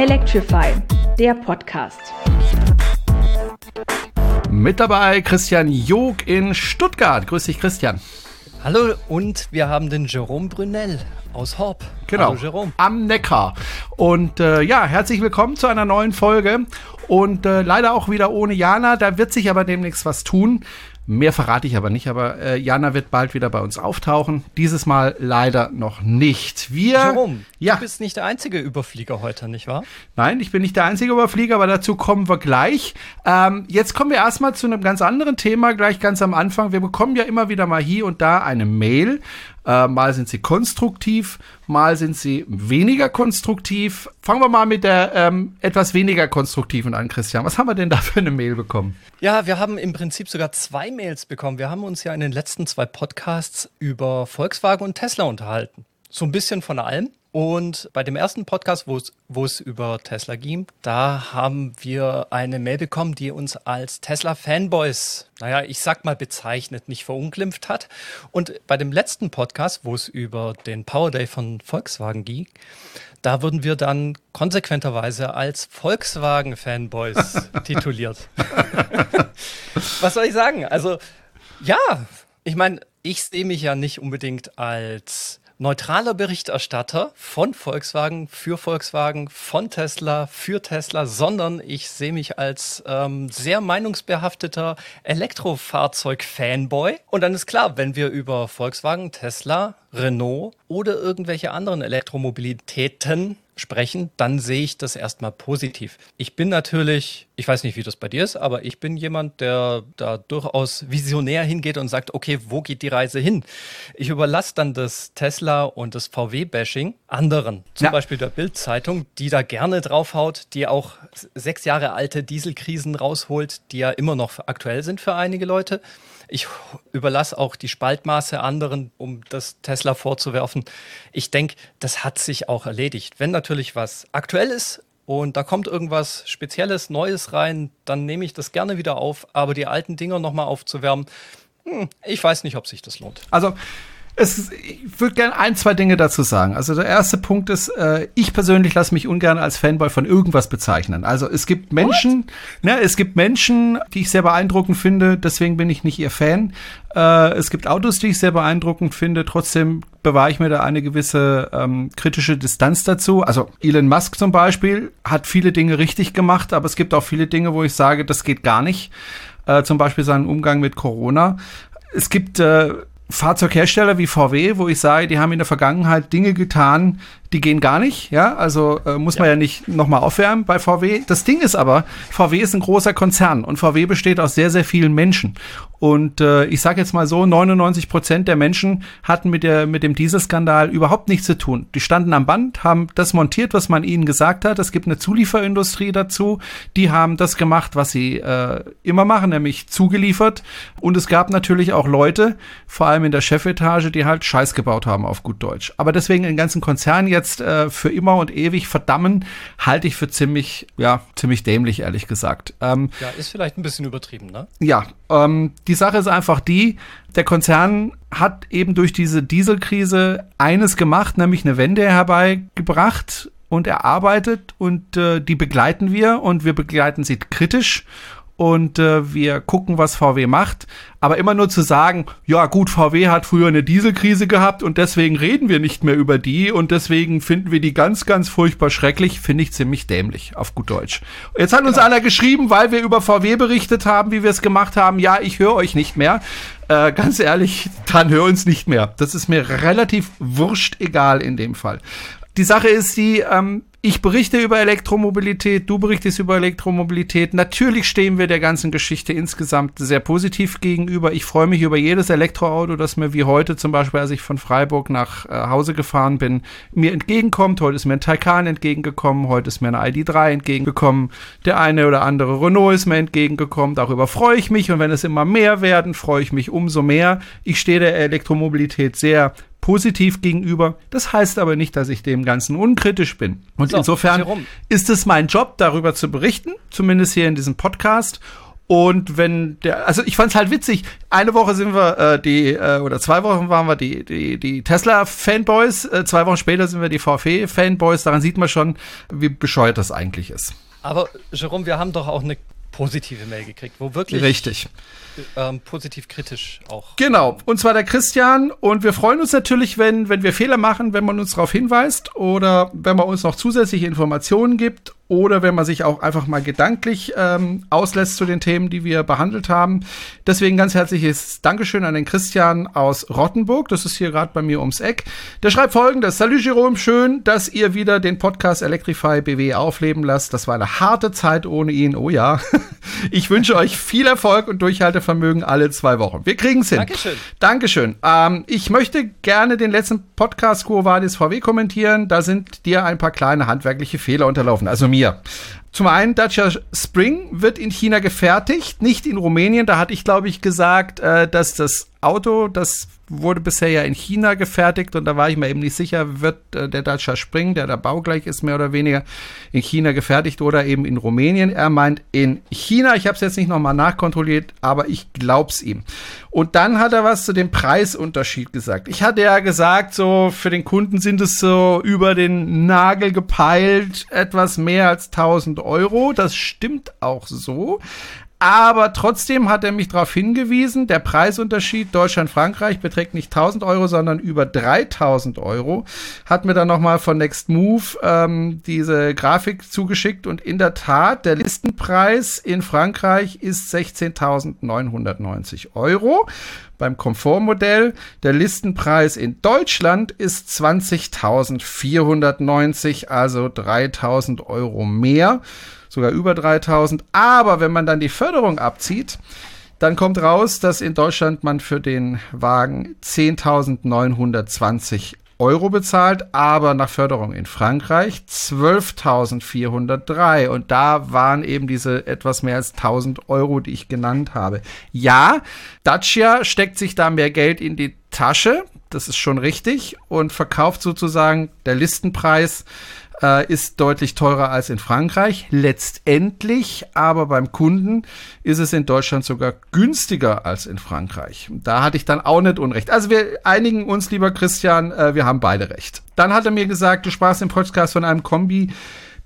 Electrify, der Podcast. Mit dabei Christian Jog in Stuttgart. Grüß dich, Christian. Hallo und wir haben den Jerome Brunel aus Horb. Genau. Hallo Jerome. Am Neckar. Und äh, ja, herzlich willkommen zu einer neuen Folge. Und äh, leider auch wieder ohne Jana. Da wird sich aber demnächst was tun. Mehr verrate ich aber nicht, aber äh, Jana wird bald wieder bei uns auftauchen. Dieses Mal leider noch nicht. Wir. Jerome, ja. du bist nicht der einzige Überflieger heute, nicht wahr? Nein, ich bin nicht der einzige Überflieger, aber dazu kommen wir gleich. Ähm, jetzt kommen wir erstmal zu einem ganz anderen Thema, gleich ganz am Anfang. Wir bekommen ja immer wieder mal hier und da eine Mail. Äh, mal sind sie konstruktiv, mal sind sie weniger konstruktiv. Fangen wir mal mit der ähm, etwas weniger konstruktiven an, Christian. Was haben wir denn da für eine Mail bekommen? Ja, wir haben im Prinzip sogar zwei Mails bekommen. Wir haben uns ja in den letzten zwei Podcasts über Volkswagen und Tesla unterhalten. So ein bisschen von allem. Und bei dem ersten Podcast, wo es, wo es über Tesla ging, da haben wir eine Mail bekommen, die uns als Tesla-Fanboys, naja, ich sag mal bezeichnet, nicht verunglimpft hat. Und bei dem letzten Podcast, wo es über den Power Day von Volkswagen ging, da wurden wir dann konsequenterweise als Volkswagen-Fanboys tituliert. Was soll ich sagen? Also, ja, ich meine, ich sehe mich ja nicht unbedingt als neutraler Berichterstatter von Volkswagen für Volkswagen, von Tesla für Tesla, sondern ich sehe mich als ähm, sehr meinungsbehafteter Elektrofahrzeug-Fanboy. Und dann ist klar, wenn wir über Volkswagen, Tesla, Renault oder irgendwelche anderen Elektromobilitäten sprechen, dann sehe ich das erstmal positiv. Ich bin natürlich, ich weiß nicht, wie das bei dir ist, aber ich bin jemand, der da durchaus visionär hingeht und sagt, okay, wo geht die Reise hin? Ich überlasse dann das Tesla und das VW-Bashing anderen, zum ja. Beispiel der Bild-Zeitung, die da gerne draufhaut, die auch sechs Jahre alte Dieselkrisen rausholt, die ja immer noch aktuell sind für einige Leute. Ich überlasse auch die Spaltmaße anderen, um das Tesla vorzuwerfen. Ich denke, das hat sich auch erledigt. Wenn natürlich was aktuell ist und da kommt irgendwas Spezielles, Neues rein, dann nehme ich das gerne wieder auf. Aber die alten Dinger nochmal aufzuwärmen, hm, ich weiß nicht, ob sich das lohnt. Also es, ich würde gerne ein, zwei Dinge dazu sagen. Also der erste Punkt ist, äh, ich persönlich lasse mich ungern als Fanboy von irgendwas bezeichnen. Also es gibt Menschen, ne, es gibt Menschen, die ich sehr beeindruckend finde, deswegen bin ich nicht ihr Fan. Äh, es gibt Autos, die ich sehr beeindruckend finde, trotzdem bewahre ich mir da eine gewisse ähm, kritische Distanz dazu. Also Elon Musk zum Beispiel hat viele Dinge richtig gemacht, aber es gibt auch viele Dinge, wo ich sage, das geht gar nicht. Äh, zum Beispiel seinen Umgang mit Corona. Es gibt äh, Fahrzeughersteller wie VW, wo ich sage, die haben in der Vergangenheit Dinge getan, die gehen gar nicht, ja, also äh, muss man ja nicht nochmal aufwärmen bei VW. Das Ding ist aber, VW ist ein großer Konzern und VW besteht aus sehr, sehr vielen Menschen. Und äh, ich sage jetzt mal so, 99 Prozent der Menschen hatten mit, der, mit dem Dieselskandal überhaupt nichts zu tun. Die standen am Band, haben das montiert, was man ihnen gesagt hat. Es gibt eine Zulieferindustrie dazu. Die haben das gemacht, was sie äh, immer machen, nämlich zugeliefert. Und es gab natürlich auch Leute, vor allem in der Chefetage, die halt Scheiß gebaut haben auf gut Deutsch. Aber deswegen den ganzen Konzern jetzt äh, für immer und ewig verdammen, halte ich für ziemlich, ja, ziemlich dämlich, ehrlich gesagt. Ähm, ja, ist vielleicht ein bisschen übertrieben, ne? Ja, ähm, die Sache ist einfach die, der Konzern hat eben durch diese Dieselkrise eines gemacht, nämlich eine Wende herbeigebracht und erarbeitet und äh, die begleiten wir und wir begleiten sie kritisch und äh, wir gucken, was VW macht. Aber immer nur zu sagen, ja gut, VW hat früher eine Dieselkrise gehabt und deswegen reden wir nicht mehr über die und deswegen finden wir die ganz, ganz furchtbar schrecklich, finde ich ziemlich dämlich, auf gut Deutsch. Jetzt hat uns genau. einer geschrieben, weil wir über VW berichtet haben, wie wir es gemacht haben, ja, ich höre euch nicht mehr. Äh, ganz ehrlich, dann hör uns nicht mehr. Das ist mir relativ wurscht egal in dem Fall. Die Sache ist die, ähm, ich berichte über Elektromobilität, du berichtest über Elektromobilität. Natürlich stehen wir der ganzen Geschichte insgesamt sehr positiv gegenüber. Ich freue mich über jedes Elektroauto, das mir wie heute zum Beispiel, als ich von Freiburg nach äh, Hause gefahren bin, mir entgegenkommt. Heute ist mir ein Taycan entgegengekommen, heute ist mir eine ID3 entgegengekommen. Der eine oder andere Renault ist mir entgegengekommen. Darüber freue ich mich und wenn es immer mehr werden, freue ich mich umso mehr. Ich stehe der Elektromobilität sehr positiv gegenüber. Das heißt aber nicht, dass ich dem Ganzen unkritisch bin. Und so, insofern ist es mein Job, darüber zu berichten, zumindest hier in diesem Podcast. Und wenn der, also ich fand es halt witzig. Eine Woche sind wir äh, die äh, oder zwei Wochen waren wir die die die Tesla Fanboys. Äh, zwei Wochen später sind wir die VW Fanboys. Daran sieht man schon, wie bescheuert das eigentlich ist. Aber Jerome, wir haben doch auch eine positive Mail gekriegt, wo wirklich richtig ähm, positiv kritisch auch. Genau, und zwar der Christian. Und wir freuen uns natürlich, wenn, wenn wir Fehler machen, wenn man uns darauf hinweist oder wenn man uns noch zusätzliche Informationen gibt oder wenn man sich auch einfach mal gedanklich ähm, auslässt zu den Themen, die wir behandelt haben. Deswegen ganz herzliches Dankeschön an den Christian aus Rottenburg. Das ist hier gerade bei mir ums Eck. Der schreibt folgendes. Salut Jerome, schön, dass ihr wieder den Podcast Electrify BW aufleben lasst. Das war eine harte Zeit ohne ihn. Oh ja. Ich wünsche euch viel Erfolg und Durchhaltevermögen alle zwei Wochen. Wir kriegen es hin. Dankeschön. Dankeschön. Ähm, ich möchte gerne den letzten Podcast Quo Vadis VW kommentieren. Da sind dir ein paar kleine handwerkliche Fehler unterlaufen. Also mir mir. Zum einen, Dacia Spring wird in China gefertigt, nicht in Rumänien. Da hatte ich, glaube ich, gesagt, äh, dass das Auto, das wurde bisher ja in China gefertigt und da war ich mir eben nicht sicher, wird äh, der Dacia Spring, der da baugleich ist, mehr oder weniger in China gefertigt oder eben in Rumänien. Er meint in China. Ich habe es jetzt nicht nochmal nachkontrolliert, aber ich glaub's ihm. Und dann hat er was zu dem Preisunterschied gesagt. Ich hatte ja gesagt, so für den Kunden sind es so über den Nagel gepeilt etwas mehr als 1000 Euro. Das stimmt auch so. Aber trotzdem hat er mich darauf hingewiesen, der Preisunterschied Deutschland-Frankreich beträgt nicht 1000 Euro, sondern über 3000 Euro. Hat mir dann nochmal von Next Move ähm, diese Grafik zugeschickt und in der Tat, der Listenpreis in Frankreich ist 16.990 Euro beim Komfortmodell. Der Listenpreis in Deutschland ist 20.490, also 3.000 Euro mehr sogar über 3000. Aber wenn man dann die Förderung abzieht, dann kommt raus, dass in Deutschland man für den Wagen 10.920 Euro bezahlt, aber nach Förderung in Frankreich 12.403. Und da waren eben diese etwas mehr als 1.000 Euro, die ich genannt habe. Ja, Dacia steckt sich da mehr Geld in die Tasche. Das ist schon richtig und verkauft sozusagen der Listenpreis äh, ist deutlich teurer als in Frankreich. Letztendlich aber beim Kunden ist es in Deutschland sogar günstiger als in Frankreich. Da hatte ich dann auch nicht Unrecht. Also wir einigen uns, lieber Christian, äh, wir haben beide recht. Dann hat er mir gesagt, du sprachst im Podcast von einem Kombi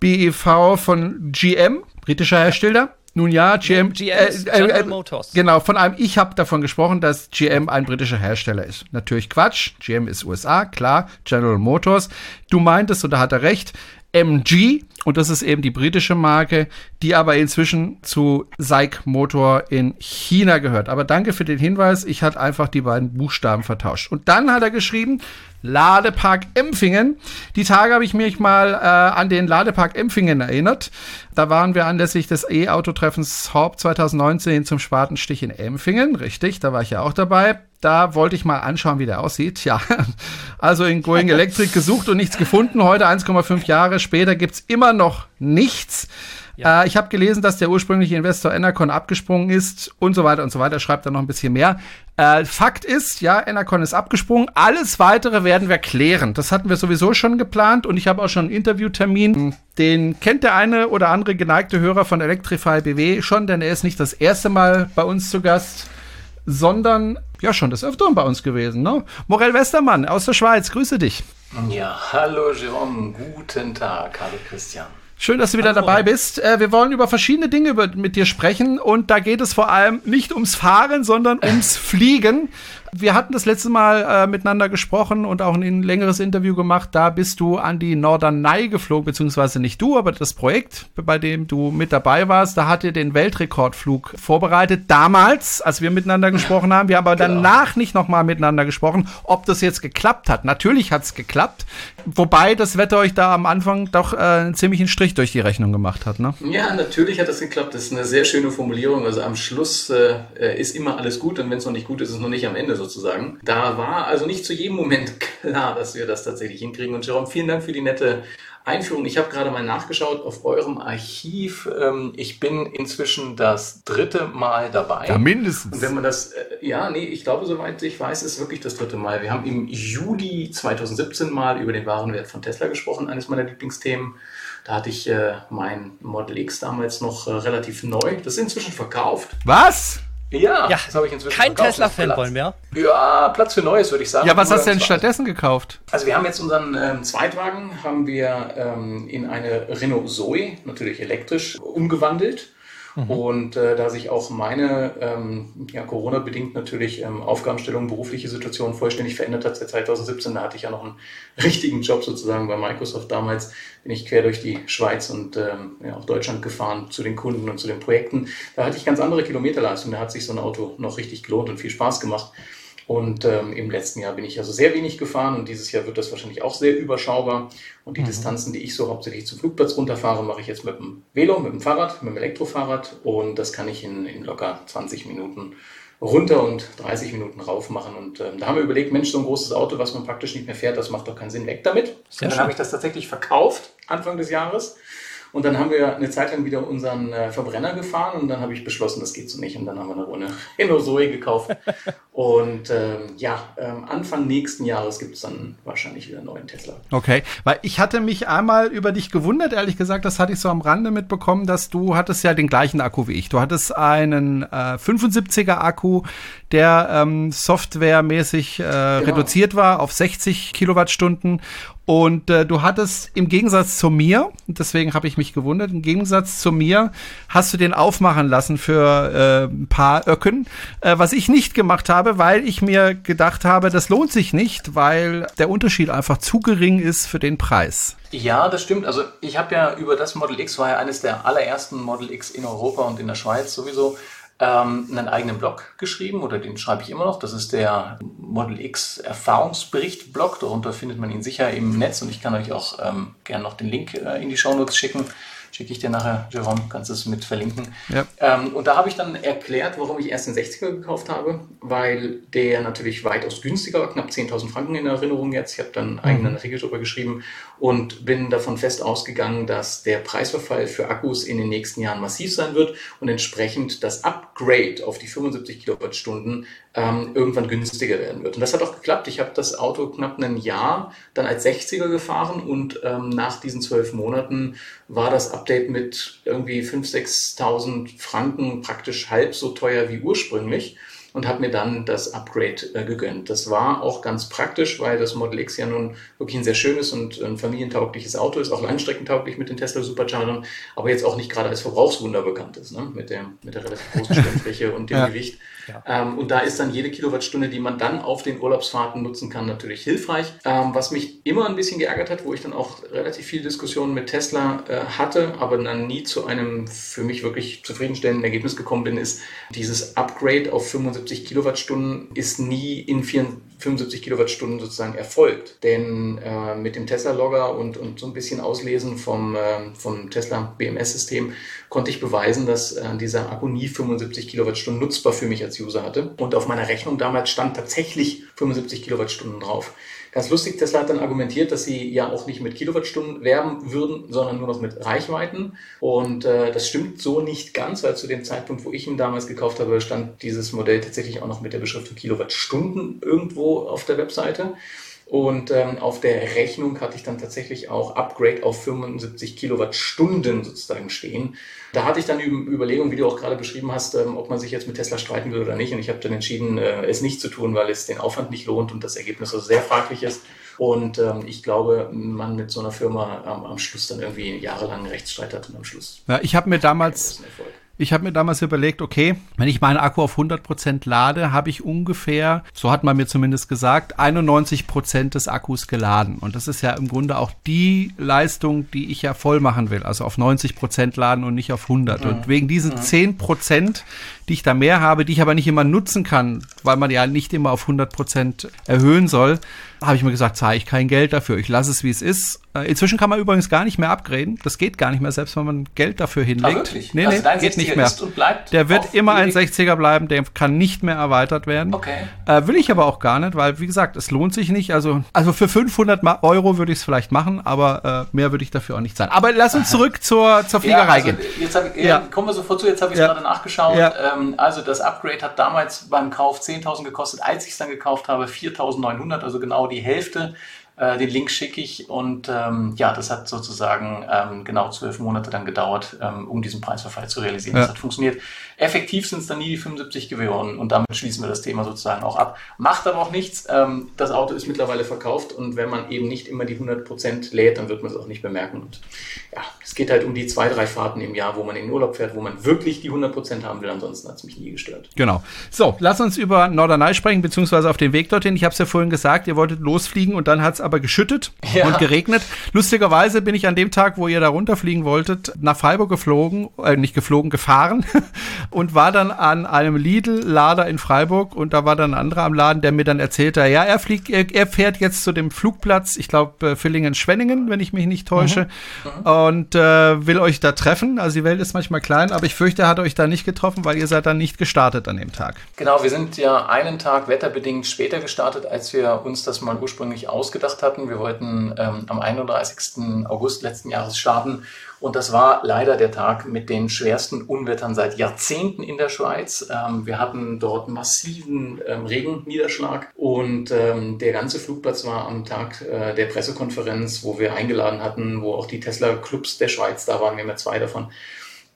BEV von GM, britischer Hersteller. Nun ja, GM, GM äh, äh, äh, Motors. Genau, von einem, ich habe davon gesprochen, dass GM ein britischer Hersteller ist. Natürlich Quatsch, GM ist USA, klar, General Motors. Du meintest, und da hat er recht, MG, und das ist eben die britische Marke, die aber inzwischen zu SAIC Motor in China gehört. Aber danke für den Hinweis, ich hatte einfach die beiden Buchstaben vertauscht. Und dann hat er geschrieben, Ladepark Empfingen. Die Tage habe ich mich mal äh, an den Ladepark Empfingen erinnert. Da waren wir anlässlich des E-Auto-Treffens Horb 2019 zum Spatenstich in Empfingen. Richtig, da war ich ja auch dabei. Da wollte ich mal anschauen, wie der aussieht. Ja, also in Going Electric gesucht und nichts gefunden. Heute, 1,5 Jahre später, gibt's immer noch nichts. Ja. Äh, ich habe gelesen, dass der ursprüngliche Investor Enercon abgesprungen ist und so weiter und so weiter. Schreibt da noch ein bisschen mehr. Äh, Fakt ist, ja, Enercon ist abgesprungen. Alles weitere werden wir klären. Das hatten wir sowieso schon geplant und ich habe auch schon einen Interviewtermin. Den kennt der eine oder andere geneigte Hörer von Electrify BW schon, denn er ist nicht das erste Mal bei uns zu Gast, sondern ja schon des Öfteren bei uns gewesen. Ne? Morel Westermann aus der Schweiz, grüße dich. Ja, hallo Jerome, guten Tag, hallo Christian. Schön, dass du wieder dabei bist. Äh, wir wollen über verschiedene Dinge mit dir sprechen und da geht es vor allem nicht ums Fahren, sondern ums Fliegen. Wir hatten das letzte Mal äh, miteinander gesprochen und auch ein längeres Interview gemacht. Da bist du an die Norderney geflogen, beziehungsweise nicht du, aber das Projekt, bei dem du mit dabei warst, da hat ihr den Weltrekordflug vorbereitet. Damals, als wir miteinander gesprochen haben. Wir haben aber genau. danach nicht nochmal miteinander gesprochen, ob das jetzt geklappt hat. Natürlich hat es geklappt. Wobei das Wetter euch da am Anfang doch äh, einen ziemlichen Strich durch die Rechnung gemacht hat, ne? Ja, natürlich hat es geklappt. Das ist eine sehr schöne Formulierung. Also am Schluss äh, ist immer alles gut und wenn es noch nicht gut ist, ist es noch nicht am Ende sozusagen. Da war also nicht zu jedem Moment klar, dass wir das tatsächlich hinkriegen. Und Jerome, vielen Dank für die nette Einführung. Ich habe gerade mal nachgeschaut auf eurem Archiv. Ähm, ich bin inzwischen das dritte Mal dabei. Ja, mindestens. Und wenn man das, äh, ja, nee, ich glaube, soweit ich weiß, ist wirklich das dritte Mal. Wir haben im Juli 2017 mal über den Warenwert von Tesla gesprochen, eines meiner Lieblingsthemen. Da hatte ich äh, mein Model X damals noch äh, relativ neu. Das ist inzwischen verkauft. Was? Ja, Ja, das habe ich inzwischen Kein. Tesla-Fanboy Platz. mehr. Ja, Platz für Neues, würde ich sagen. Ja, was hast du denn stattdessen gekauft? Also wir haben jetzt unseren ähm, Zweitwagen, haben wir ähm, in eine Renault Zoe, natürlich elektrisch, umgewandelt. Und äh, da sich auch meine, ähm, ja, Corona-bedingt natürlich ähm, Aufgabenstellung, berufliche Situation vollständig verändert hat seit 2017, da hatte ich ja noch einen richtigen Job sozusagen bei Microsoft damals, bin ich quer durch die Schweiz und ähm, ja, auch Deutschland gefahren zu den Kunden und zu den Projekten. Da hatte ich ganz andere Kilometerleistung, da hat sich so ein Auto noch richtig gelohnt und viel Spaß gemacht. Und ähm, im letzten Jahr bin ich also sehr wenig gefahren und dieses Jahr wird das wahrscheinlich auch sehr überschaubar. Und die Distanzen, die ich so hauptsächlich zum Flugplatz runterfahre, mache ich jetzt mit dem Velo, mit dem Fahrrad, mit dem Elektrofahrrad und das kann ich in, in locker 20 Minuten runter und 30 Minuten rauf machen. Und ähm, da haben wir überlegt, Mensch, so ein großes Auto, was man praktisch nicht mehr fährt, das macht doch keinen Sinn, weg damit. Sehr und dann habe ich das tatsächlich verkauft, Anfang des Jahres. Und dann haben wir eine Zeit lang wieder unseren äh, Verbrenner gefahren und dann habe ich beschlossen, das geht so nicht. Und dann haben wir eine Runde Renault Zoe gekauft. und ähm, ja, ähm, Anfang nächsten Jahres gibt es dann wahrscheinlich wieder einen neuen Tesla. Okay, weil ich hatte mich einmal über dich gewundert, ehrlich gesagt, das hatte ich so am Rande mitbekommen, dass du hattest ja den gleichen Akku wie ich. Du hattest einen äh, 75er Akku, der ähm, softwaremäßig äh, reduziert war auf 60 Kilowattstunden und äh, du hattest im Gegensatz zu mir, deswegen habe ich mich gewundert, im Gegensatz zu mir hast du den aufmachen lassen für äh, ein paar Öcken, äh, was ich nicht gemacht habe, weil ich mir gedacht habe, das lohnt sich nicht, weil der Unterschied einfach zu gering ist für den Preis. Ja, das stimmt. Also ich habe ja über das Model X, war ja eines der allerersten Model X in Europa und in der Schweiz sowieso, ähm, einen eigenen Blog geschrieben oder den schreibe ich immer noch. Das ist der Model X Erfahrungsbericht Blog. Darunter findet man ihn sicher im Netz und ich kann euch auch ähm, gerne noch den Link äh, in die Shownotes schicken. Schicke ich dir nachher, Jerome, kannst du es mit verlinken. Ja. Ähm, und da habe ich dann erklärt, warum ich erst den 60er gekauft habe, weil der natürlich weitaus günstiger war, knapp 10.000 Franken in Erinnerung jetzt. Ich habe dann einen eigenen Artikel darüber geschrieben und bin davon fest ausgegangen, dass der Preisverfall für Akkus in den nächsten Jahren massiv sein wird und entsprechend das Upgrade auf die 75 Kilowattstunden ähm, irgendwann günstiger werden wird. Und das hat auch geklappt. Ich habe das Auto knapp ein Jahr dann als 60er gefahren und ähm, nach diesen zwölf Monaten war das Update mit irgendwie 5.000, 6.000 Franken praktisch halb so teuer wie ursprünglich und habe mir dann das Upgrade äh, gegönnt. Das war auch ganz praktisch, weil das Model X ja nun wirklich ein sehr schönes und ein familientaugliches Auto ist, auch langstreckentauglich mit den Tesla Superchargern, aber jetzt auch nicht gerade als Verbrauchswunder bekannt ist, ne? mit, der, mit der relativ großen Stellfläche und dem Ja. Gewicht. Ähm, und da ist dann jede Kilowattstunde, die man dann auf den Urlaubsfahrten nutzen kann, natürlich hilfreich. Ähm, was mich immer ein bisschen geärgert hat, wo ich dann auch relativ viel Diskussionen mit Tesla äh, hatte, aber dann nie zu einem für mich wirklich zufriedenstellenden Ergebnis gekommen bin, ist, dieses Upgrade auf 75 Kilowattstunden ist nie in 74 75 Kilowattstunden sozusagen erfolgt. Denn äh, mit dem Tesla-Logger und, und so ein bisschen Auslesen vom, äh, vom Tesla BMS-System konnte ich beweisen, dass äh, dieser Akku nie 75 Kilowattstunden nutzbar für mich als User hatte. Und auf meiner Rechnung damals stand tatsächlich 75 Kilowattstunden drauf. Ganz lustig, Tesla hat dann argumentiert, dass sie ja auch nicht mit Kilowattstunden werben würden, sondern nur noch mit Reichweiten. Und äh, das stimmt so nicht ganz, weil zu dem Zeitpunkt, wo ich ihn damals gekauft habe, stand dieses Modell tatsächlich auch noch mit der Beschriftung Kilowattstunden irgendwo auf der Webseite. Und ähm, auf der Rechnung hatte ich dann tatsächlich auch Upgrade auf 75 Kilowattstunden sozusagen stehen. Da hatte ich dann die Überlegung, wie du auch gerade beschrieben hast, ähm, ob man sich jetzt mit Tesla streiten will oder nicht. Und ich habe dann entschieden, äh, es nicht zu tun, weil es den Aufwand nicht lohnt und das Ergebnis also sehr fraglich ist. Und ähm, ich glaube, man mit so einer Firma am, am Schluss dann irgendwie jahrelang einen Rechtsstreit hat und am Schluss Ja, ich habe mir damals. Ich habe mir damals überlegt, okay, wenn ich meinen Akku auf 100% lade, habe ich ungefähr, so hat man mir zumindest gesagt, 91% des Akkus geladen. Und das ist ja im Grunde auch die Leistung, die ich ja voll machen will. Also auf 90% laden und nicht auf 100. Und wegen diesen 10%, die ich da mehr habe, die ich aber nicht immer nutzen kann, weil man ja nicht immer auf 100% erhöhen soll, habe ich mir gesagt, zahle ich kein Geld dafür. Ich lasse es, wie es ist. Äh, Inzwischen kann man übrigens gar nicht mehr upgraden. Das geht gar nicht mehr, selbst wenn man Geld dafür hinlegt. wirklich? Nee, Also nee, geht 60er nicht mehr. der wird immer ein 60er bleiben, der kann nicht mehr erweitert werden. Okay. Äh, will ich aber auch gar nicht, weil, wie gesagt, es lohnt sich nicht. Also, also für 500 Euro würde ich es vielleicht machen, aber äh, mehr würde ich dafür auch nicht zahlen. Aber lass uns zurück zur, zur Fliegerei ja, also gehen. Jetzt hab, ja. Kommen wir sofort zu, jetzt habe ich es ja. gerade nachgeschaut. Ähm, also das Upgrade hat damals beim Kauf 10.000 gekostet, als ich es dann gekauft habe, 4.900, also genau die Hälfte. Äh, den Link schicke ich und ähm, ja, das hat sozusagen ähm, genau zwölf Monate dann gedauert, ähm, um diesen Preisverfall zu realisieren. Ja. Das hat funktioniert. Effektiv sind es dann nie die 75 geworden und damit schließen wir das Thema sozusagen auch ab. Macht aber auch nichts. Ähm, das Auto ist mittlerweile verkauft und wenn man eben nicht immer die 100% lädt, dann wird man es auch nicht bemerken. Und ja, es geht halt um die zwei, drei Fahrten im Jahr, wo man in den Urlaub fährt, wo man wirklich die 100% haben will. Ansonsten hat es mich nie gestört. Genau. So, lass uns über Norderney sprechen, beziehungsweise auf den Weg dorthin. Ich habe es ja vorhin gesagt, ihr wolltet losfliegen und dann hat es aber geschüttet ja. und geregnet. Lustigerweise bin ich an dem Tag, wo ihr da runterfliegen wolltet, nach Freiburg geflogen, äh, nicht geflogen, gefahren und war dann an einem Lidl-Lader in Freiburg und da war dann ein anderer am Laden, der mir dann erzählte, ja, er fliegt, er, er fährt jetzt zu dem Flugplatz, ich glaube äh, Villingen-Schwenningen, wenn ich mich nicht täusche, mhm. und äh, will euch da treffen. Also die Welt ist manchmal klein, aber ich fürchte, er hat euch da nicht getroffen, weil ihr seid dann nicht gestartet an dem Tag. Genau, wir sind ja einen Tag wetterbedingt später gestartet, als wir uns das mal ursprünglich ausgedacht hatten. Wir wollten ähm, am 31. August letzten Jahres starten. Und das war leider der Tag mit den schwersten Unwettern seit Jahrzehnten in der Schweiz. Ähm, wir hatten dort massiven ähm, Regenniederschlag und ähm, der ganze Flugplatz war am Tag äh, der Pressekonferenz, wo wir eingeladen hatten, wo auch die Tesla-Clubs der Schweiz da waren. Wir haben ja zwei davon.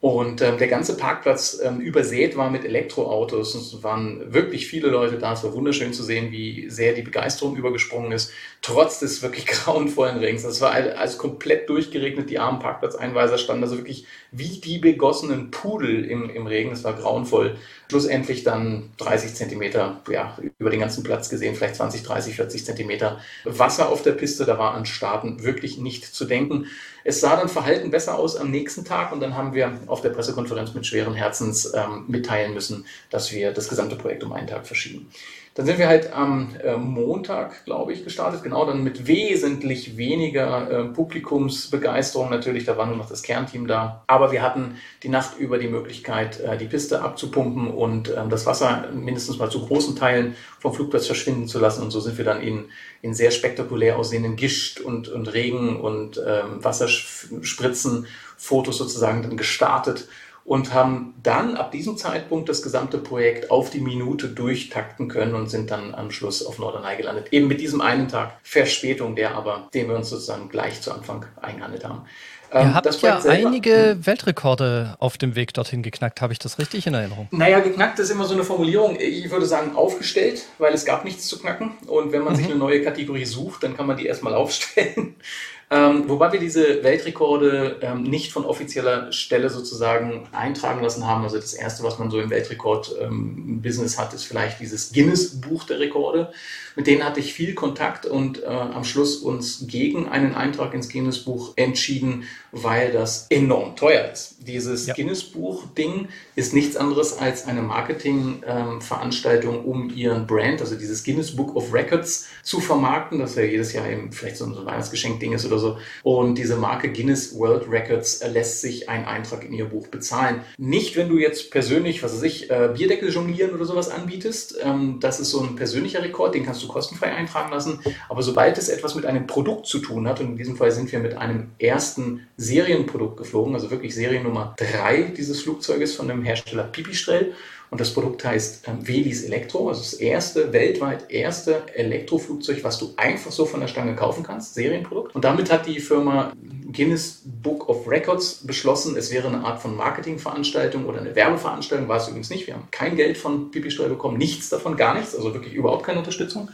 Und ähm, der ganze Parkplatz ähm, übersät war mit Elektroautos. Es waren wirklich viele Leute da. Es war wunderschön zu sehen, wie sehr die Begeisterung übergesprungen ist, trotz des wirklich grauenvollen Regens. Das war alles komplett durchgeregnet. Die armen Parkplatzeinweiser standen also wirklich wie die begossenen Pudel im, im Regen. Es war grauenvoll. Schlussendlich dann 30 Zentimeter, ja, über den ganzen Platz gesehen, vielleicht 20, 30, 40 Zentimeter Wasser auf der Piste. Da war an Starten wirklich nicht zu denken. Es sah dann verhalten besser aus am nächsten Tag und dann haben wir auf der Pressekonferenz mit schweren Herzens ähm, mitteilen müssen, dass wir das gesamte Projekt um einen Tag verschieben. Dann sind wir halt am äh, Montag, glaube ich, gestartet, genau dann mit wesentlich weniger äh, Publikumsbegeisterung natürlich, da war nur noch das Kernteam da. Aber wir hatten die Nacht über die Möglichkeit, äh, die Piste abzupumpen und ähm, das Wasser mindestens mal zu großen Teilen vom Flugplatz verschwinden zu lassen. Und so sind wir dann in, in sehr spektakulär aussehenden Gischt und, und Regen und ähm, Wasserspritzen Fotos sozusagen dann gestartet und haben dann ab diesem Zeitpunkt das gesamte Projekt auf die Minute durchtakten können und sind dann am Schluss auf Norderney gelandet. Eben mit diesem einen Tag Verspätung, der aber, den wir uns sozusagen gleich zu Anfang eingehandelt haben. Ihr ähm, habt ja selber, einige hm. Weltrekorde auf dem Weg dorthin geknackt. Habe ich das richtig in Erinnerung? Naja, geknackt ist immer so eine Formulierung. Ich würde sagen aufgestellt, weil es gab nichts zu knacken. Und wenn man mhm. sich eine neue Kategorie sucht, dann kann man die erstmal aufstellen. Ähm, wobei wir diese Weltrekorde ähm, nicht von offizieller Stelle sozusagen eintragen lassen haben. Also das erste, was man so im Weltrekord-Business ähm, hat, ist vielleicht dieses Guinness-Buch der Rekorde. Mit denen hatte ich viel Kontakt und äh, am Schluss uns gegen einen Eintrag ins Guinness-Buch entschieden, weil das enorm teuer ist. Dieses ja. Guinness-Buch-Ding ist nichts anderes als eine Marketing-Veranstaltung, ähm, um ihren Brand, also dieses Guinness Book of Records, zu vermarkten, das ja jedes Jahr eben vielleicht so ein Weihnachtsgeschenk-Ding ist oder so. Und diese Marke Guinness World Records äh, lässt sich einen Eintrag in ihr Buch bezahlen. Nicht, wenn du jetzt persönlich, was weiß ich, äh, Bierdeckel jonglieren oder sowas anbietest. Ähm, das ist so ein persönlicher Rekord, den kannst du kostenfrei eintragen lassen. Aber sobald es etwas mit einem Produkt zu tun hat, und in diesem Fall sind wir mit einem ersten Serienprodukt geflogen, also wirklich Seriennummer 3 dieses Flugzeuges von dem Hersteller Pipistrel, und das Produkt heißt ähm, Velis Elektro, also das erste, weltweit erste Elektroflugzeug, was du einfach so von der Stange kaufen kannst, Serienprodukt. Und damit hat die Firma Guinness Book of Records beschlossen, es wäre eine Art von Marketingveranstaltung oder eine Werbeveranstaltung, war es übrigens nicht. Wir haben kein Geld von Pipistrel bekommen, nichts davon, gar nichts, also wirklich überhaupt keine Unterstützung.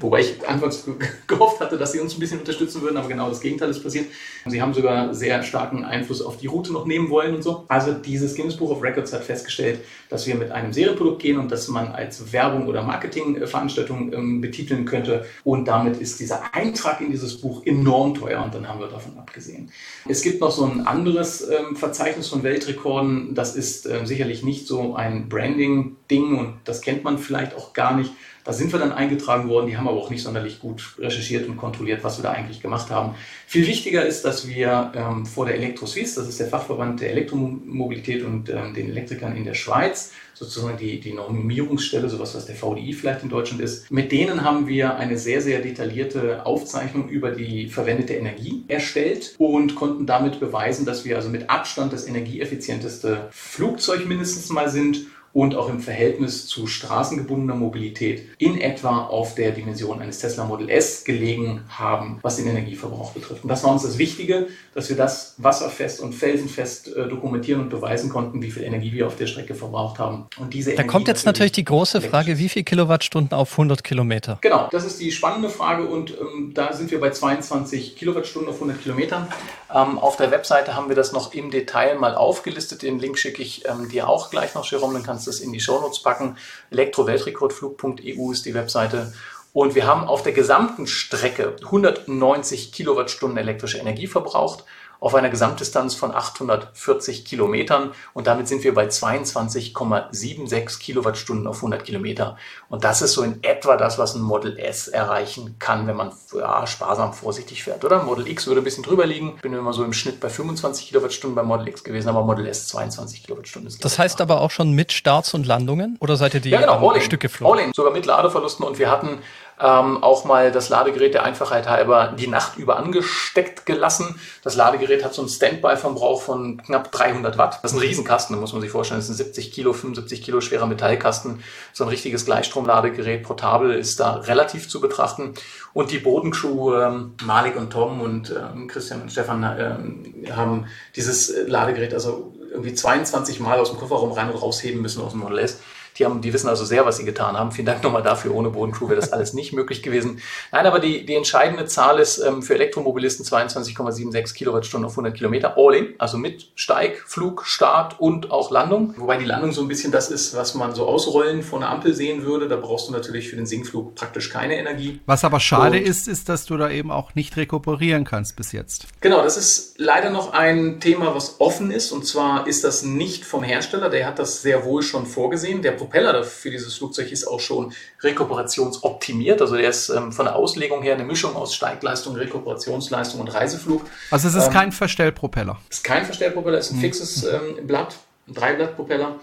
Wobei ich anfangs gehofft hatte, dass sie uns ein bisschen unterstützen würden, aber genau das Gegenteil ist passiert. Sie haben sogar sehr starken Einfluss auf die Route noch nehmen wollen und so. Also dieses Guinness Book of Records hat festgestellt, dass wir mit einem Serienprodukt gehen und dass man als Werbung oder Marketingveranstaltung ähm, betiteln könnte. Und damit ist dieser Eintrag in dieses Buch enorm teuer und dann haben wir davon abgesehen. Es gibt noch so ein anderes ähm, Verzeichnis von Weltrekorden. Das ist ähm, sicherlich nicht so ein Branding-Ding und das kennt man vielleicht auch gar nicht. Da sind wir dann eingetragen worden, die haben aber auch nicht sonderlich gut recherchiert und kontrolliert, was wir da eigentlich gemacht haben. Viel wichtiger ist, dass wir ähm, vor der Elektroswiss, das ist der Fachverband der Elektromobilität und ähm, den Elektrikern in der Schweiz, sozusagen die, die Normierungsstelle, sowas, was der VDI vielleicht in Deutschland ist. Mit denen haben wir eine sehr, sehr detaillierte Aufzeichnung über die verwendete Energie erstellt und konnten damit beweisen, dass wir also mit Abstand das energieeffizienteste Flugzeug mindestens mal sind und auch im Verhältnis zu straßengebundener Mobilität in etwa auf der Dimension eines Tesla Model S gelegen haben, was den Energieverbrauch betrifft. Und das war uns das Wichtige, dass wir das wasserfest und felsenfest äh, dokumentieren und beweisen konnten, wie viel Energie wir auf der Strecke verbraucht haben. Und diese da Energie kommt jetzt natürlich die große Frage, wie viel Kilowattstunden auf 100 Kilometer? Genau, das ist die spannende Frage und ähm, da sind wir bei 22 Kilowattstunden auf 100 Kilometern. Ähm, auf der Webseite haben wir das noch im Detail mal aufgelistet. Den Link schicke ich ähm, dir auch gleich noch, Jerome, dann kannst du es in die Shownotes packen. Elektro-Weltrekordflug.eu ist die Webseite. Und wir haben auf der gesamten Strecke 190 Kilowattstunden elektrische Energie verbraucht auf einer Gesamtdistanz von 840 Kilometern und damit sind wir bei 22,76 Kilowattstunden auf 100 Kilometer. Und das ist so in etwa das, was ein Model S erreichen kann, wenn man ja, sparsam vorsichtig fährt. Oder Model X würde ein bisschen drüber liegen. Bin immer so im Schnitt bei 25 Kilowattstunden beim Model X gewesen, aber Model S 22 Kilowattstunden. Ist das heißt aber auch schon mit Starts und Landungen? Oder seid ihr die ja, genau, um, Stück geflogen? All in, sogar mit Ladeverlusten und wir hatten ähm, auch mal das Ladegerät der Einfachheit halber die Nacht über angesteckt gelassen. Das Ladegerät hat so einen Standby-Verbrauch von knapp 300 Watt. Das ist ein Riesenkasten, da muss man sich vorstellen. Das ist ein 70 Kilo, 75 Kilo schwerer Metallkasten. So ein richtiges Gleichstromladegerät, portabel, ist da relativ zu betrachten. Und die Bodencrew, ähm, Malik und Tom und ähm, Christian und Stefan ähm, haben dieses Ladegerät also irgendwie 22 Mal aus dem Kofferraum rein und rausheben müssen aus dem Model S. Die, haben, die wissen also sehr, was sie getan haben. Vielen Dank nochmal dafür. Ohne Bodencrew wäre das alles nicht möglich gewesen. Nein, aber die, die entscheidende Zahl ist ähm, für Elektromobilisten 22,76 Kilowattstunden auf 100 Kilometer. All in, also mit Steig, Flug, Start und auch Landung. Wobei die Landung so ein bisschen das ist, was man so ausrollen von der Ampel sehen würde. Da brauchst du natürlich für den Sinkflug praktisch keine Energie. Was aber schade und, ist, ist, dass du da eben auch nicht rekuperieren kannst bis jetzt. Genau, das ist leider noch ein Thema, was offen ist. Und zwar ist das nicht vom Hersteller. Der hat das sehr wohl schon vorgesehen. Der Propeller für dieses Flugzeug ist auch schon rekuperationsoptimiert. Also der ist ähm, von der Auslegung her eine Mischung aus Steigleistung, Rekuperationsleistung und Reiseflug. Also es ist ähm, kein Verstellpropeller. Es ist kein Verstellpropeller, es ist ein hm. fixes ähm, Blatt, ein Dreiblattpropeller.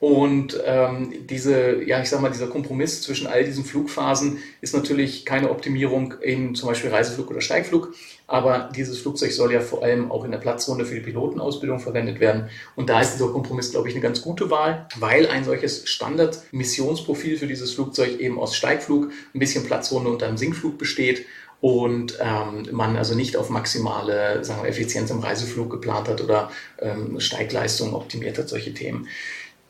Und ähm, diese, ja, ich sag mal, dieser Kompromiss zwischen all diesen Flugphasen ist natürlich keine Optimierung in zum Beispiel Reiseflug oder Steigflug. Aber dieses Flugzeug soll ja vor allem auch in der Platzrunde für die Pilotenausbildung verwendet werden. Und da ist dieser Kompromiss, glaube ich, eine ganz gute Wahl, weil ein solches Standard-Missionsprofil für dieses Flugzeug eben aus Steigflug, ein bisschen Platzrunde und einem Sinkflug besteht und ähm, man also nicht auf maximale sagen wir, Effizienz im Reiseflug geplant hat oder ähm, Steigleistung optimiert hat, solche Themen.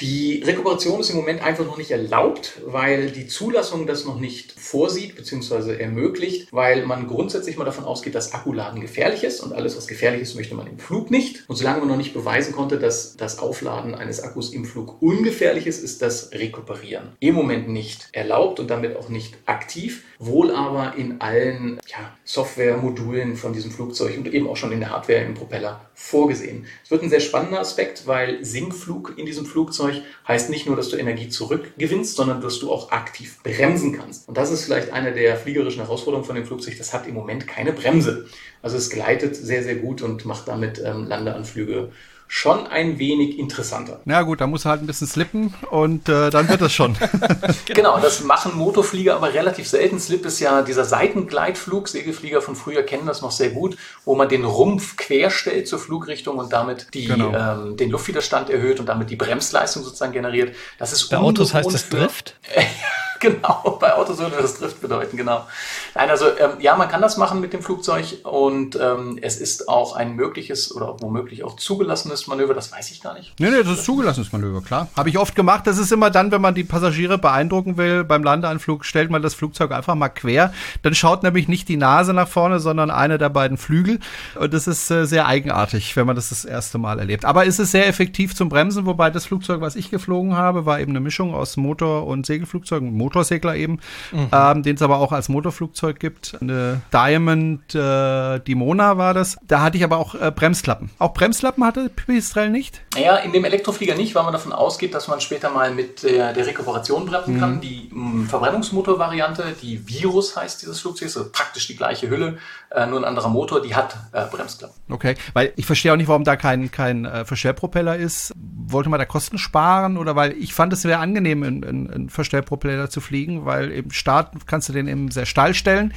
Die Rekuperation ist im Moment einfach noch nicht erlaubt, weil die Zulassung das noch nicht vorsieht bzw. ermöglicht, weil man grundsätzlich mal davon ausgeht, dass Akkuladen gefährlich ist und alles, was gefährlich ist, möchte man im Flug nicht. Und solange man noch nicht beweisen konnte, dass das Aufladen eines Akkus im Flug ungefährlich ist, ist das Rekuperieren im Moment nicht erlaubt und damit auch nicht aktiv, wohl aber in allen ja, Softwaremodulen von diesem Flugzeug und eben auch schon in der Hardware im Propeller vorgesehen. Es wird ein sehr spannender Aspekt, weil Sinkflug in diesem Flugzeug heißt nicht nur, dass du Energie zurückgewinnst, sondern dass du auch aktiv bremsen kannst. Und das ist vielleicht eine der fliegerischen Herausforderungen von dem Flugzeug. Das hat im Moment keine Bremse. Also es gleitet sehr, sehr gut und macht damit ähm, Landeanflüge schon ein wenig interessanter. Na gut, da muss er halt ein bisschen slippen und äh, dann wird das schon. genau, das machen Motorflieger aber relativ selten. Slip ist ja dieser Seitengleitflug. Segelflieger von früher kennen das noch sehr gut, wo man den Rumpf querstellt zur Flugrichtung und damit die, genau. ähm, den Luftwiderstand erhöht und damit die Bremsleistung sozusagen generiert. Das ist Bei Autos heißt es Drift. genau, bei Autos würde das Drift bedeuten, genau. Nein, also ähm, ja, man kann das machen mit dem Flugzeug und ähm, es ist auch ein mögliches oder womöglich auch zugelassenes Manöver, das weiß ich gar nicht. Nee, nee, das ist zugelassenes Manöver, klar. Habe ich oft gemacht. Das ist immer dann, wenn man die Passagiere beeindrucken will, beim Landeanflug stellt man das Flugzeug einfach mal quer. Dann schaut nämlich nicht die Nase nach vorne, sondern eine der beiden Flügel. Und das ist äh, sehr eigenartig, wenn man das das erste Mal erlebt. Aber es ist sehr effektiv zum Bremsen, wobei das Flugzeug, was ich geflogen habe, war eben eine Mischung aus Motor- und Segelflugzeugen. Motor Motorsegler eben, mhm. ähm, den es aber auch als Motorflugzeug gibt. Eine Diamond äh, Dimona war das. Da hatte ich aber auch äh, Bremsklappen. Auch Bremsklappen hatte Pipistrel nicht? Naja, in dem Elektroflieger nicht, weil man davon ausgeht, dass man später mal mit der, der Rekuperation bremsen mhm. kann. Die ähm, Verbrennungsmotor-Variante, die Virus heißt dieses Flugzeug, ist also praktisch die gleiche Hülle, äh, nur ein anderer Motor, die hat äh, Bremsklappen. Okay, weil ich verstehe auch nicht, warum da kein, kein äh, Verstellpropeller ist. Wollte man da Kosten sparen oder weil ich fand es wäre angenehm, einen Verstellpropeller zu fliegen, weil im Start kannst du den eben sehr steil stellen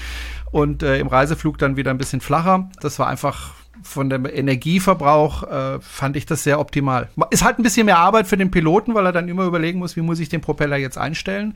und äh, im Reiseflug dann wieder ein bisschen flacher. Das war einfach von dem Energieverbrauch äh, fand ich das sehr optimal. Ist halt ein bisschen mehr Arbeit für den Piloten, weil er dann immer überlegen muss, wie muss ich den Propeller jetzt einstellen.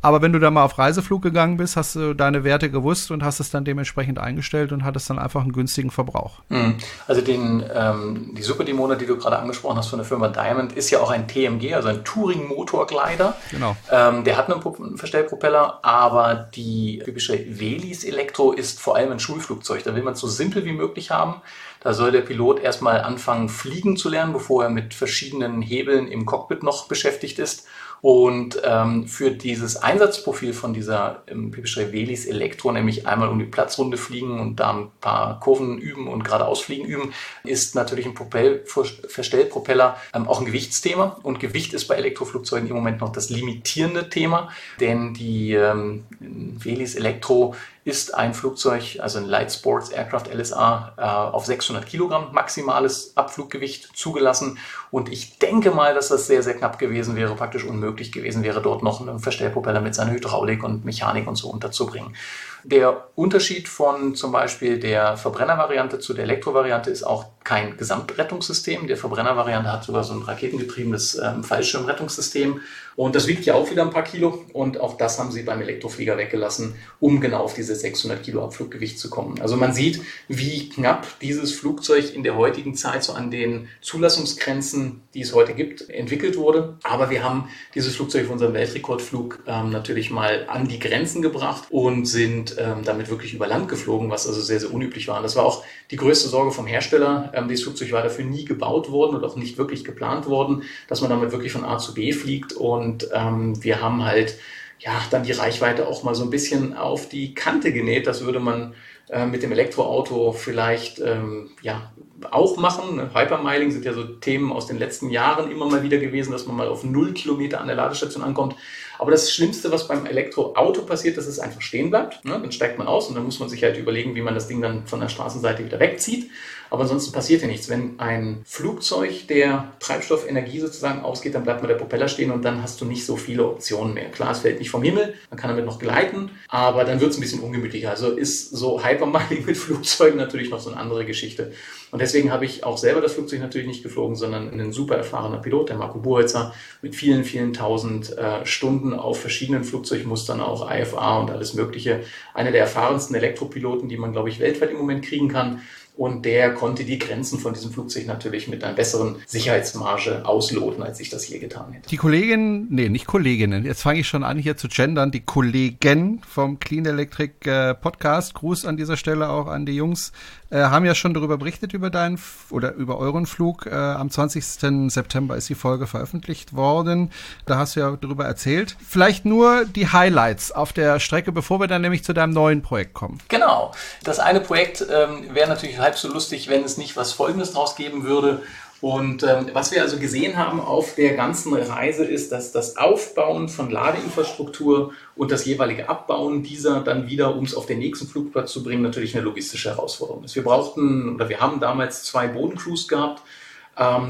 Aber wenn du da mal auf Reiseflug gegangen bist, hast du deine Werte gewusst und hast es dann dementsprechend eingestellt und hattest dann einfach einen günstigen Verbrauch. Mhm. Also den, ähm, die Superdemona, die du gerade angesprochen hast von der Firma Diamond, ist ja auch ein TMG, also ein Touring-Motorglider. Genau. Ähm, der hat einen Verstellpropeller, aber die typische Velis Elektro ist vor allem ein Schulflugzeug. Da will man es so simpel wie möglich haben. Da soll der Pilot erstmal anfangen, fliegen zu lernen, bevor er mit verschiedenen Hebeln im Cockpit noch beschäftigt ist. Und ähm, für dieses Einsatzprofil von dieser ähm, Pipistrel Velis Elektro, nämlich einmal um die Platzrunde fliegen und da ein paar Kurven üben und geradeaus fliegen üben, ist natürlich ein Propell Verstellpropeller ähm, auch ein Gewichtsthema. Und Gewicht ist bei Elektroflugzeugen im Moment noch das limitierende Thema, denn die ähm, Velis Elektro ist ein Flugzeug, also ein Light Sports Aircraft LSA, äh, auf 600 Kilogramm maximales Abfluggewicht zugelassen. Und ich denke mal, dass das sehr, sehr knapp gewesen wäre, praktisch unmöglich gewesen wäre, dort noch einen Verstellpropeller mit seiner Hydraulik und Mechanik und so unterzubringen. Der Unterschied von zum Beispiel der Verbrennervariante zu der Elektrovariante ist auch kein Gesamtrettungssystem. Der Verbrennervariante hat sogar so ein raketengetriebenes ähm, Fallschirmrettungssystem. Und das wiegt ja auch wieder ein paar Kilo. Und auch das haben sie beim Elektroflieger weggelassen, um genau auf diese 600 Kilo Abfluggewicht zu kommen. Also man sieht, wie knapp dieses Flugzeug in der heutigen Zeit so an den Zulassungsgrenzen, die es heute gibt, entwickelt wurde. Aber wir haben dieses Flugzeug für unseren Weltrekordflug ähm, natürlich mal an die Grenzen gebracht und sind ähm, damit wirklich über Land geflogen, was also sehr, sehr unüblich war. Und das war auch die größte Sorge vom Hersteller. Ähm, dieses Flugzeug war dafür nie gebaut worden und auch nicht wirklich geplant worden, dass man damit wirklich von A zu B fliegt. Und ähm, wir haben halt ja dann die Reichweite auch mal so ein bisschen auf die Kante genäht. Das würde man äh, mit dem Elektroauto vielleicht ähm, ja auch machen. Hypermiling sind ja so Themen aus den letzten Jahren immer mal wieder gewesen, dass man mal auf null Kilometer an der Ladestation ankommt. Aber das Schlimmste, was beim Elektroauto passiert, dass es einfach stehen bleibt. Ne? Dann steigt man aus und dann muss man sich halt überlegen, wie man das Ding dann von der Straßenseite wieder wegzieht. Aber ansonsten passiert ja nichts. Wenn ein Flugzeug der Treibstoffenergie sozusagen ausgeht, dann bleibt mal der Propeller stehen und dann hast du nicht so viele Optionen mehr. Klar, es fällt nicht vom Himmel, man kann damit noch gleiten, aber dann wird es ein bisschen ungemütlicher. Also ist so Hypermining mit Flugzeugen natürlich noch so eine andere Geschichte. Und deswegen habe ich auch selber das Flugzeug natürlich nicht geflogen, sondern ein super erfahrener Pilot, der Marco Buholzer, mit vielen, vielen tausend äh, Stunden auf verschiedenen Flugzeugmustern, auch IFA und alles Mögliche. Einer der erfahrensten Elektropiloten, die man, glaube ich, weltweit im Moment kriegen kann und der konnte die Grenzen von diesem Flugzeug natürlich mit einer besseren Sicherheitsmarge ausloten, als ich das je getan hätte. Die Kollegin, nee, nicht Kolleginnen, jetzt fange ich schon an hier zu gendern, die Kollegen vom Clean Electric äh, Podcast, Gruß an dieser Stelle auch an die Jungs, äh, haben ja schon darüber berichtet, über deinen oder über euren Flug. Äh, am 20. September ist die Folge veröffentlicht worden. Da hast du ja darüber erzählt. Vielleicht nur die Highlights auf der Strecke, bevor wir dann nämlich zu deinem neuen Projekt kommen. Genau. Das eine Projekt ähm, wäre natürlich halb so lustig, wenn es nicht was Folgendes draus geben würde. Und ähm, was wir also gesehen haben auf der ganzen Reise ist, dass das Aufbauen von Ladeinfrastruktur und das jeweilige Abbauen dieser dann wieder, um es auf den nächsten Flugplatz zu bringen, natürlich eine logistische Herausforderung ist. Wir brauchten oder wir haben damals zwei Bodencrews gehabt,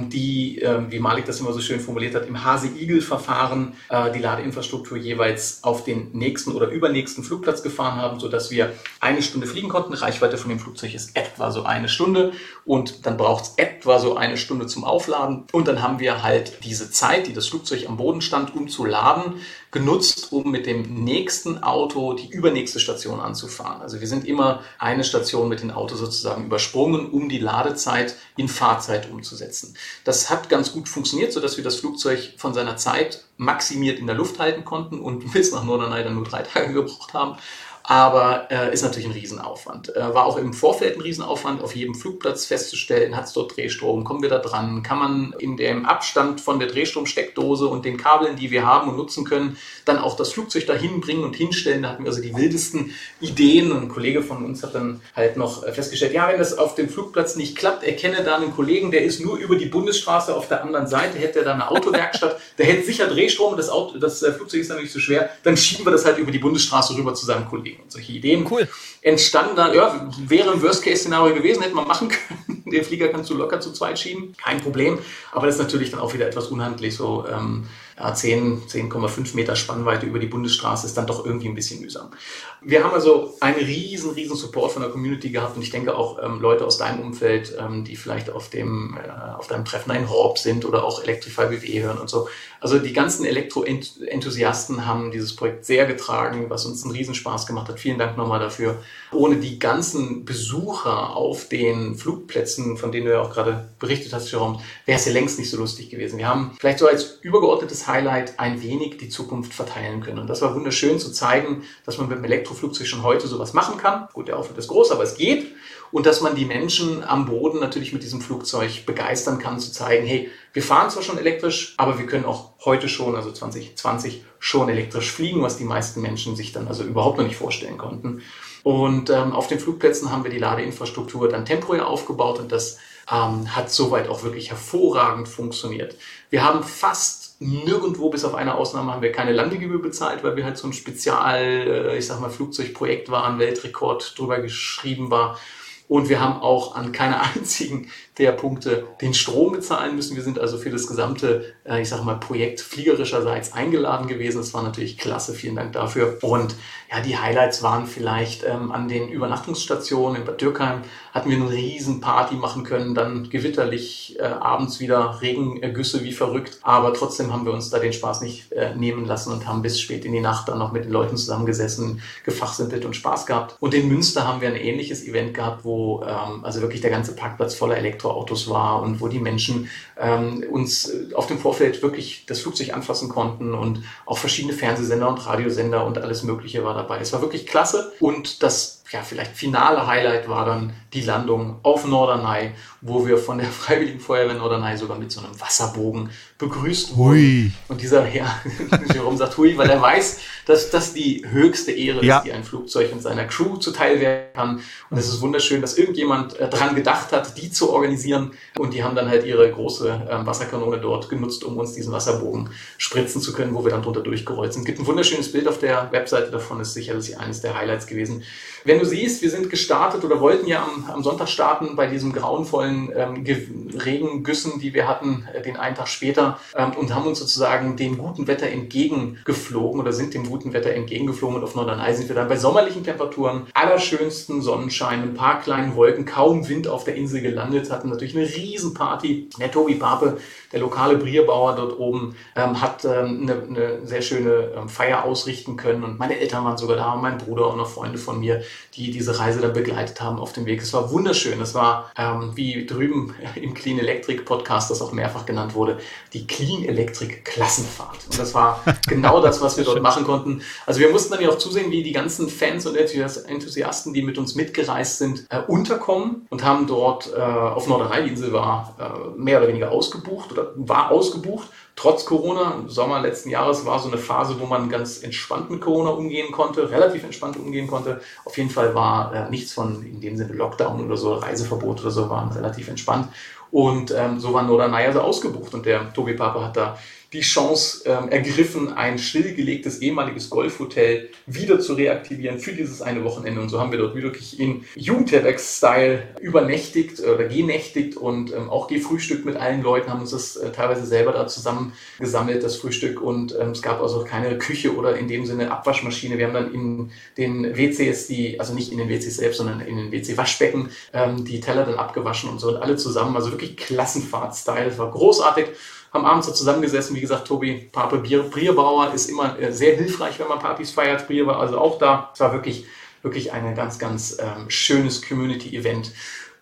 die, äh, wie Malik das immer so schön formuliert hat, im Hase-Igel-Verfahren äh, die Ladeinfrastruktur jeweils auf den nächsten oder übernächsten Flugplatz gefahren haben, sodass wir eine Stunde fliegen konnten. Reichweite von dem Flugzeug ist etwa so eine Stunde und dann braucht es etwa so eine Stunde zum Aufladen. Und dann haben wir halt diese Zeit, die das Flugzeug am Boden stand, um zu laden, genutzt, um mit dem nächsten Auto die übernächste Station anzufahren. Also wir sind immer eine Station mit dem Auto sozusagen übersprungen, um die Ladezeit in Fahrzeit umzusetzen. Das hat ganz gut funktioniert, sodass wir das Flugzeug von seiner Zeit maximiert in der Luft halten konnten und bis nach Norderney dann nur drei Tage gebraucht haben. Aber äh, ist natürlich ein Riesenaufwand. Äh, war auch im Vorfeld ein Riesenaufwand, auf jedem Flugplatz festzustellen, hat es dort Drehstrom, kommen wir da dran, kann man in dem Abstand von der Drehstromsteckdose und den Kabeln, die wir haben und nutzen können, dann auch das Flugzeug dahin bringen und hinstellen. Da hatten wir also die wildesten Ideen und ein Kollege von uns hat dann halt noch äh, festgestellt, ja, wenn das auf dem Flugplatz nicht klappt, erkenne da einen Kollegen, der ist nur über die Bundesstraße auf der anderen Seite, hätte er da eine Autowerkstatt, der hätte sicher Drehstrom, das, Auto, das äh, Flugzeug ist dann nicht so schwer, dann schieben wir das halt über die Bundesstraße rüber zu seinem Kollegen. Und solche Ideen cool. entstanden dann, ja, wäre ein Worst-Case-Szenario gewesen, hätte man machen können. Den Flieger kannst du locker zu zweit schieben, kein Problem. Aber das ist natürlich dann auch wieder etwas unhandlich, so ähm, ja, 10, 10,5 Meter Spannweite über die Bundesstraße ist dann doch irgendwie ein bisschen mühsam. Wir haben also einen riesen, riesen Support von der Community gehabt und ich denke auch ähm, Leute aus deinem Umfeld, ähm, die vielleicht auf dem, äh, auf deinem Treffen ein Horb sind oder auch Electrify BW hören und so. Also die ganzen Elektro-Enthusiasten haben dieses Projekt sehr getragen, was uns einen Riesenspaß gemacht hat. Vielen Dank nochmal dafür. Ohne die ganzen Besucher auf den Flugplätzen, von denen du ja auch gerade berichtet hast, Jerome, wäre es ja längst nicht so lustig gewesen. Wir haben vielleicht so als übergeordnetes Highlight ein wenig die Zukunft verteilen können. Und das war wunderschön zu zeigen, dass man mit dem Elektroflugzeug schon heute sowas machen kann. Gut, der Aufwand ist groß, aber es geht. Und dass man die Menschen am Boden natürlich mit diesem Flugzeug begeistern kann, zu zeigen, hey, wir fahren zwar schon elektrisch, aber wir können auch heute schon, also 2020, schon elektrisch fliegen, was die meisten Menschen sich dann also überhaupt noch nicht vorstellen konnten. Und ähm, auf den Flugplätzen haben wir die Ladeinfrastruktur dann temporär aufgebaut und das ähm, hat soweit auch wirklich hervorragend funktioniert. Wir haben fast nirgendwo, bis auf eine Ausnahme, haben wir keine Landegebühr bezahlt, weil wir halt so ein Spezial, äh, ich sag mal, Flugzeugprojekt waren, Weltrekord drüber geschrieben war. Und wir haben auch an keiner einzigen der Punkte den Strom bezahlen müssen. Wir sind also für das gesamte, äh, ich sag mal, Projekt fliegerischerseits eingeladen gewesen. Das war natürlich klasse. Vielen Dank dafür. Und ja, die Highlights waren vielleicht ähm, an den Übernachtungsstationen in Bad Dürkheim hatten wir eine riesen Party machen können, dann gewitterlich äh, abends wieder Regengüsse wie verrückt. Aber trotzdem haben wir uns da den Spaß nicht äh, nehmen lassen und haben bis spät in die Nacht dann noch mit den Leuten zusammengesessen, gefachsimpelt und Spaß gehabt. Und in Münster haben wir ein ähnliches Event gehabt, wo ähm, also wirklich der ganze Parkplatz voller Elektroautos war und wo die Menschen ähm, uns äh, auf dem Vorfeld wirklich das Flugzeug anfassen konnten und auch verschiedene Fernsehsender und Radiosender und alles Mögliche war dabei. Es war wirklich klasse und das ja, vielleicht finale Highlight war dann die Landung auf Norderney, wo wir von der Freiwilligen Feuerwehr Norderney sogar mit so einem Wasserbogen begrüßt wurden. Hui. Und dieser, ja, Jerome sagt hui, weil er weiß, dass das die höchste Ehre ja. ist, die ein Flugzeug und seiner Crew zuteil werden kann. Und es ist wunderschön, dass irgendjemand äh, dran gedacht hat, die zu organisieren. Und die haben dann halt ihre große äh, Wasserkanone dort genutzt, um uns diesen Wasserbogen spritzen zu können, wo wir dann drunter durchgerollt sind. Es gibt ein wunderschönes Bild auf der Webseite davon, ist sicherlich eines der Highlights gewesen. Wenn du siehst, wir sind gestartet oder wollten ja am, am Sonntag starten bei diesem grauenvollen ähm, Regengüssen, die wir hatten, äh, den einen Tag später, ähm, und haben uns sozusagen dem guten Wetter entgegengeflogen oder sind dem guten Wetter entgegengeflogen und auf Norderney sind wir dann bei sommerlichen Temperaturen, allerschönsten Sonnenschein, ein paar kleinen Wolken, kaum Wind auf der Insel gelandet, hatten natürlich eine Riesenparty. Der Tobi Pape, der lokale Brierbauer dort oben, ähm, hat ähm, eine, eine, sehr schöne ähm, Feier ausrichten können und meine Eltern waren sogar da und mein Bruder und noch Freunde von mir, die diese Reise dann begleitet haben auf dem Weg. Es war wunderschön. Es war, ähm, wie drüben im Clean Electric Podcast, das auch mehrfach genannt wurde, die Clean Electric Klassenfahrt. Und das war genau das, was wir dort machen konnten. Also wir mussten dann ja auch zusehen, wie die ganzen Fans und Enthusiasten, die mit uns mitgereist sind, äh, unterkommen und haben dort äh, auf Norderney, die Insel war äh, mehr oder weniger ausgebucht oder war ausgebucht trotz Corona, im Sommer letzten Jahres war so eine Phase, wo man ganz entspannt mit Corona umgehen konnte, relativ entspannt umgehen konnte. Auf jeden Fall war äh, nichts von in dem Sinne Lockdown oder so, Reiseverbot oder so, waren relativ entspannt. Und ähm, so war Norderney also ausgebucht und der Tobi Papa hat da die Chance ähm, ergriffen, ein stillgelegtes ehemaliges Golfhotel wieder zu reaktivieren für dieses eine Wochenende. Und so haben wir dort wirklich in Jugendherbergs-Style übernächtigt oder genächtigt und ähm, auch gefrühstückt mit allen Leuten, haben uns das äh, teilweise selber da zusammengesammelt, das Frühstück. Und ähm, es gab also keine Küche oder in dem Sinne Abwaschmaschine. Wir haben dann in den WCs, die, also nicht in den WCs selbst, sondern in den WC-Waschbecken, ähm, die Teller dann abgewaschen und so und alle zusammen. Also wirklich Klassenfahrt-Style. Es war großartig haben abends so zusammengesessen. Wie gesagt, Tobi Pape Bier, Brierbauer ist immer äh, sehr hilfreich, wenn man Partys feiert. Bier war also auch da. Es war wirklich, wirklich ein ganz, ganz ähm, schönes Community-Event.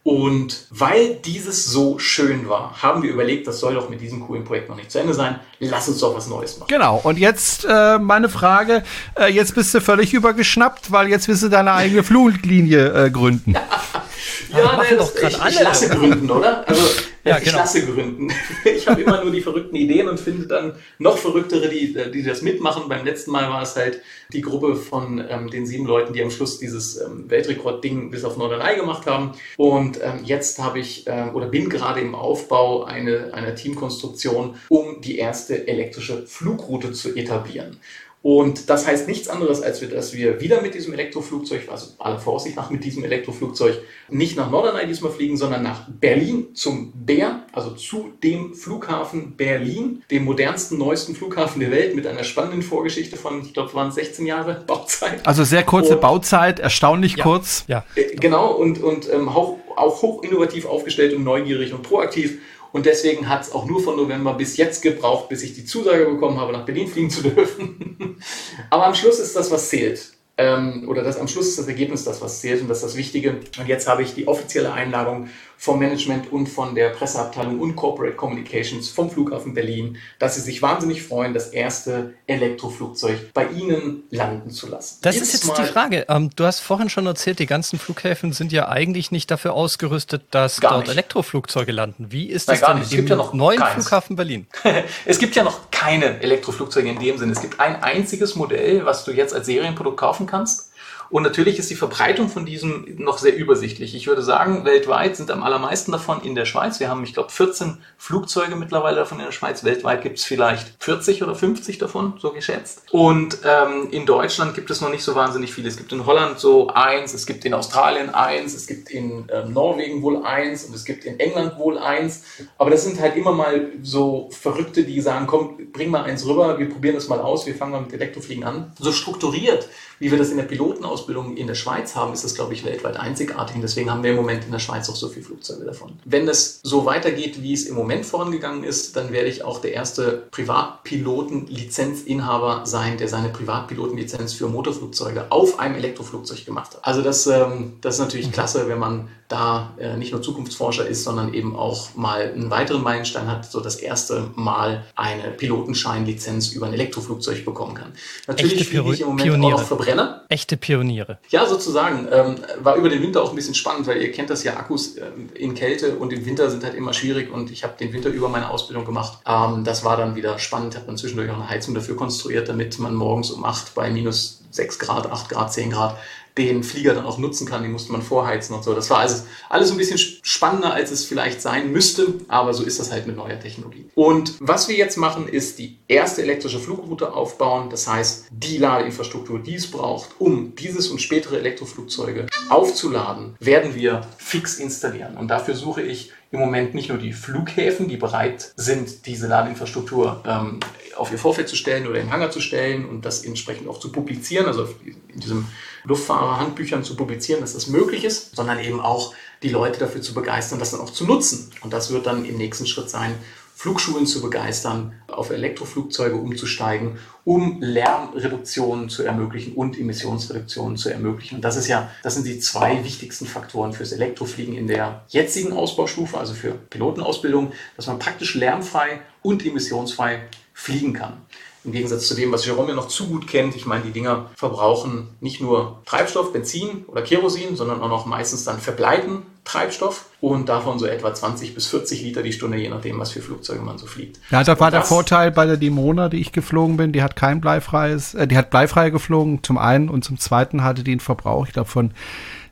Und weil dieses so schön war, haben wir überlegt, das soll doch mit diesem coolen Projekt noch nicht zu Ende sein. Lass uns doch was Neues machen. Genau. Und jetzt äh, meine Frage. Äh, jetzt bist du völlig übergeschnappt, weil jetzt willst du deine eigene Fluglinie äh, gründen. ja, ne, das, ich, ich lasse gründen, oder? Also ja, ich genau. lasse gründen. Ich habe immer nur die verrückten Ideen und finde dann noch verrücktere, die, die das mitmachen. Beim letzten Mal war es halt die Gruppe von ähm, den sieben Leuten, die am Schluss dieses ähm, Weltrekord-Ding bis auf Norderney gemacht haben. Und ähm, jetzt habe ich äh, oder bin gerade im Aufbau eine, einer Teamkonstruktion, um die erste elektrische Flugroute zu etablieren. Und das heißt nichts anderes, als wir, dass wir wieder mit diesem Elektroflugzeug, also aller Voraussicht nach mit diesem Elektroflugzeug, nicht nach Norderney diesmal fliegen, sondern nach Berlin zum Bär, also zu dem Flughafen Berlin, dem modernsten, neuesten Flughafen der Welt mit einer spannenden Vorgeschichte von, ich glaube, waren 16 Jahre Bauzeit. Also sehr kurze und, Bauzeit, erstaunlich ja, kurz. Ja. Äh, genau, und, und ähm, auch, auch hoch innovativ aufgestellt und neugierig und proaktiv. Und deswegen hat es auch nur von November bis jetzt gebraucht, bis ich die Zusage bekommen habe, nach Berlin fliegen zu dürfen. Aber am Schluss ist das, was zählt ähm, oder das am Schluss ist das Ergebnis das, was zählt und das ist das Wichtige. Und jetzt habe ich die offizielle Einladung vom Management und von der Presseabteilung und Corporate Communications vom Flughafen Berlin, dass sie sich wahnsinnig freuen, das erste Elektroflugzeug bei ihnen landen zu lassen. Das Jedes ist jetzt Mal die Frage. Ähm, du hast vorhin schon erzählt, die ganzen Flughäfen sind ja eigentlich nicht dafür ausgerüstet, dass dort nicht. Elektroflugzeuge landen. Wie ist das Nein, denn im ja neuen keins. Flughafen Berlin? es gibt ja noch keine Elektroflugzeuge in dem Sinne. Es gibt ein einziges Modell, was du jetzt als Serienprodukt kaufen kannst. Und natürlich ist die Verbreitung von diesem noch sehr übersichtlich. Ich würde sagen, weltweit sind am allermeisten davon in der Schweiz. Wir haben, ich glaube, 14 Flugzeuge mittlerweile davon in der Schweiz. Weltweit gibt es vielleicht 40 oder 50 davon, so geschätzt. Und ähm, in Deutschland gibt es noch nicht so wahnsinnig viele. Es gibt in Holland so eins, es gibt in Australien eins, es gibt in ähm, Norwegen wohl eins und es gibt in England wohl eins. Aber das sind halt immer mal so Verrückte, die sagen, komm, bring mal eins rüber, wir probieren das mal aus, wir fangen mal mit Elektrofliegen an. So strukturiert wie wir das in der Pilotenausbildung in der Schweiz haben, ist das, glaube ich, weltweit einzigartig. Und deswegen haben wir im Moment in der Schweiz auch so viele Flugzeuge davon. Wenn es so weitergeht, wie es im Moment vorangegangen ist, dann werde ich auch der erste Privatpiloten-Lizenzinhaber sein, der seine Privatpilotenlizenz für Motorflugzeuge auf einem Elektroflugzeug gemacht hat. Also das, ähm, das ist natürlich klasse, wenn man da äh, nicht nur Zukunftsforscher ist, sondern eben auch mal einen weiteren Meilenstein hat, so das erste Mal eine Pilotenscheinlizenz über ein Elektroflugzeug bekommen kann. Natürlich fliege ich im Moment Pioniere. auch noch Verbrenner. Echte Pioniere. Ja, sozusagen. Ähm, war über den Winter auch ein bisschen spannend, weil ihr kennt das ja, Akkus äh, in Kälte und im Winter sind halt immer schwierig und ich habe den Winter über meine Ausbildung gemacht. Ähm, das war dann wieder spannend, hat man zwischendurch auch eine Heizung dafür konstruiert, damit man morgens um 8 bei minus 6 Grad, 8 Grad, 10 Grad den Flieger dann auch nutzen kann. Den musste man vorheizen und so. Das war also alles ein bisschen spannender, als es vielleicht sein müsste, aber so ist das halt mit neuer Technologie. Und was wir jetzt machen, ist die erste elektrische Flugroute aufbauen. Das heißt, die Ladeinfrastruktur, die es braucht, um dieses und spätere Elektroflugzeuge aufzuladen, werden wir fix installieren. Und dafür suche ich im Moment nicht nur die Flughäfen, die bereit sind, diese Ladeinfrastruktur ähm, auf ihr Vorfeld zu stellen oder im Hangar zu stellen und das entsprechend auch zu publizieren, also in diesem Luftfahrerhandbüchern zu publizieren, dass das möglich ist, sondern eben auch die Leute dafür zu begeistern, das dann auch zu nutzen. Und das wird dann im nächsten Schritt sein, Flugschulen zu begeistern, auf Elektroflugzeuge umzusteigen, um Lärmreduktionen zu ermöglichen und Emissionsreduktionen zu ermöglichen. Und das ist ja, das sind die zwei wichtigsten Faktoren fürs Elektrofliegen in der jetzigen Ausbaustufe, also für Pilotenausbildung, dass man praktisch lärmfrei und emissionsfrei fliegen kann. Im Gegensatz zu dem, was Jerome noch zu gut kennt. Ich meine, die Dinger verbrauchen nicht nur Treibstoff, Benzin oder Kerosin, sondern auch noch meistens dann verbleiten Treibstoff und davon so etwa 20 bis 40 Liter die Stunde, je nachdem, was für Flugzeuge man so fliegt. Ja, da war der Vorteil bei der Dimona, die ich geflogen bin, die hat kein bleifreies, äh, die hat bleifrei geflogen, zum einen und zum zweiten hatte die einen Verbrauch, ich glaube von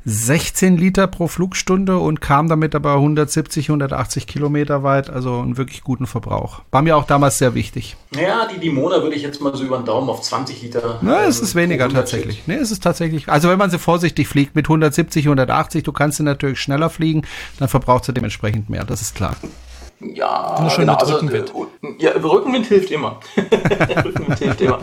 16 Liter pro Flugstunde und kam damit aber 170, 180 Kilometer weit, also einen wirklich guten Verbrauch. War mir auch damals sehr wichtig. Ja, die Dimona würde ich jetzt mal so über den Daumen auf 20 Liter. Na, ähm, es ist weniger tatsächlich. Nee, es ist tatsächlich. Also wenn man sie vorsichtig fliegt mit 170, 180, du kannst sie natürlich schneller fliegen, dann verbraucht sie dementsprechend mehr, das ist klar. Ja, Nur genau, also, Rückenwind. Ja, Rückenwind hilft immer. Rückenwind hilft immer.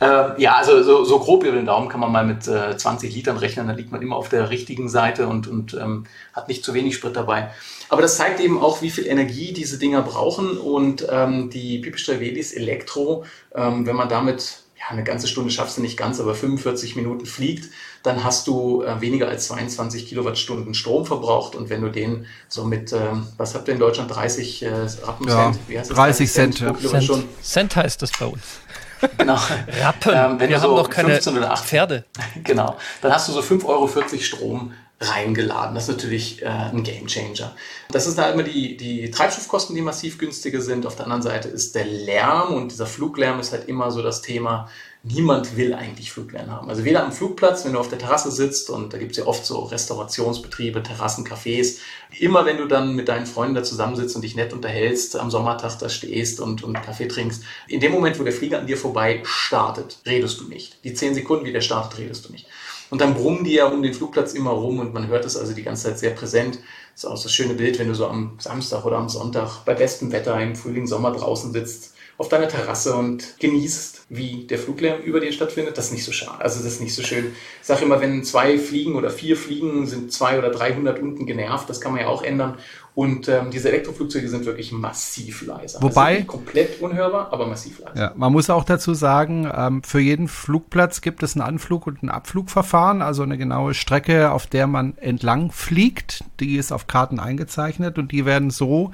Äh, ja, also so, so, grob über den Daumen kann man mal mit äh, 20 Litern rechnen, da liegt man immer auf der richtigen Seite und, und ähm, hat nicht zu wenig Sprit dabei. Aber das zeigt eben auch, wie viel Energie diese Dinger brauchen und ähm, die Pipistrel Velis Elektro, ähm, wenn man damit ja, eine ganze Stunde schaffst du nicht ganz, aber 45 Minuten fliegt, dann hast du äh, weniger als 22 Kilowattstunden Strom verbraucht. Und wenn du den so mit, ähm, was habt ihr in Deutschland, 30 äh, Rappen ja, Wie heißt das? 30 Cent. Cent, Cent, Cent heißt das bei uns. Genau. Rappen. Ähm, wenn Wir du haben so noch keine 15 oder 8, Pferde. Genau. Dann hast du so 5,40 Euro Strom reingeladen. Das ist natürlich äh, ein Gamechanger. Das ist da immer die, die Treibstoffkosten, die massiv günstiger sind. Auf der anderen Seite ist der Lärm und dieser Fluglärm ist halt immer so das Thema. Niemand will eigentlich Fluglärm haben. Also weder am Flugplatz, wenn du auf der Terrasse sitzt und da gibt es ja oft so Restaurationsbetriebe, Terrassen, Cafés. Immer wenn du dann mit deinen Freunden da zusammensitzt und dich nett unterhältst, am Sommertag da stehst und, und Kaffee trinkst, in dem Moment, wo der Flieger an dir vorbei startet, redest du nicht. Die zehn Sekunden, wie der startet, redest du nicht. Und dann brummen die ja um den Flugplatz immer rum und man hört es also die ganze Zeit sehr präsent. Das ist auch das schöne Bild, wenn du so am Samstag oder am Sonntag bei bestem Wetter im Frühling, Sommer draußen sitzt, auf deiner Terrasse und genießt, wie der Fluglärm über dir stattfindet. Das ist nicht so schade. Also das ist nicht so schön. Ich sage immer, wenn zwei fliegen oder vier fliegen, sind zwei oder 300 unten genervt. Das kann man ja auch ändern. Und ähm, diese Elektroflugzeuge sind wirklich massiv leiser. Wobei also komplett unhörbar, aber massiv leiser. Ja, man muss auch dazu sagen, ähm, für jeden Flugplatz gibt es einen Anflug- und ein Abflugverfahren, also eine genaue Strecke, auf der man entlang fliegt. Die ist auf Karten eingezeichnet und die werden so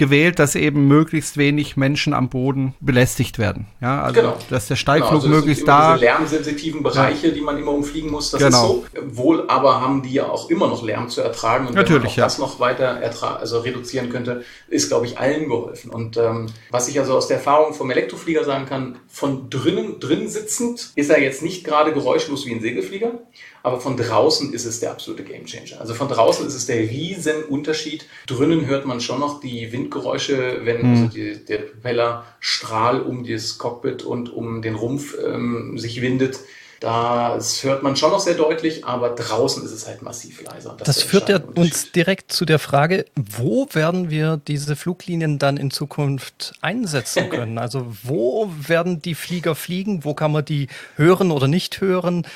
gewählt, dass eben möglichst wenig Menschen am Boden belästigt werden. Ja, also genau. dass der Steigflug genau, also möglichst da. Diese lärmsensitiven Bereiche, ja. die man immer umfliegen muss, das genau. ist so. Wohl aber haben die ja auch immer noch Lärm zu ertragen und Natürlich, wenn man auch ja. das noch weiter also reduzieren könnte, ist, glaube ich, allen geholfen. Und ähm, was ich also aus der Erfahrung vom Elektroflieger sagen kann, von drinnen, drin sitzend ist er jetzt nicht gerade geräuschlos wie ein Segelflieger, aber von draußen ist es der absolute Gamechanger. Also von draußen ist es der riesen Unterschied. Drinnen hört man schon noch die Windgeräusche, wenn mhm. also die, der Propellerstrahl um das Cockpit und um den Rumpf ähm, sich windet. Das hört man schon noch sehr deutlich, aber draußen ist es halt massiv leiser. Das, das führt ja uns direkt zu der Frage, wo werden wir diese Fluglinien dann in Zukunft einsetzen können? also wo werden die Flieger fliegen? Wo kann man die hören oder nicht hören?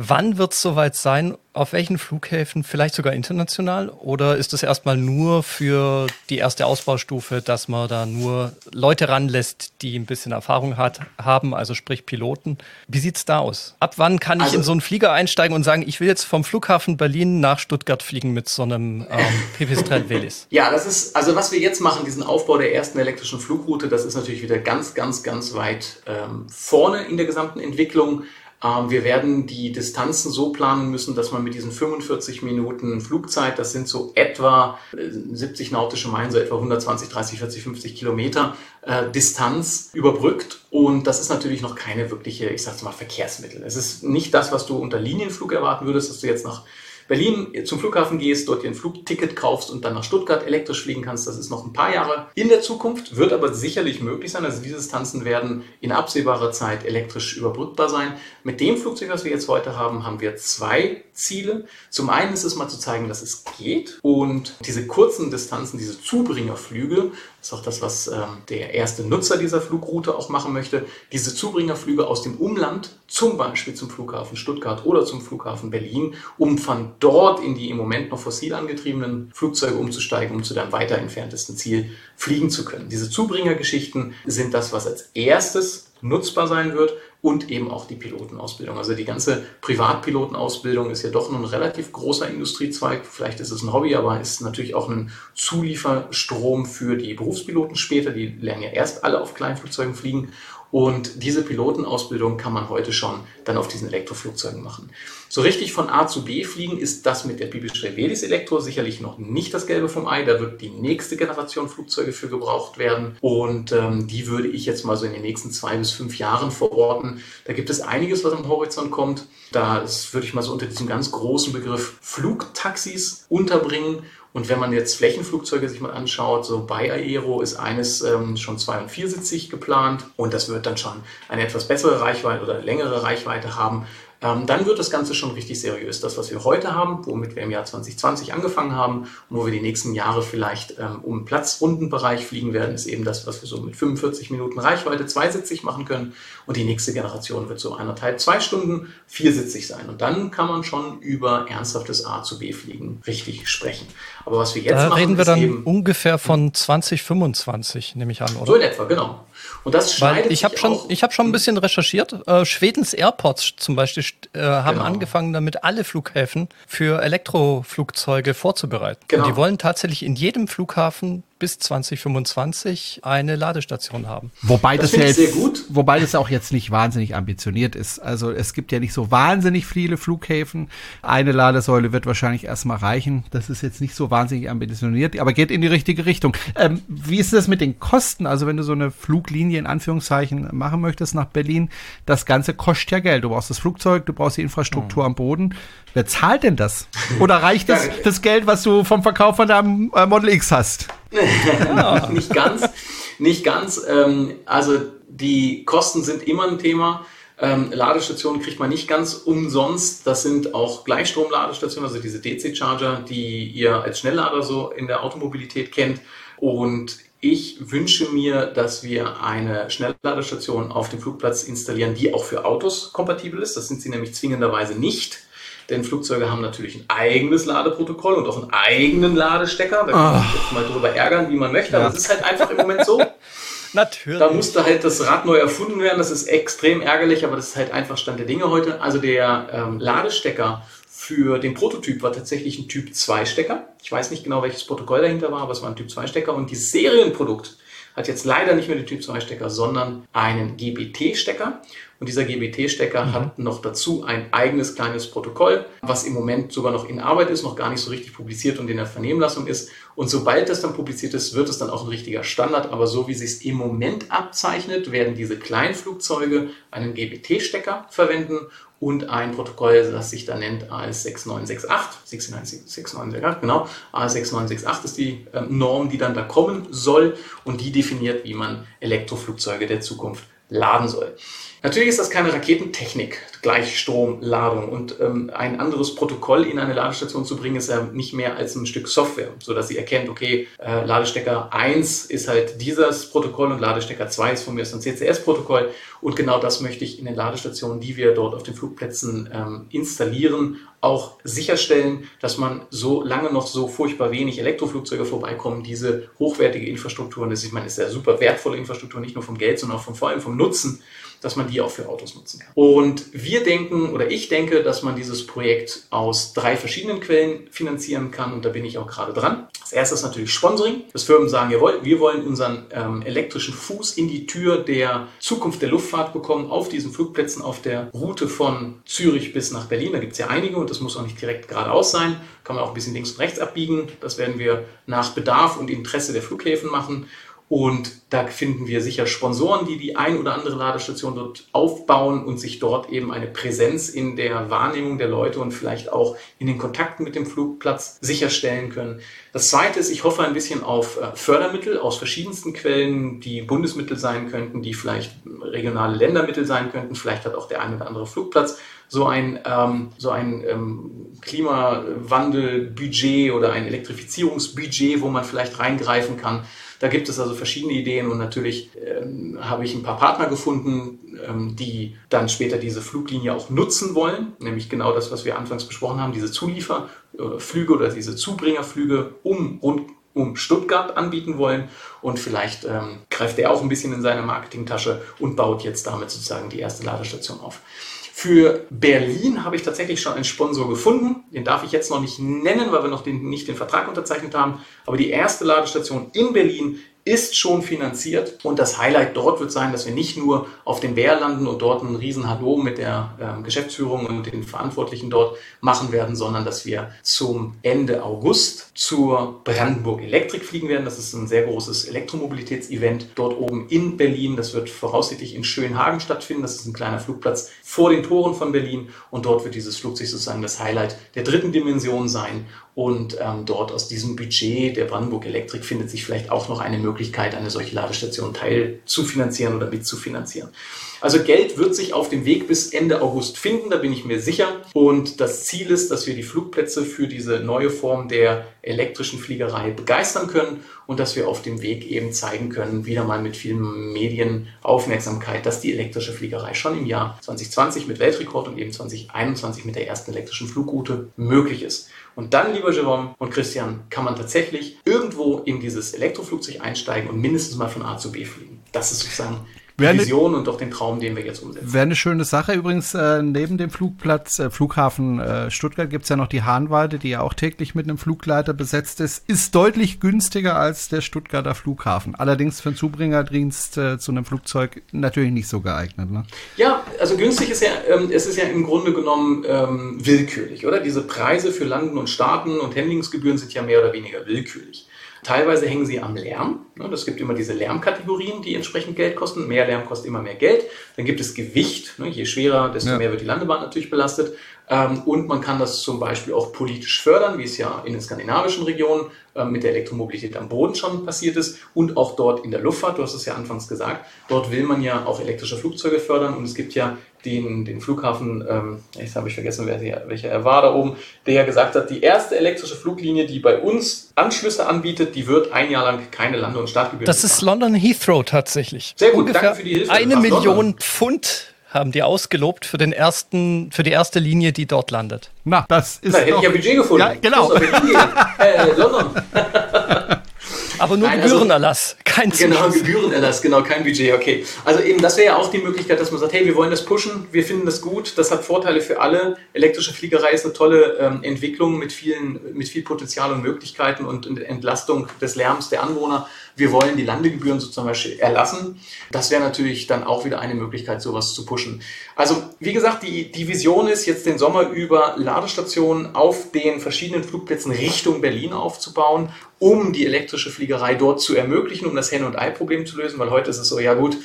Wann wird es soweit sein? Auf welchen Flughäfen? Vielleicht sogar international? Oder ist es erstmal nur für die erste Ausbaustufe, dass man da nur Leute ranlässt, die ein bisschen Erfahrung hat, haben, also sprich Piloten? Wie sieht es da aus? Ab wann kann also, ich in so einen Flieger einsteigen und sagen, ich will jetzt vom Flughafen Berlin nach Stuttgart fliegen mit so einem ähm, Pipistrel Velis? Ja, das ist, also was wir jetzt machen, diesen Aufbau der ersten elektrischen Flugroute, das ist natürlich wieder ganz, ganz, ganz weit ähm, vorne in der gesamten Entwicklung. Ähm, wir werden die Distanzen so planen müssen, dass man mit diesen 45 Minuten Flugzeit, das sind so etwa 70 äh, nautische Meilen, so etwa 120, 30, 40, 50 Kilometer äh, Distanz überbrückt. Und das ist natürlich noch keine wirkliche, ich sag's mal, Verkehrsmittel. Es ist nicht das, was du unter Linienflug erwarten würdest, dass du jetzt nach Berlin zum Flughafen gehst, dort dir ein Flugticket kaufst und dann nach Stuttgart elektrisch fliegen kannst, das ist noch ein paar Jahre in der Zukunft, wird aber sicherlich möglich sein. Also diese Distanzen werden in absehbarer Zeit elektrisch überbrückbar sein. Mit dem Flugzeug, was wir jetzt heute haben, haben wir zwei Ziele. Zum einen ist es mal zu zeigen, dass es geht und diese kurzen Distanzen, diese Zubringerflüge, das ist auch das, was ähm, der erste Nutzer dieser Flugroute auch machen möchte, diese Zubringerflüge aus dem Umland, zum Beispiel zum Flughafen Stuttgart oder zum Flughafen Berlin, um von dort in die im Moment noch fossil angetriebenen Flugzeuge umzusteigen, um zu deinem weiter entferntesten Ziel fliegen zu können. Diese Zubringergeschichten sind das, was als erstes nutzbar sein wird und eben auch die Pilotenausbildung. Also die ganze Privatpilotenausbildung ist ja doch ein relativ großer Industriezweig. Vielleicht ist es ein Hobby, aber ist natürlich auch ein Zulieferstrom für die Berufspiloten später. Die lernen ja erst alle auf Kleinflugzeugen fliegen und diese Pilotenausbildung kann man heute schon dann auf diesen Elektroflugzeugen machen. So richtig von A zu B fliegen ist das mit der Pipistrel Velis Elektro sicherlich noch nicht das Gelbe vom Ei. Da wird die nächste Generation Flugzeuge für gebraucht werden. Und ähm, die würde ich jetzt mal so in den nächsten zwei bis fünf Jahren verorten. Da gibt es einiges, was am Horizont kommt. Da würde ich mal so unter diesem ganz großen Begriff Flugtaxis unterbringen. Und wenn man jetzt Flächenflugzeuge sich mal anschaut, so bei Aero ist eines ähm, schon zwei- und viersitzig geplant und das wird dann schon eine etwas bessere Reichweite oder längere Reichweite haben. Ähm, dann wird das Ganze schon richtig seriös. Das, was wir heute haben, womit wir im Jahr 2020 angefangen haben und wo wir die nächsten Jahre vielleicht ähm, um Platzrundenbereich fliegen werden, ist eben das, was wir so mit 45 Minuten Reichweite zweisitzig machen können. Und die nächste Generation wird so anderthalb, zwei Stunden viersitzig sein. Und dann kann man schon über ernsthaftes A zu B fliegen richtig sprechen. Aber was wir jetzt da machen, reden wir dann ungefähr von 2025, nehme ich an, oder? So in etwa, genau. Und das schneidet ich habe schon, ich habe schon ein bisschen recherchiert. Äh, Schwedens Airports zum Beispiel äh, haben genau. angefangen, damit alle Flughäfen für Elektroflugzeuge vorzubereiten. Genau. Und die wollen tatsächlich in jedem Flughafen bis 2025 eine Ladestation haben. Wobei das, das ja jetzt, wobei das auch jetzt nicht wahnsinnig ambitioniert ist. Also es gibt ja nicht so wahnsinnig viele Flughäfen. Eine Ladesäule wird wahrscheinlich erstmal reichen. Das ist jetzt nicht so wahnsinnig ambitioniert, aber geht in die richtige Richtung. Ähm, wie ist das mit den Kosten? Also wenn du so eine Fluglinie in Anführungszeichen machen möchtest nach Berlin, das Ganze kostet ja Geld. Du brauchst das Flugzeug, du brauchst die Infrastruktur mhm. am Boden. Wer zahlt denn das? Oder reicht das, das Geld, was du vom Verkauf von deinem äh, Model X hast? nicht ganz, nicht ganz. Ähm, also die Kosten sind immer ein Thema. Ähm, Ladestationen kriegt man nicht ganz umsonst. Das sind auch Gleichstromladestationen, also diese DC-Charger, die ihr als Schnelllader so in der Automobilität kennt. Und ich wünsche mir, dass wir eine Schnellladestation auf dem Flugplatz installieren, die auch für Autos kompatibel ist. Das sind sie nämlich zwingenderweise nicht. Denn Flugzeuge haben natürlich ein eigenes Ladeprotokoll und auch einen eigenen Ladestecker. Da kann man sich jetzt mal drüber ärgern, wie man möchte. Aber es ist halt einfach im Moment so. Natürlich. Da musste halt das Rad neu erfunden werden. Das ist extrem ärgerlich, aber das ist halt einfach Stand der Dinge heute. Also der ähm, Ladestecker für den Prototyp war tatsächlich ein Typ 2 Stecker. Ich weiß nicht genau, welches Protokoll dahinter war, aber es war ein Typ 2 Stecker. Und dieses Serienprodukt hat jetzt leider nicht mehr den Typ 2 Stecker, sondern einen GBT-Stecker. Und dieser GBT-Stecker mhm. hat noch dazu ein eigenes kleines Protokoll, was im Moment sogar noch in Arbeit ist, noch gar nicht so richtig publiziert und in der Vernehmlassung ist. Und sobald das dann publiziert ist, wird es dann auch ein richtiger Standard. Aber so wie es sich im Moment abzeichnet, werden diese Kleinflugzeuge einen GBT-Stecker verwenden und ein Protokoll, das sich da nennt AS6968, 6968, genau, AS6968 ist die äh, Norm, die dann da kommen soll und die definiert, wie man Elektroflugzeuge der Zukunft laden soll. Natürlich ist das keine Raketentechnik, Gleichstromladung und ähm, ein anderes Protokoll in eine Ladestation zu bringen, ist ja nicht mehr als ein Stück Software, so dass sie erkennt, okay, äh, Ladestecker 1 ist halt dieses Protokoll und Ladestecker 2 ist von mir ist ein CCS-Protokoll und genau das möchte ich in den Ladestationen, die wir dort auf den Flugplätzen ähm, installieren, auch sicherstellen, dass man so lange noch so furchtbar wenig Elektroflugzeuge vorbeikommen, diese hochwertige Infrastruktur, und das ist, ich meine, ist ja super wertvolle Infrastruktur, nicht nur vom Geld, sondern auch vom, vor allem vom Nutzen, dass man die auch für Autos nutzen kann. Und wir denken oder ich denke, dass man dieses Projekt aus drei verschiedenen Quellen finanzieren kann und da bin ich auch gerade dran. Das erste ist natürlich Sponsoring, dass Firmen sagen, jawohl, wir wollen unseren ähm, elektrischen Fuß in die Tür der Zukunft der Luftfahrt bekommen auf diesen Flugplätzen auf der Route von Zürich bis nach Berlin. Da gibt es ja einige und das muss auch nicht direkt geradeaus sein, kann man auch ein bisschen links und rechts abbiegen. Das werden wir nach Bedarf und Interesse der Flughäfen machen. Und da finden wir sicher Sponsoren, die die ein oder andere Ladestation dort aufbauen und sich dort eben eine Präsenz in der Wahrnehmung der Leute und vielleicht auch in den Kontakten mit dem Flugplatz sicherstellen können. Das Zweite ist, ich hoffe ein bisschen auf äh, Fördermittel aus verschiedensten Quellen, die Bundesmittel sein könnten, die vielleicht regionale Ländermittel sein könnten. Vielleicht hat auch der ein oder andere Flugplatz so ein, ähm, so ein ähm, Klimawandelbudget oder ein Elektrifizierungsbudget, wo man vielleicht reingreifen kann. Da gibt es also verschiedene Ideen und natürlich ähm, habe ich ein paar Partner gefunden, ähm, die dann später diese Fluglinie auch nutzen wollen, nämlich genau das, was wir anfangs besprochen haben, diese Zulieferflüge oder diese Zubringerflüge um rund um Stuttgart anbieten wollen und vielleicht ähm, greift er auch ein bisschen in seine Marketingtasche und baut jetzt damit sozusagen die erste Ladestation auf. Für Berlin habe ich tatsächlich schon einen Sponsor gefunden. Den darf ich jetzt noch nicht nennen, weil wir noch den, nicht den Vertrag unterzeichnet haben. Aber die erste Ladestation in Berlin ist schon finanziert und das Highlight dort wird sein, dass wir nicht nur auf dem Bär landen und dort ein riesen Hallo mit der äh, Geschäftsführung und den Verantwortlichen dort machen werden, sondern dass wir zum Ende August zur Brandenburg Elektrik fliegen werden. Das ist ein sehr großes Elektromobilitätsevent dort oben in Berlin. Das wird voraussichtlich in Schönhagen stattfinden. Das ist ein kleiner Flugplatz vor den Toren von Berlin und dort wird dieses Flugzeug sozusagen das Highlight der dritten Dimension sein und ähm, dort aus diesem Budget der Brandenburg Elektrik findet sich vielleicht auch noch eine Möglichkeit, eine solche Ladestation teil zu finanzieren oder mitzufinanzieren. Also Geld wird sich auf dem Weg bis Ende August finden, da bin ich mir sicher. Und das Ziel ist, dass wir die Flugplätze für diese neue Form der elektrischen Fliegerei begeistern können und dass wir auf dem Weg eben zeigen können, wieder mal mit viel Medienaufmerksamkeit, dass die elektrische Fliegerei schon im Jahr 2020 mit Weltrekord und eben 2021 mit der ersten elektrischen Flugroute möglich ist. Und dann, lieber Jerome und Christian, kann man tatsächlich irgendwo in dieses Elektroflugzeug einsteigen und mindestens mal von A zu B fliegen. das ist sozusagen die Wäre eine- Vision und auch den Traum, den wir jetzt umsetzen. Wäre eine schöne Sache. Übrigens, äh, neben dem Flugplatz, äh, Flughafen äh, Stuttgart gibt's ja noch die Hahnweide, die ja auch täglich mit einem Flugleiter besetzt ist. Ist deutlich günstiger als der Stuttgarter Flughafen. Allerdings für einen Zubringerdienst äh, zu einem Flugzeug natürlich nicht so geeignet. Ne? Ja, also günstig ist ja, ähm, es ist ja im Grunde genommen ähm, willkürlich, oder? Diese Preise für Landen und Starten und Handlingsgebühren sind ja mehr oder weniger willkürlich. Teilweise hängen sie am Lärm. Ne? Das gibt immer diese Lärmkategorien, die entsprechend Geld kosten. Mehr Lärm kostet immer mehr Geld. Dann gibt es Gewicht. Ne? Je schwerer, desto Ja. mehr wird die Landebahn natürlich belastet. Ähm, Und man kann das zum Beispiel auch politisch fördern, wie es ja in den skandinavischen Regionen ähm, mit der Elektromobilität am Boden schon passiert ist und auch dort in der Luftfahrt. Du hast es ja anfangs gesagt. Dort will man ja auch elektrische Flugzeuge fördern und es gibt ja den, den Flughafen, ähm, jetzt habe ich vergessen, wer, welcher er war da oben, der ja gesagt hat, die erste elektrische Fluglinie, die bei uns Anschlüsse anbietet, die wird ein Jahr lang keine Lande- und Startgebühren Das ist. London Heathrow tatsächlich. Sehr gut, Ungefähr danke für die Hilfe. Eine Million London. Pfund haben die ausgelobt für den ersten, für die erste Linie, die dort landet. Na, das ist Da hätte doch- ich ja Budget gefunden. Ja, genau. Äh, London. Aber nur Nein, also- Gebührenerlass, kein Genau, Zuschuss. Gebührenerlass, genau, kein Budget, okay. Also eben, das wäre ja auch die Möglichkeit, dass man sagt, hey, wir wollen das pushen, wir finden das gut, das hat Vorteile für alle. Elektrische Fliegerei ist eine tolle ähm, Entwicklung mit, vielen, mit viel Potenzial und Möglichkeiten und Entlastung des Lärms der Anwohner. Wir wollen die Landegebühren so zum Beispiel erlassen. Das wäre natürlich dann auch wieder eine Möglichkeit, sowas zu pushen. Also, wie gesagt, die, die Vision ist, jetzt den Sommer über Ladestationen auf den verschiedenen Flugplätzen Richtung Berlin aufzubauen, um die elektrische Fliegerei dort zu ermöglichen, um das Hen- und Ei-Problem zu lösen, weil heute ist es so, ja gut,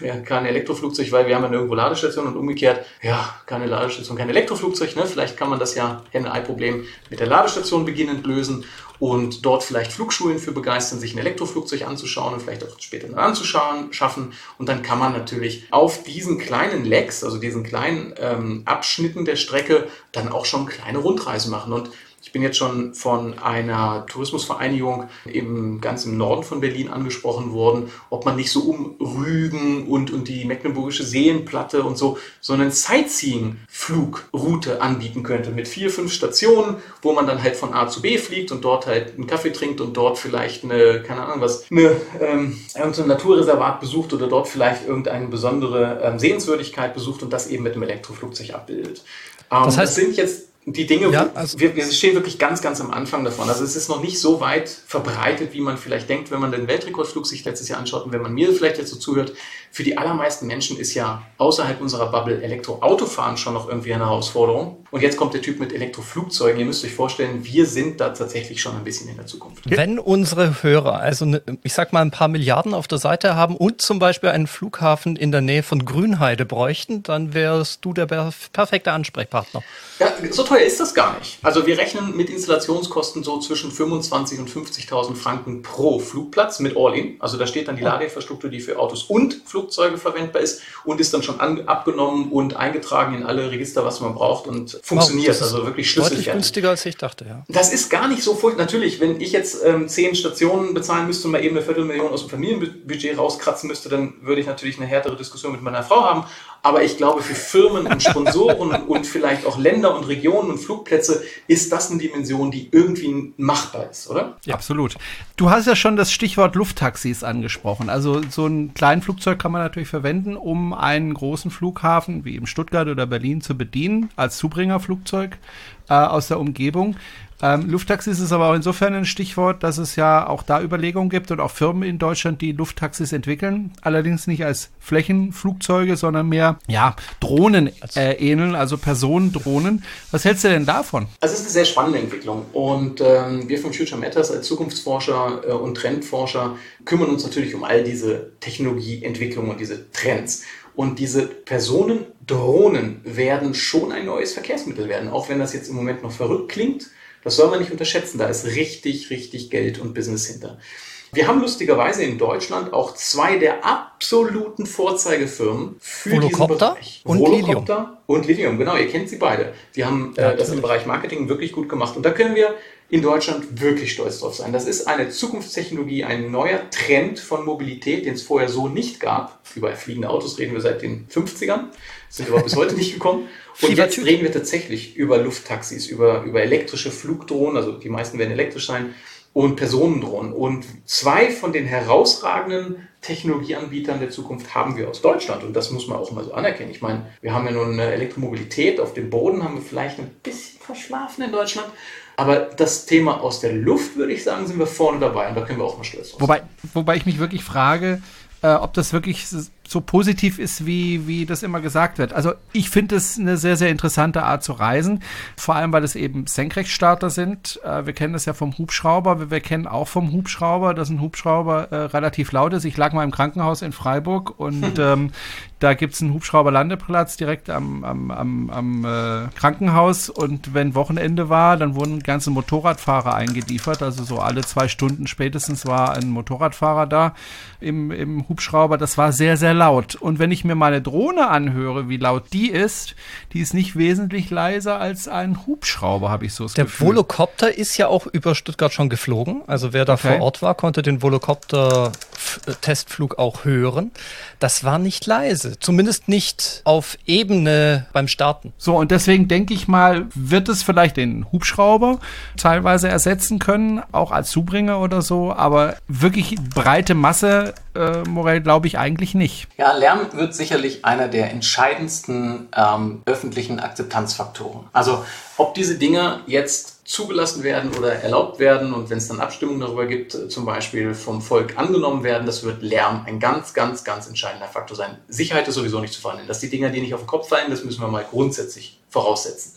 ja, kein Elektroflugzeug, weil wir haben ja nirgendwo Ladestationen und umgekehrt, ja, keine Ladestation, kein Elektroflugzeug, ne? vielleicht kann man das ja Hen- und Ei-Problem mit der Ladestation beginnend lösen und dort vielleicht Flugschulen für begeistern, sich ein Elektroflugzeug anzuschauen und vielleicht auch später dann anzuschauen, schaffen. Und dann kann man natürlich auf diesen kleinen Legs, also diesen kleinen ähm, Abschnitten der Strecke, dann auch schon kleine Rundreisen machen. Und ich bin jetzt schon von einer Tourismusvereinigung im ganz im Norden von Berlin angesprochen worden, ob man nicht so um Rügen und, und die Mecklenburgische Seenplatte und so, so einen Sightseeing-Flugroute anbieten könnte mit vier, fünf Stationen, wo man dann halt von A zu B fliegt und dort halt einen Kaffee trinkt und dort vielleicht eine, keine Ahnung was, eine, ähm, irgendein Naturreservat besucht oder dort vielleicht irgendeine besondere ähm, Sehenswürdigkeit besucht und das eben mit einem Elektroflugzeug abbildet. Ähm, Das heißt- das sind jetzt die Dinge, Ja, also- wir, wir stehen wirklich ganz, ganz am Anfang davon. Also es ist noch nicht so weit verbreitet, wie man vielleicht denkt, wenn man den Weltrekordflug sich letztes Jahr anschaut und wenn man mir vielleicht jetzt so zuhört. Für die allermeisten Menschen ist ja außerhalb unserer Bubble Elektroautofahren schon noch irgendwie eine Herausforderung. Und jetzt kommt der Typ mit Elektroflugzeugen. Ihr müsst euch vorstellen, wir sind da tatsächlich schon ein bisschen in der Zukunft. Wenn unsere Hörer, also ne- ich sag mal ein paar Milliarden auf der Seite haben und zum Beispiel einen Flughafen in der Nähe von Grünheide bräuchten, dann wärst du der perf- perfekte Ansprechpartner. Ja, so teuer ist das gar nicht. Also wir rechnen mit Installationskosten so zwischen 25.000 und 50.000 Franken pro Flugplatz mit All-In. Also da steht dann die Ladeinfrastruktur, die für Autos und Flugzeuge verwendbar ist und ist dann schon an, abgenommen und eingetragen in alle Register, was man braucht und funktioniert. Wow, das ist also wirklich Deutlich schlüsselfertig. günstiger als ich dachte, ja. Das ist gar nicht so furchtbar. Natürlich, wenn ich jetzt ähm, zehn Stationen bezahlen müsste und mal eben eine Viertelmillion aus dem Familienbudget rauskratzen müsste, dann würde ich natürlich eine härtere Diskussion mit meiner Frau haben. Aber ich glaube, für Firmen und Sponsoren und vielleicht auch Länder und Regionen und Flugplätze ist das eine Dimension, die irgendwie machbar ist, oder? Absolut. Du hast ja schon das Stichwort Lufttaxis angesprochen. Also so ein kleines Flugzeug kann man natürlich verwenden, um einen großen Flughafen wie eben Stuttgart oder Berlin zu bedienen, als Zubringerflugzeug äh, aus der Umgebung. Ähm, Lufttaxis ist aber auch insofern ein Stichwort, dass es ja auch da Überlegungen gibt und auch Firmen in Deutschland, die Lufttaxis entwickeln. Allerdings nicht als Flächenflugzeuge, sondern mehr, ja, Drohnen äh, ähneln, also Personendrohnen. Was hältst du denn davon? Also es ist eine sehr spannende Entwicklung und ähm, wir von Future Matters als Zukunftsforscher äh, und Trendforscher kümmern uns natürlich um all diese Technologieentwicklungen und diese Trends. Und diese Personendrohnen werden schon ein neues Verkehrsmittel werden, auch wenn das jetzt im Moment noch verrückt klingt. Das soll man nicht unterschätzen. Da ist richtig, richtig Geld und Business hinter. Wir haben lustigerweise in Deutschland auch zwei der absoluten Vorzeigefirmen für Volocopter diesen Bereich. und Volocopter und Lilium, genau, ihr kennt sie beide. Die haben Ja, äh, das im. Bereich Marketing wirklich gut gemacht. Und da können wir in Deutschland wirklich stolz drauf sein. Das ist eine Zukunftstechnologie, ein neuer Trend von Mobilität, den es vorher so nicht gab. Über fliegende Autos reden wir seit den 50ern, sind aber bis heute nicht gekommen. Und jetzt reden wir tatsächlich über Lufttaxis, über, über elektrische Flugdrohnen, also die meisten werden elektrisch sein. Und Personendrohnen. Und zwei von den herausragenden Technologieanbietern der Zukunft haben wir aus Deutschland. Und das muss man auch mal so anerkennen. Ich meine, wir haben ja nun eine Elektromobilität. Auf dem Boden haben wir vielleicht ein bisschen verschlafen in Deutschland. Aber das Thema aus der Luft, würde ich sagen, sind wir vorne dabei. Und da können wir auch mal stolz drauf Wobei, wobei ich mich wirklich frage, äh, ob das wirklich so positiv ist, wie, wie das immer gesagt wird. Also ich finde es eine sehr, sehr interessante Art zu reisen, vor allem weil es eben Senkrechtstarter sind. Äh, wir kennen das ja vom Hubschrauber, wir, wir, kennen auch vom Hubschrauber, dass ein Hubschrauber äh, relativ laut ist. Ich lag mal im Krankenhaus in Freiburg und ähm, da gibt's einen Hubschrauberlandeplatz direkt am, am, am, am äh, Krankenhaus und wenn Wochenende war, dann wurden ganze Motorradfahrer eingeliefert. Also so alle zwei Stunden spätestens war ein Motorradfahrer da im, im Hubschrauber. Das war sehr, sehr laut. Und wenn ich mir meine Drohne anhöre, wie laut die ist, die ist nicht wesentlich leiser als ein Hubschrauber, habe ich so das Der Gefühl. Volocopter ist ja auch über Stuttgart schon geflogen. Also wer da okay. vor Ort war, konnte den Volocopter-Testflug auch hören. Das war nicht leise. Zumindest nicht auf Ebene beim Starten. So, und deswegen denke ich mal, wird es vielleicht den Hubschrauber teilweise ersetzen können, auch als Zubringer oder so, aber wirklich breite Masse äh, Morell, glaube ich eigentlich nicht. Ja, Lärm wird sicherlich einer der entscheidendsten ähm, öffentlichen Akzeptanzfaktoren. Also ob diese Dinge jetzt zugelassen werden oder erlaubt werden und wenn es dann Abstimmungen darüber gibt, äh, zum Beispiel vom Volk angenommen werden, das wird Lärm ein ganz, ganz, ganz entscheidender Faktor sein. Sicherheit ist sowieso nicht zu verhandeln. Dass die Dinger, die nicht auf den Kopf fallen, das müssen wir mal grundsätzlich voraussetzen.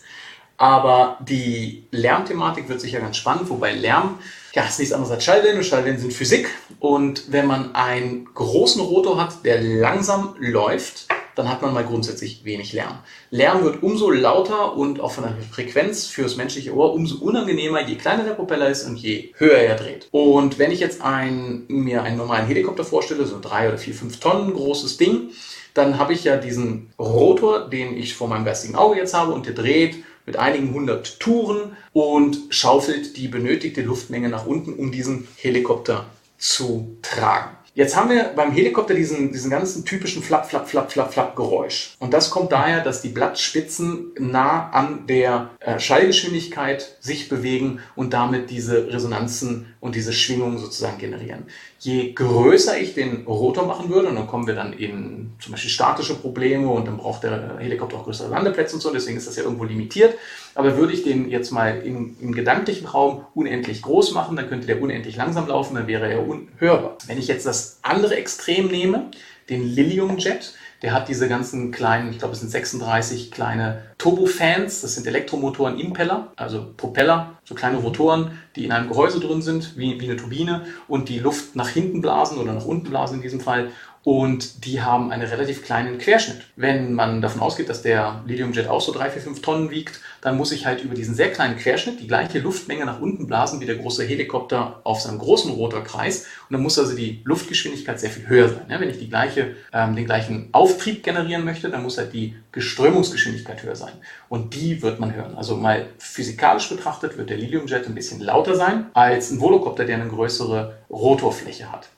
Aber die Lärmthematik wird sicher ganz spannend, wobei Lärm ja, ist nichts anderes als Schallwellen und Schallwellen sind Physik. Und wenn man einen großen Rotor hat, der langsam läuft, dann hat man mal grundsätzlich wenig Lärm. Lärm wird umso lauter und auch von der Frequenz fürs menschliche Ohr umso unangenehmer, je kleiner der Propeller ist und je höher er dreht. Und wenn ich jetzt ein, mir einen normalen Helikopter vorstelle, so drei oder vier, fünf Tonnen großes Ding, dann habe ich ja diesen Rotor, den ich vor meinem geistigen Auge jetzt habe und der dreht mit einigen hundert Touren und schaufelt die benötigte Luftmenge nach unten, um diesen Helikopter zu tragen. Jetzt haben wir beim Helikopter diesen, diesen ganzen typischen Flap, Flap, Flap, Flap, Flap Geräusch. Und das kommt daher, dass die Blattspitzen nah an der äh, Schallgeschwindigkeit sich bewegen und damit diese Resonanzen und diese Schwingungen sozusagen generieren. Je größer ich den Rotor machen würde, und dann kommen wir dann in zum Beispiel statische Probleme und dann braucht der Helikopter auch größere Landeplätze und so, deswegen ist das ja irgendwo limitiert. Aber würde ich den jetzt mal im, im gedanklichen Raum unendlich groß machen, dann könnte der unendlich langsam laufen, dann wäre er unhörbar. Wenn ich jetzt das andere Extrem nehme, den Lilium Jet, der hat diese ganzen kleinen, ich glaube es sind 36 kleine Turbofans, das sind Elektromotoren Impeller, also Propeller, so kleine Rotoren, die in einem Gehäuse drin sind, wie, wie eine Turbine und die Luft nach hinten blasen oder nach unten blasen in diesem Fall und die haben einen relativ kleinen Querschnitt. Wenn man davon ausgeht, dass der Liliumjet auch so 3, 4, 5 Tonnen wiegt, dann muss ich halt über diesen sehr kleinen Querschnitt die gleiche Luftmenge nach unten blasen wie der große Helikopter auf seinem großen Rotorkreis. Und dann muss also die Luftgeschwindigkeit sehr viel höher sein. Wenn ich die gleiche, ähm, den gleichen Auftrieb generieren möchte, dann muss halt die Geströmungsgeschwindigkeit höher sein. Und die wird man hören. Also mal physikalisch betrachtet wird der Liliumjet ein bisschen lauter sein als ein Volocopter, der eine größere Rotorfläche hat.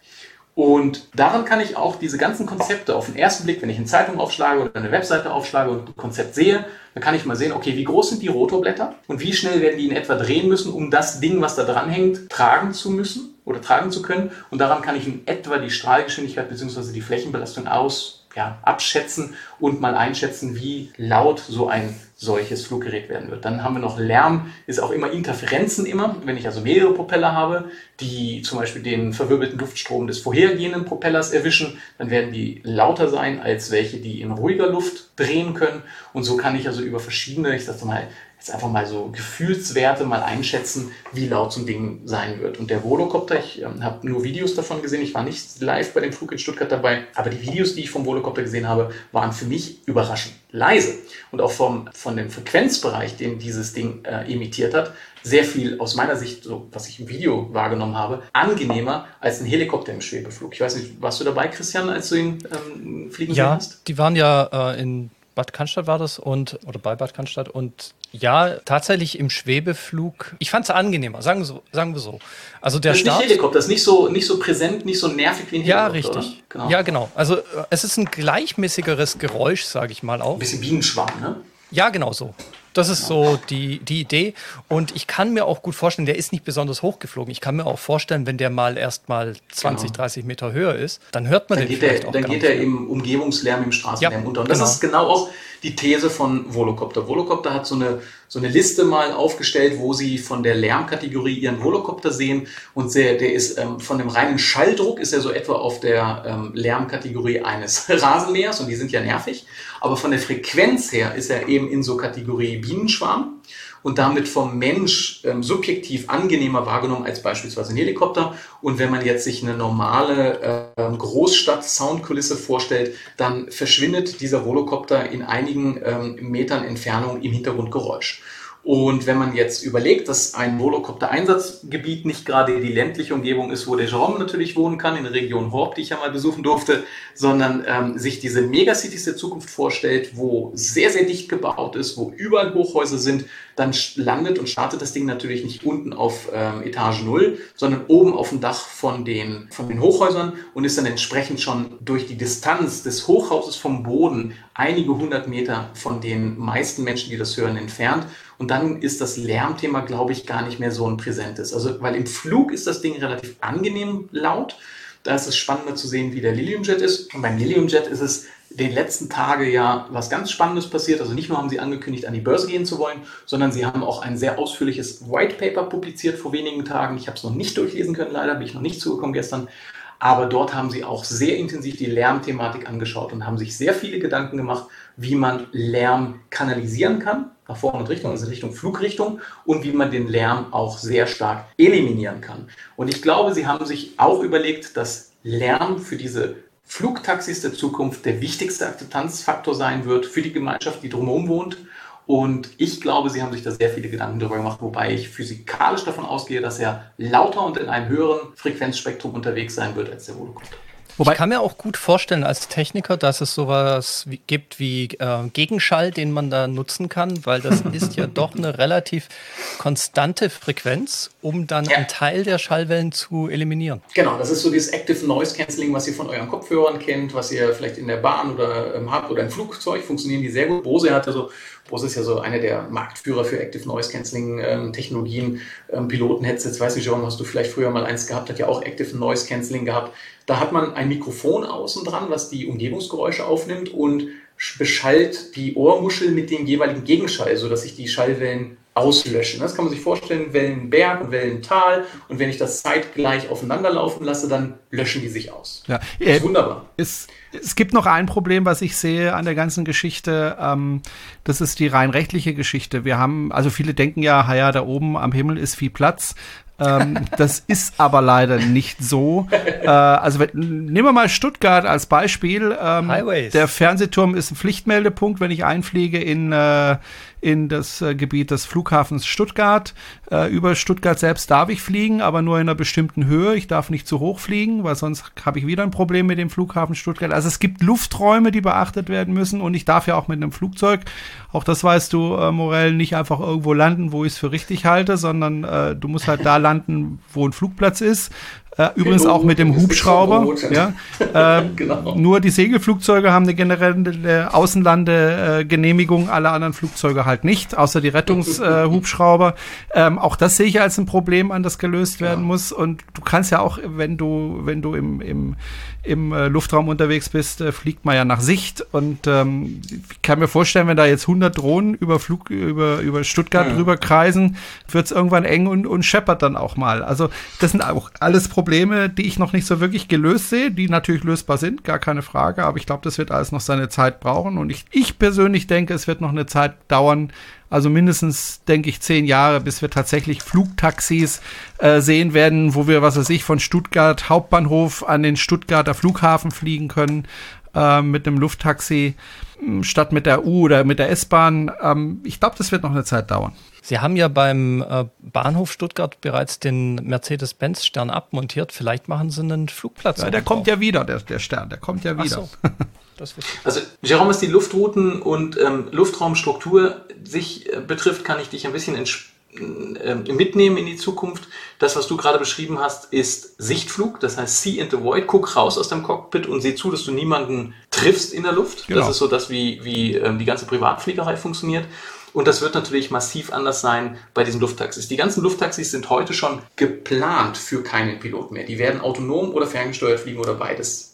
Und daran kann ich auch diese ganzen Konzepte auf den ersten Blick, wenn ich eine Zeitung aufschlage oder eine Webseite aufschlage und ein Konzept sehe, dann kann ich mal sehen, okay, wie groß sind die Rotorblätter und wie schnell werden die in etwa drehen müssen, um das Ding, was da dran hängt, tragen zu müssen oder tragen zu können. Und daran kann ich in etwa die Strahlgeschwindigkeit bzw. die Flächenbelastung aus ja, abschätzen und mal einschätzen, wie laut so ein solches Fluggerät werden wird. Dann haben wir noch Lärm, ist auch immer Interferenzen immer. Wenn ich also mehrere Propeller habe, die zum Beispiel den verwirbelten Luftstrom des vorhergehenden Propellers erwischen, dann werden die lauter sein als welche, die in ruhiger Luft drehen können. Und so kann ich also über verschiedene, ich sag mal, jetzt einfach mal so Gefühlswerte mal einschätzen, wie laut so ein Ding sein wird. Und der Volocopter, ich äh, habe nur Videos davon gesehen, ich war nicht live bei dem Flug in Stuttgart dabei, aber die Videos, die ich vom Volocopter gesehen habe, waren für mich überraschend leise. Und auch vom, von dem Frequenzbereich, den dieses Ding äh, emittiert hat, sehr viel aus meiner Sicht, so was ich im Video wahrgenommen habe, angenehmer als ein Helikopter im Schwebeflug. Ich weiß nicht, warst du dabei, Christian, als du ihn ähm, fliegen ja, hast? Ja, die waren ja äh, in Bad Cannstatt war das und oder bei Bad Cannstatt und ja, tatsächlich im Schwebeflug. Ich fand es angenehmer, sagen, so, sagen wir so. Also der das ist Start, nicht Helikopter, das ist nicht so, nicht so präsent, nicht so nervig wie ein Helikopter. Ja, richtig. Genau. Ja, genau. Also es ist ein gleichmäßigeres Geräusch, sage ich mal auch. Ein bisschen Bienenschwarm, ne? Ja, genau so. Das ist so die, die Idee. Und ich kann mir auch gut vorstellen, der ist nicht besonders hoch geflogen. Ich kann mir auch vorstellen, wenn der mal erst mal 20, genau. 30 Meter höher ist, dann hört man dann den geht vielleicht der, auch Dann geht er im Umgebungslärm, im Straßenlärm ja, unter. Und genau. das ist genau auch die These von Volocopter. Volocopter hat so eine, so eine Liste mal aufgestellt, wo sie von der Lärmkategorie ihren Volocopter sehen. Und der, der ist ähm, von dem reinen Schalldruck ist er so etwa auf der ähm, Lärmkategorie eines Rasenmähers und die sind ja nervig. Aber von der Frequenz her ist er eben in so Kategorie Bienenschwarm und damit vom Mensch ähm, subjektiv angenehmer wahrgenommen als beispielsweise ein Helikopter. Und wenn man jetzt sich eine normale äh, Großstadt-Soundkulisse vorstellt, dann verschwindet dieser Volocopter in einigen ähm, Metern Entfernung im Hintergrundgeräusch. Und wenn man jetzt überlegt, dass ein Volocopter-Einsatzgebiet nicht gerade die ländliche Umgebung ist, wo der Jerome natürlich wohnen kann, in der Region Horb, die ich ja mal besuchen durfte, sondern ähm, sich diese Megacities der Zukunft vorstellt, wo sehr, sehr dicht gebaut ist, wo überall Hochhäuser sind, dann landet und startet das Ding natürlich nicht unten auf ähm, Etage 0, sondern oben auf dem Dach von den, von den Hochhäusern und ist dann entsprechend schon durch die Distanz des Hochhauses vom Boden einige hundert Meter von den meisten Menschen, die das hören, entfernt. Und dann ist das Lärmthema, glaube ich, gar nicht mehr so ein präsentes. Also, weil im Flug ist das Ding relativ angenehm laut. Da ist es spannender zu sehen, wie der Liliumjet ist. Und beim Liliumjet ist es den letzten Tage ja was ganz Spannendes passiert. Also nicht nur haben sie angekündigt, an die Börse gehen zu wollen, sondern sie haben auch ein sehr ausführliches White Paper publiziert vor wenigen Tagen. Ich habe es noch nicht durchlesen können, leider bin ich noch nicht zugekommen gestern. Aber dort haben sie auch sehr intensiv die Lärmthematik angeschaut und haben sich sehr viele Gedanken gemacht, wie man Lärm kanalisieren kann, nach vorne und Richtung, also Richtung Flugrichtung, und wie man den Lärm auch sehr stark eliminieren kann. Und ich glaube, sie haben sich auch überlegt, dass Lärm für diese Flugtaxis der Zukunft der wichtigste Akzeptanzfaktor sein wird für die Gemeinschaft, die drumherum wohnt und ich glaube, sie haben sich da sehr viele Gedanken darüber gemacht, wobei ich physikalisch davon ausgehe, dass er lauter und in einem höheren Frequenzspektrum unterwegs sein wird als der Volocopter. Wobei ich kann mir auch gut vorstellen als Techniker, dass es sowas wie, gibt wie äh, Gegenschall, den man da nutzen kann, weil das ist ja doch eine relativ konstante Frequenz, um dann ja. einen Teil der Schallwellen zu eliminieren. Genau, das ist so dieses Active Noise Cancelling, was ihr von euren Kopfhörern kennt, was ihr vielleicht in der Bahn oder ähm, habt oder im Flugzeug, funktionieren die sehr gut. Bose hat ja so Bose ist ja so einer der Marktführer für Active Noise Cancelling ähm, Technologien, ähm, Piloten-Headsets. Weiß nicht, John, hast du vielleicht früher mal eins gehabt, hat ja auch Active Noise Cancelling gehabt. Da hat man ein Mikrofon außen dran, was die Umgebungsgeräusche aufnimmt und beschallt die Ohrmuschel mit dem jeweiligen Gegenschall, sodass sich die Schallwellen auslöschen. Das kann man sich vorstellen, Wellenberg und Wellental. Und wenn ich das zeitgleich aufeinander laufen lasse, dann löschen die sich aus. Ja, das ist äh, wunderbar. Es, es gibt noch ein Problem, was ich sehe an der ganzen Geschichte. Ähm, das ist die rein rechtliche Geschichte. Wir haben, also viele denken ja, ja, da oben am Himmel ist viel Platz. Ähm, das ist aber leider nicht so. Äh, also nehmen wir mal Stuttgart als Beispiel. Ähm, Highways. Der Fernsehturm ist ein Pflichtmeldepunkt, wenn ich einfliege in, äh, in das äh, Gebiet des Flughafens Stuttgart. Äh, über Stuttgart selbst darf ich fliegen, aber nur in einer bestimmten Höhe. Ich darf nicht zu hoch fliegen, weil sonst habe ich wieder ein Problem mit dem Flughafen Stuttgart. Also es gibt Lufträume, die beachtet werden müssen und ich darf ja auch mit einem Flugzeug, auch das weißt du, äh, Morell, nicht einfach irgendwo landen, wo ich es für richtig halte, sondern äh, du musst halt da landen, wo ein Flugplatz ist. Äh, übrigens auch mit dem Hubschrauber. Ja. Äh, genau. Nur die Segelflugzeuge haben eine generelle Außenlandegenehmigung, alle anderen Flugzeuge halt nicht, außer die Rettungshubschrauber. ähm, auch das sehe ich als ein Problem an, das gelöst werden ja. muss. Und du kannst ja auch, wenn du, wenn du im, im, im äh, Luftraum unterwegs bist, äh, fliegt man ja nach Sicht. Und ähm, ich kann mir vorstellen, wenn da jetzt 100 Drohnen über Flug, über, über Stuttgart ja. drüber kreisen, wird es irgendwann eng und, und scheppert dann auch mal. Also das sind auch alles Probleme, die ich noch nicht so wirklich gelöst sehe, die natürlich lösbar sind, gar keine Frage. Aber ich glaube, das wird alles noch seine Zeit brauchen. Und ich, ich persönlich denke, es wird noch eine Zeit dauern, also mindestens, denke ich, zehn Jahre, bis wir tatsächlich Flugtaxis äh, sehen werden, wo wir, was weiß ich, von Stuttgart Hauptbahnhof an den Stuttgarter Flughafen fliegen können äh, mit einem Lufttaxi statt mit der U oder mit der S-Bahn. Ähm, ich glaube, das wird noch eine Zeit dauern. Sie haben ja beim äh, Bahnhof Stuttgart bereits den Mercedes-Benz-Stern abmontiert. Vielleicht machen Sie einen Flugplatz. Ja, der kommt ja wieder, der, der Stern, der kommt ja wieder. So. also, Jerome, was die Luftrouten und ähm, Luftraumstruktur sich äh, betrifft, kann ich dich ein bisschen äh, mitnehmen in die Zukunft. Das, was du gerade beschrieben hast, ist Sichtflug, das heißt See into Void. Guck raus aus dem Cockpit und sieh zu, dass du niemanden triffst in der Luft. Genau. Das ist so das, wie, wie ähm, die ganze Privatfliegerei funktioniert. Und das wird natürlich massiv anders sein bei diesen Lufttaxis. Die ganzen Lufttaxis sind heute schon geplant für keinen Pilot mehr. Die werden autonom oder ferngesteuert fliegen oder beides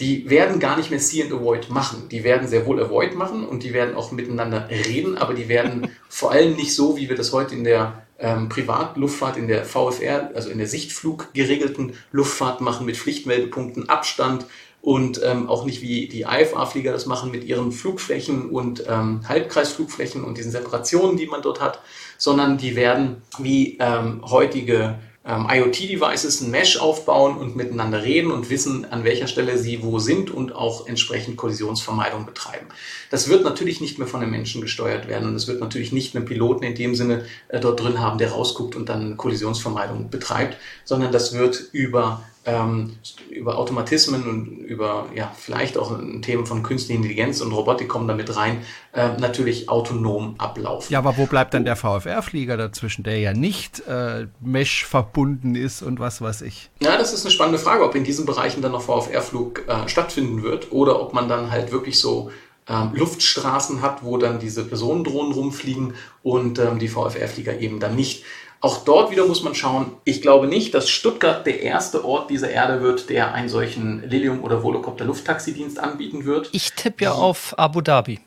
die werden gar nicht mehr See and Avoid machen. Die werden sehr wohl Avoid machen und die werden auch miteinander reden, aber die werden vor allem nicht so, wie wir das heute in der ähm, Privatluftfahrt, in der VFR, also in der Sichtflug geregelten Luftfahrt machen mit Pflichtmeldepunkten, Abstand und ähm, auch nicht wie die IFA-Flieger das machen mit ihren Flugflächen und ähm, Halbkreisflugflächen und diesen Separationen, die man dort hat, sondern die werden wie ähm, heutige ähm, IoT-Devices ein Mesh aufbauen und miteinander reden und wissen, an welcher Stelle sie wo sind und auch entsprechend Kollisionsvermeidung betreiben. Das wird natürlich nicht mehr von einem Menschen gesteuert werden und es wird natürlich nicht einen Piloten in dem Sinne äh, dort drin haben, der rausguckt und dann Kollisionsvermeidung betreibt, sondern das wird über ähm, über Automatismen und über ja, vielleicht auch Themen von künstlicher Intelligenz und Robotik kommen damit rein, äh, natürlich autonom ablaufen. Ja, aber wo bleibt dann der VFR-Flieger dazwischen, der ja nicht äh, Mesh verbunden ist und was weiß ich? Ja, das ist eine spannende Frage, ob in diesen Bereichen dann noch VFR-Flug äh, stattfinden wird oder ob man dann halt wirklich so ähm, Luftstraßen hat, wo dann diese Personendrohnen rumfliegen und ähm, die VFR-Flieger eben dann nicht. Auch dort wieder muss man schauen. Ich glaube nicht, dass Stuttgart der erste Ort dieser Erde wird, der einen solchen Lilium- oder Volocopter Lufttaxidienst anbieten wird. Ich tippe ja auf Abu Dhabi.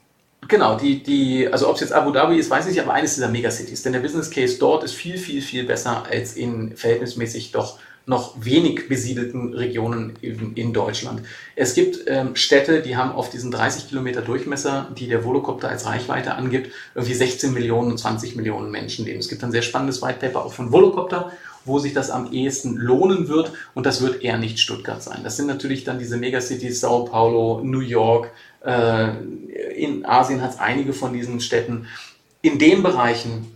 Genau, die, die, also ob es jetzt Abu Dhabi ist, weiß ich nicht, aber eines dieser Megacities. Denn der Business Case dort ist viel, viel, viel besser als in verhältnismäßig doch noch wenig besiedelten Regionen in, in Deutschland. Es gibt ähm, Städte, die haben auf diesen 30 Kilometer Durchmesser, die der Volocopter als Reichweite angibt, irgendwie 16 Millionen und 20 Millionen Menschen leben. Es gibt ein sehr spannendes White Paper auch von Volocopter, wo sich das am ehesten lohnen wird und das wird eher nicht Stuttgart sein. Das sind natürlich dann diese Megacities Sao Paulo, New York, äh, in Asien hat es einige von diesen Städten. In den Bereichen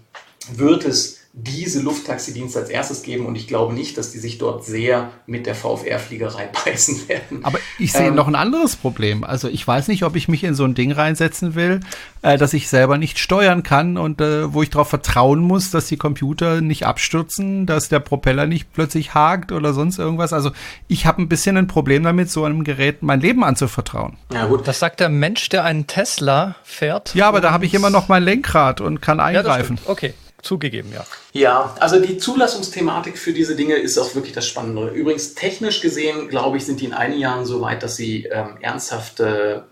wird es diese Lufttaxidienste als erstes geben und ich glaube nicht, dass die sich dort sehr mit der VFR-Fliegerei beißen werden. Aber ich sehe ähm, noch ein anderes Problem. Also ich weiß nicht, ob ich mich in so ein Ding reinsetzen will, äh, dass ich selber nicht steuern kann und äh, wo ich darauf vertrauen muss, dass die Computer nicht abstürzen, dass der Propeller nicht plötzlich hakt oder sonst irgendwas. Also ich habe ein bisschen ein Problem damit, so einem Gerät mein Leben anzuvertrauen. Ja gut. Das sagt der Mensch, der einen Tesla fährt. Ja, aber da habe ich immer noch mein Lenkrad und kann eingreifen. Ja, okay. Zugegeben, ja. Ja, also die Zulassungsthematik für diese Dinge ist auch wirklich das Spannende. Übrigens, technisch gesehen, glaube ich, sind die in einigen Jahren so weit, dass sie ähm, ernsthafte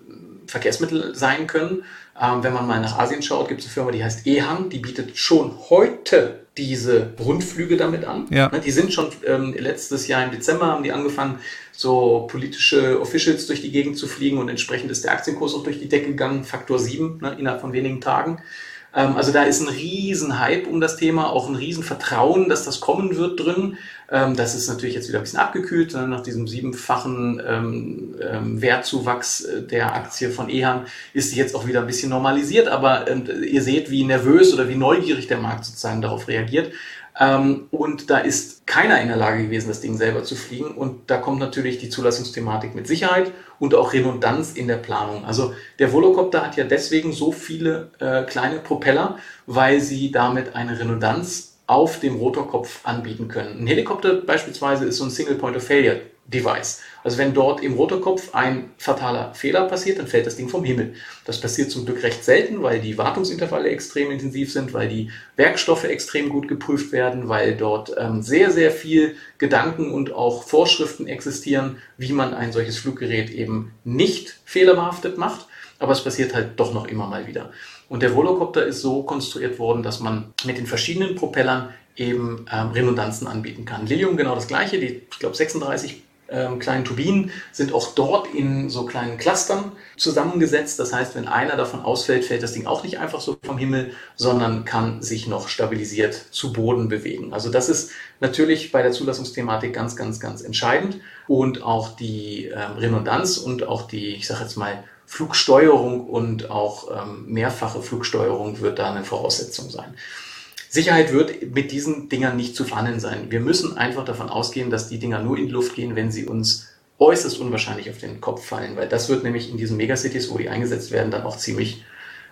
Verkehrsmittel sein können. Ähm, wenn man mal nach Asien schaut, gibt es eine Firma, die heißt EHang, die bietet schon heute diese Rundflüge damit an. Ja. Ne, die sind schon ähm, letztes Jahr im Dezember haben die angefangen, so politische Officials durch die Gegend zu fliegen und entsprechend ist der Aktienkurs auch durch die Decke gegangen, Faktor 7 ne, innerhalb von wenigen Tagen. Ähm, also da ist ein riesen Hype um das Thema, auch ein riesen Vertrauen, dass das kommen wird drin. Ähm, das ist natürlich jetzt wieder ein bisschen abgekühlt. Ne? Nach diesem siebenfachen ähm, Wertzuwachs äh, der Aktie von Ehan ist sie jetzt auch wieder ein bisschen normalisiert. Aber ihr seht, wie nervös oder wie neugierig der Markt sozusagen darauf reagiert. Und da ist keiner in der Lage gewesen, das Ding selber zu fliegen. Und da kommt natürlich die Zulassungsthematik mit Sicherheit und auch Redundanz in der Planung. Also der Volocopter hat ja deswegen so viele äh, kleine Propeller, weil sie damit eine Redundanz auf dem Rotorkopf anbieten können. Ein Helikopter beispielsweise ist so ein Single Point of Failure Device. Also wenn dort im Rotorkopf ein fataler Fehler passiert, dann fällt das Ding vom Himmel. Das passiert zum Glück recht selten, weil die Wartungsintervalle extrem intensiv sind, weil die Werkstoffe extrem gut geprüft werden, weil dort ähm, sehr, sehr viel Gedanken und auch Vorschriften existieren, wie man ein solches Fluggerät eben nicht fehlerbehaftet macht. Aber es passiert halt doch noch immer mal wieder. Und der Volocopter ist so konstruiert worden, dass man mit den verschiedenen Propellern eben ähm, Redundanzen anbieten kann. Lilium genau das gleiche, die, ich glaube, 36 ähm, kleinen Turbinen sind auch dort in so kleinen Clustern zusammengesetzt. Das heißt, wenn einer davon ausfällt, fällt das Ding auch nicht einfach so vom Himmel, sondern kann sich noch stabilisiert zu Boden bewegen. Also das ist natürlich bei der Zulassungsthematik ganz, ganz, ganz entscheidend. Und auch die ähm, Redundanz und auch die, ich sage jetzt mal, Flugsteuerung und auch ähm, mehrfache Flugsteuerung wird da eine Voraussetzung sein. Sicherheit wird mit diesen Dingern nicht zu verhandeln sein. Wir müssen einfach davon ausgehen, dass die Dinger nur in die Luft gehen, wenn sie uns äußerst unwahrscheinlich auf den Kopf fallen, weil das wird nämlich in diesen Megacities, wo die eingesetzt werden, dann auch ziemlich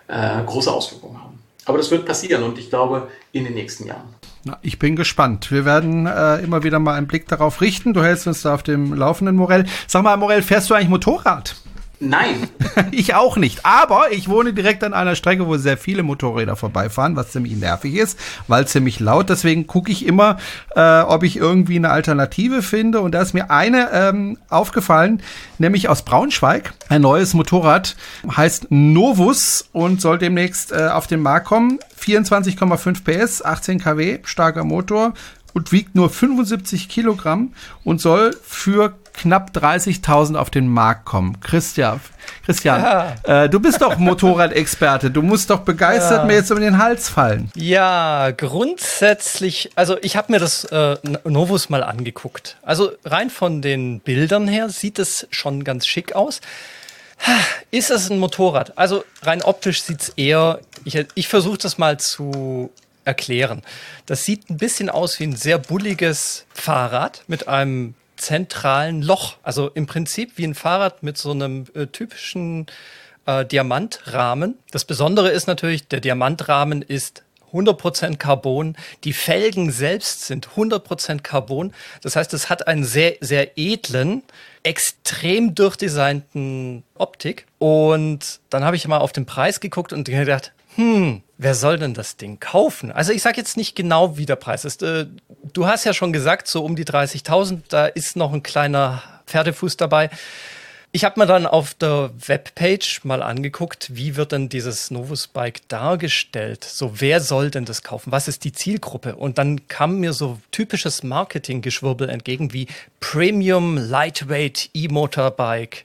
äh, große Auswirkungen haben. Aber das wird passieren und ich glaube in den nächsten Jahren. Na, ich bin gespannt. Wir werden äh, immer wieder mal einen Blick darauf richten. Du hältst uns da auf dem Laufenden, Morell. Sag mal, Morell, fährst du eigentlich Motorrad? Nein. ich auch nicht. Aber ich wohne direkt an einer Strecke, wo sehr viele Motorräder vorbeifahren, was ziemlich nervig ist, weil ziemlich laut. Deswegen gucke ich immer, äh, ob ich irgendwie eine Alternative finde. Und da ist mir eine ähm, aufgefallen, nämlich aus Braunschweig. Ein neues Motorrad heißt Novus und soll demnächst äh, auf den Markt kommen. 24,5 PS, 18 kW, starker Motor und wiegt nur 75 Kilogramm und soll für knapp 30.000 auf den Markt kommen. Christian, Christian, ja. äh, du bist doch Motorradexperte. Du musst doch begeistert ja. mir jetzt um den Hals fallen. Ja, grundsätzlich, also ich habe mir das äh, Novus mal angeguckt. Also rein von den Bildern her sieht es schon ganz schick aus. Ist es ein Motorrad? Also rein optisch sieht es eher, ich, ich versuche das mal zu erklären. Das sieht ein bisschen aus wie ein sehr bulliges Fahrrad mit einem zentralen Loch. Also im Prinzip wie ein Fahrrad mit so einem äh, typischen äh, Diamantrahmen. Das Besondere ist natürlich, der Diamantrahmen ist 100% Carbon. Die Felgen selbst sind 100% Carbon. Das heißt, es hat einen sehr, sehr edlen, extrem durchdesignten Optik. Und dann habe ich mal auf den Preis geguckt und gedacht, hm, wer soll denn das Ding kaufen? Also ich sage jetzt nicht genau, wie der Preis ist. Äh, du hast ja schon gesagt, so um die 30.000, da ist noch ein kleiner Pferdefuß dabei. Ich habe mir dann auf der Webpage mal angeguckt, wie wird denn dieses Novus Bike dargestellt? So, wer soll denn das kaufen? Was ist die Zielgruppe? Und dann kam mir so typisches Marketinggeschwurbel entgegen wie Premium Lightweight E-Motorbike.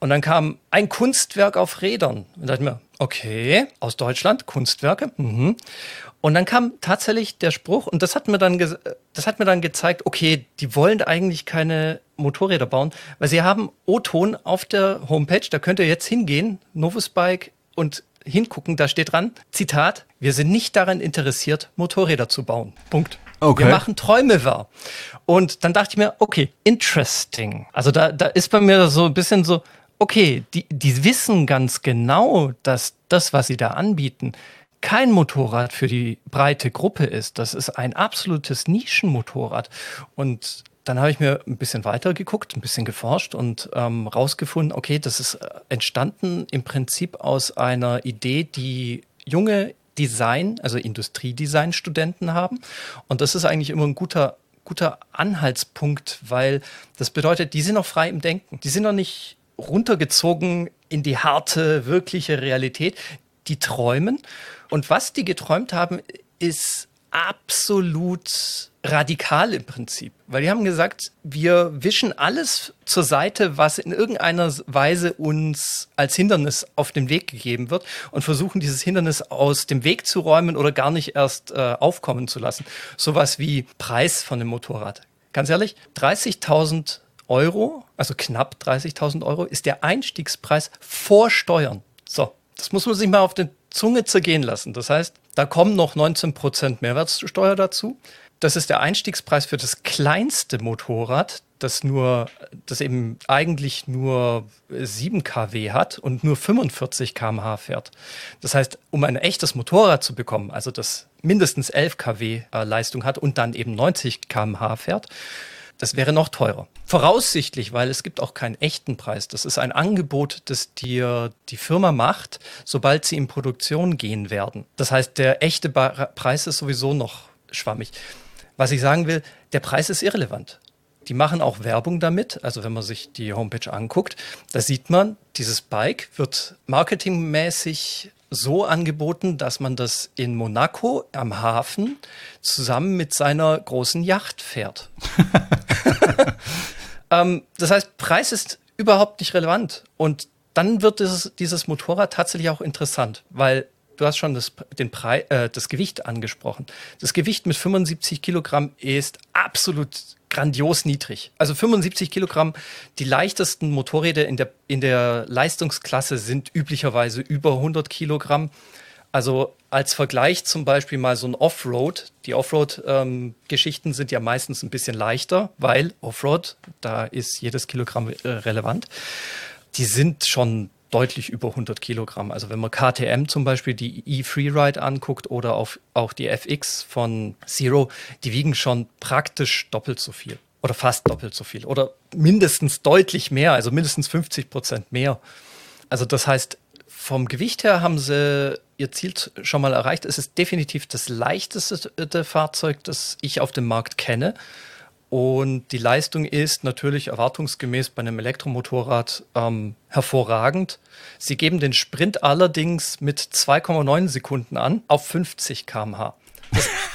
Und dann kam ein Kunstwerk auf Rädern. Und dachte mir, okay, aus Deutschland, Kunstwerke. Mhm. Und dann kam tatsächlich der Spruch, und das hat mir dann, das hat mir dann gezeigt, okay, die wollen eigentlich keine Motorräder bauen, weil sie haben O-Ton auf der Homepage, da könnt ihr jetzt hingehen, Novus Bike und hingucken, da steht dran, Zitat, wir sind nicht daran interessiert, Motorräder zu bauen. Punkt. Okay. Wir machen Träume wahr. Und dann dachte ich mir, okay, interesting. Also da, da ist bei mir so ein bisschen so, okay, die, die wissen ganz genau, dass das, was sie da anbieten, kein Motorrad für die breite Gruppe ist. Das ist ein absolutes Nischenmotorrad. Und dann habe ich mir ein bisschen weiter geguckt, ein bisschen geforscht und ähm, rausgefunden, okay, das ist äh, entstanden im Prinzip aus einer Idee, die junge Design, also Industriedesign-Studenten haben. Und das ist eigentlich immer ein guter guter Anhaltspunkt, weil das bedeutet, die sind noch frei im Denken. Die sind noch nicht runtergezogen in die harte, wirkliche Realität. Die träumen. Und was die geträumt haben, ist absolut radikal im Prinzip. Weil die haben gesagt, wir wischen alles zur Seite, was in irgendeiner Weise uns als Hindernis auf den Weg gegeben wird und versuchen dieses Hindernis aus dem Weg zu räumen oder gar nicht erst äh, aufkommen zu lassen. Sowas wie Preis von dem Motorrad. Ganz ehrlich, 30.000 Euro, also knapp 30.000 Euro, ist der Einstiegspreis vor Steuern. So, das muss man sich mal auf die Zunge zergehen lassen. Das heißt, da kommen noch 19% Mehrwertsteuer dazu. Das ist der Einstiegspreis für das kleinste Motorrad, das nur, das eben eigentlich nur 7 kW hat und nur 45 km/h fährt. Das heißt, um ein echtes Motorrad zu bekommen, also das mindestens 11 kW äh, Leistung hat und dann eben 90 km/h fährt, das wäre noch teurer. Voraussichtlich, weil es gibt auch keinen echten Preis. Das ist ein Angebot, das dir die Firma macht, sobald sie in Produktion gehen werden. Das heißt, der echte Preis ist sowieso noch schwammig. Was ich sagen will, der Preis ist irrelevant. Die machen auch Werbung damit. Also wenn man sich die Homepage anguckt, da sieht man, dieses Bike wird marketingmäßig so angeboten, dass man das in Monaco am Hafen zusammen mit seiner großen Yacht fährt. ähm, das heißt, Preis ist überhaupt nicht relevant. Und dann wird dieses, dieses Motorrad tatsächlich auch interessant, weil du hast schon das, den Preis, äh, das Gewicht angesprochen. Das Gewicht mit 75 Kilogramm ist absolut grandios niedrig. Also 75 Kilogramm. Die leichtesten Motorräder in der, in der Leistungsklasse sind üblicherweise über 100 Kilogramm. Also als Vergleich zum Beispiel mal so ein Offroad. Die Offroad-Geschichten ähm, sind ja meistens ein bisschen leichter, weil Offroad, da ist jedes Kilogramm äh, relevant. Die sind schon deutlich über 100 Kilogramm. Also wenn man KTM zum Beispiel die E-Freeride anguckt oder auf, auch die FX von Zero, die wiegen schon praktisch doppelt so viel. Oder fast doppelt so viel. Oder mindestens deutlich mehr, also mindestens 50 Prozent mehr. Also das heißt, vom Gewicht her haben sie ihr Ziel schon mal erreicht. Es ist definitiv das leichteste Fahrzeug, das ich auf dem Markt kenne. Und die Leistung ist natürlich erwartungsgemäß bei einem Elektromotorrad ähm, hervorragend. Sie geben den Sprint allerdings mit 2,9 Sekunden an auf 50 km/h.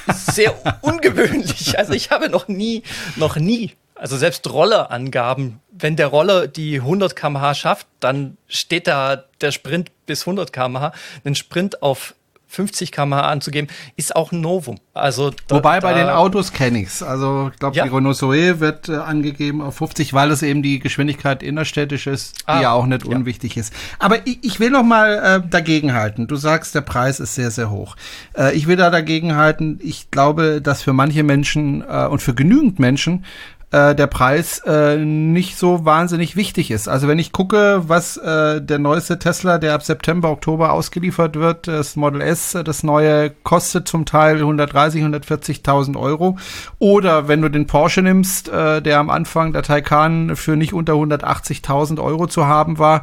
Das ist sehr ungewöhnlich. Also ich habe noch nie, noch nie, also selbst Rollerangaben, wenn der Roller die 100 km/h schafft, dann steht da der Sprint bis 100 km/h. Ein Sprint auf 50 km/h anzugeben, ist auch ein Novum. Also da, Wobei bei den Autos kenne ich's. Also ich glaube, ja. die Renault Zoe wird äh, angegeben auf 50, weil es eben die Geschwindigkeit innerstädtisch ist, die ah, ja auch nicht ja. unwichtig ist. Aber ich, ich will noch mal äh, dagegenhalten. Du sagst, der Preis ist sehr, sehr hoch. Äh, ich will da dagegenhalten. Ich glaube, dass für manche Menschen äh, und für genügend Menschen äh, der Preis äh, nicht so wahnsinnig wichtig ist. Also wenn ich gucke, was äh, der neueste Tesla, der ab September, Oktober ausgeliefert wird, das Model S, das neue, kostet zum Teil 130, 140.000 Euro. Oder wenn du den Porsche nimmst, äh, der am Anfang der Taycan für nicht unter 180.000 Euro zu haben war,